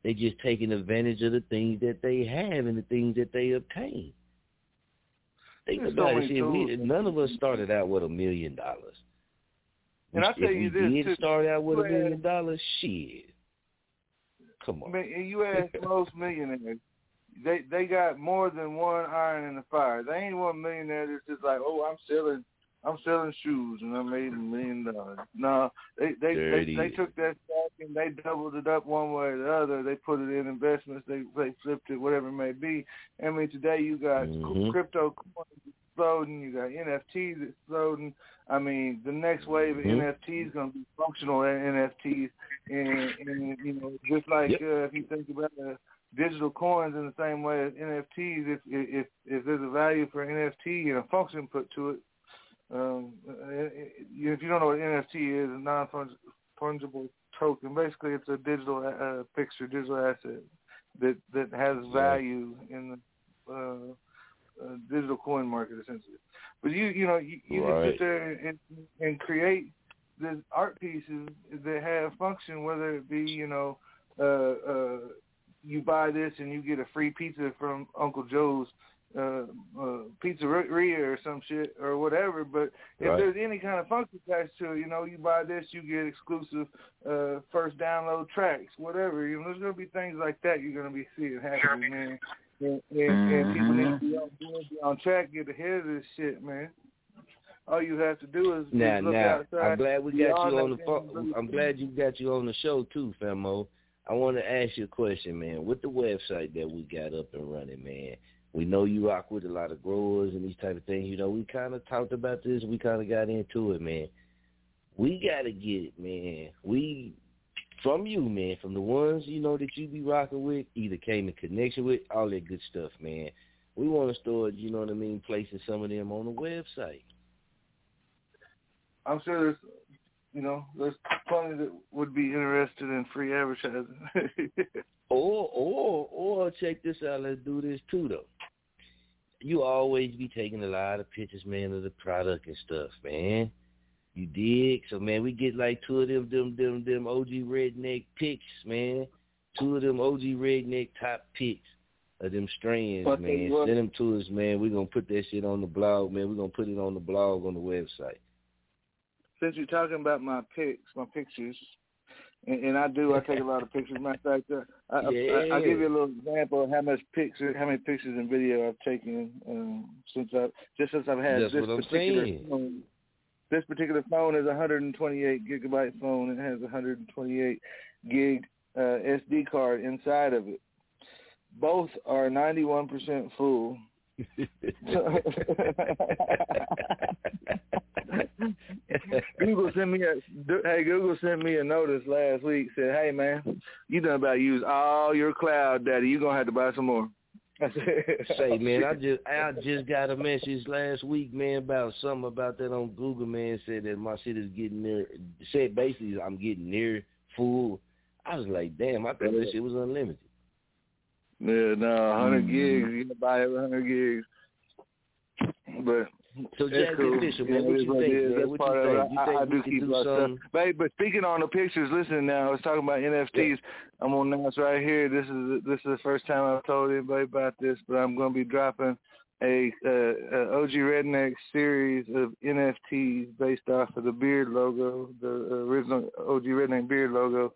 They just taking advantage of the things that they have and the things that they obtain. Think There's about it. we, none of us started out with a million dollars. And I tell you this, did start out with a million dollars, shit. Come on. Mean, you ask *laughs* most millionaires, they they got more than one iron in the fire. They ain't one millionaire that's just like, oh, I'm selling, I'm selling shoes and I made a million dollars. No, they they they, they took that stock and they doubled it up one way or the other. They put it in investments. They they flipped it, whatever it may be. I mean, today you got Mhm. crypto coins exploding. You got NFTs exploding. I mean, the next wave of Mhm. NFTs is going to be functional NFTs, and, and you know, just like Yep. uh, if you think about uh, digital coins in the same way as NFTs, if if if there's a value for NFT and a function put to it, um, uh, if you don't know what NFT is, a non-fungible token, basically it's a digital uh, picture, digital asset that that has value in the uh, uh, digital coin market essentially. But you you know you, you can sit there and and create these art pieces that have function, whether it be you know uh, uh, you buy this and you get a free pizza from Uncle Joe's uh, uh, pizzeria or some shit or whatever. But if Right. there's any kind of function attached to it, you know, you buy this, you get exclusive uh, first download tracks, whatever. You know, there's gonna be things like that you're gonna be seeing happening, man. And, and, and people need to be on, be on track, get ahead of this shit, man. All you have to do is, Now, look now, outside. I'm glad we got you on the thing, phone. I'm glad you got you on the show too, Famo. I want to ask you a question, man. With the website that we got up and running, man, we know you rock with a lot of growers and these type of things. You know, we kind of talked about this. We kind of got into it, man. We got to get it, man. We from you, man, from the ones you know that you be rocking with, either came in connection with, all that good stuff, man. We want to start, you know what I mean, placing some of them on the website. I'm sure there's, you know, there's plenty that would be interested in free advertising. *laughs* Or or or check this out. Let's do this too though. You always be taking a lot of pictures, man, of the product and stuff, man. You dig? So man, we get like two of them them them them OG redneck pics, man. Two of them OG redneck top pics of them strands, tell man. Send them to us, man. We're gonna put that shit on the blog, man. We're gonna put it on the blog on the website. Since you're talking about my pics, my pictures, and, and I do, I take a lot of pictures. Matter of fact, uh, I, I, I, I'll give you a little example of how much pictures, how many pictures and video I've taken um, since I just since I've had That's this particular saying. phone. This particular phone is a 128 gigabyte phone. It has a 128 gig uh, SD card inside of it. Both are 91% full. *laughs* Google sent me a hey Google sent me a notice last week said hey man you done about use all your cloud daddy you gonna have to buy some more. Say, man, I just I *laughs* just got a message last week, man, about something about that on Google, man. Said that my shit is getting near. Said basically I'm getting near full. I was like, damn, I thought this shit was unlimited. Yeah no 100 gigs you can buy every 100 gigs but So, Jack cool. Man, what you think, man? That's What part you of think? You I, think I we do keep do a lot of stuff. Babe, but speaking on the pictures, listen now. I was talking about NFTs. I'm gonna announce right here. This is this is the first time I've told anybody about this, but I'm gonna be dropping a, uh, a OG Redneck series of NFTs based off of the beard logo, the original OG Redneck beard logo.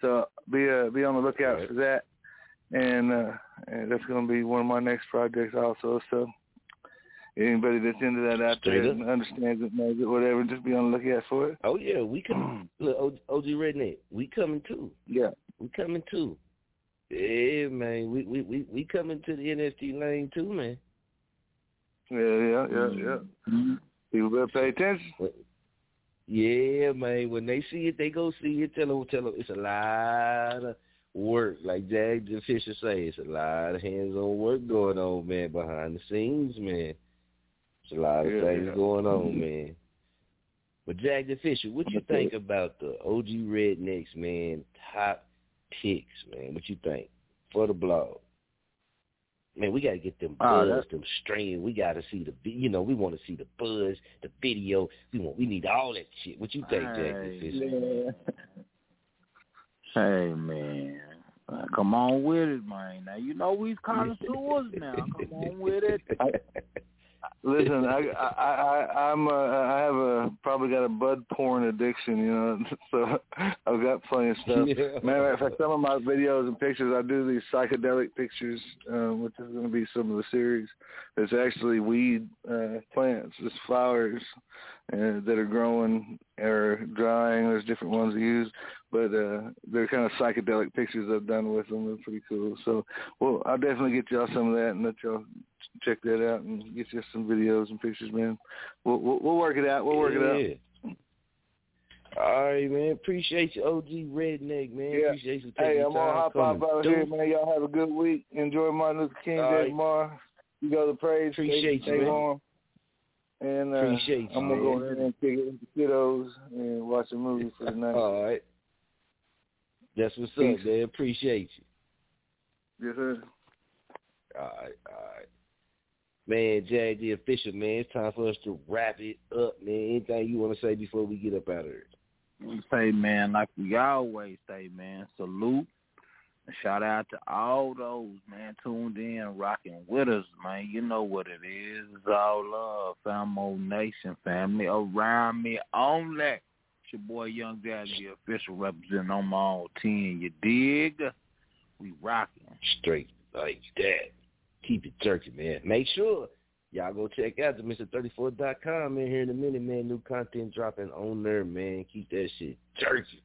So be uh, be on the lookout Right. for that, and uh, and that's gonna be one of my next projects also. So anybody that's into that out Straight there up. and understands it, knows it, whatever, just be on the lookout for it. Oh yeah, we come. *clears throat* Look, OG Redneck, we coming too. Yeah. We coming too. Yeah, man, we we we we coming to the NFT lane too, man. Yeah, yeah, yeah, yeah. People better pay attention. Yeah, man. When they see it, they go see it. Tell them, tell them, it's a lot of work. Like Jag the official say, it's a lot of hands-on work going on, man, behind the scenes, man. It's a lot of Yeah, things yeah. going on, man. But Jag the official, what you think about the OG Rednecks, man? Top picks, man. What you think for the blog? Man, we gotta get them Oh, buzz, that's- them stream. We gotta see the, you know, we want to see the buzz, the video. We want, we need all that shit. What you think, Jag the official? Hey man, Uh, come on with it, man. Now you know we's connoisseurs now. Come on with it. *laughs* Listen, I I I I'm uh, I have a probably got a bud porn addiction, you know. *laughs* So I've got plenty of stuff. Yeah. Matter of fact, some of my videos and pictures, I do these psychedelic pictures, um, which is going to be some of the series. It's actually weed uh, plants, it's flowers uh, that are growing or drying. There's different ones to use, but uh, they're kind of psychedelic pictures I've done with them. They're pretty cool. So, well, I'll definitely get y'all some of that and let y'all check that out and get you some videos and pictures, man. We'll we'll, we'll work it out. We'll work it out. All right, man. Appreciate you, OG Redneck, man. Yeah. Appreciate you taking Hey, I'm gonna hop off out here, man. Y'all have a good week. Enjoy Martin Luther King All Day right. tomorrow. You go to praise. Appreciate stay, you, stay man. warm. And uh, Appreciate I'm gonna go ahead and kick it with the kiddos and watch a movie for the night. All right. That's what's up, man. Appreciate you. Yes, sir. All right, all right. Man, Jag the official, man. It's time for us to wrap it up, man. Anything you want to say before we get up out of here? say, man, like we always say, man, salute. And shout out to all those, man, tuned in, rocking with us, man. You know what it is. It's all love, Famo Nation, family around me only. Your boy Young Daddy, the official representing on my own team. You dig? We rocking. Straight like that. Keep it jerky, man. Make sure y'all go check out the Mr34.com, man, here in a minute, man. New content dropping on there, man. Keep that shit jerky.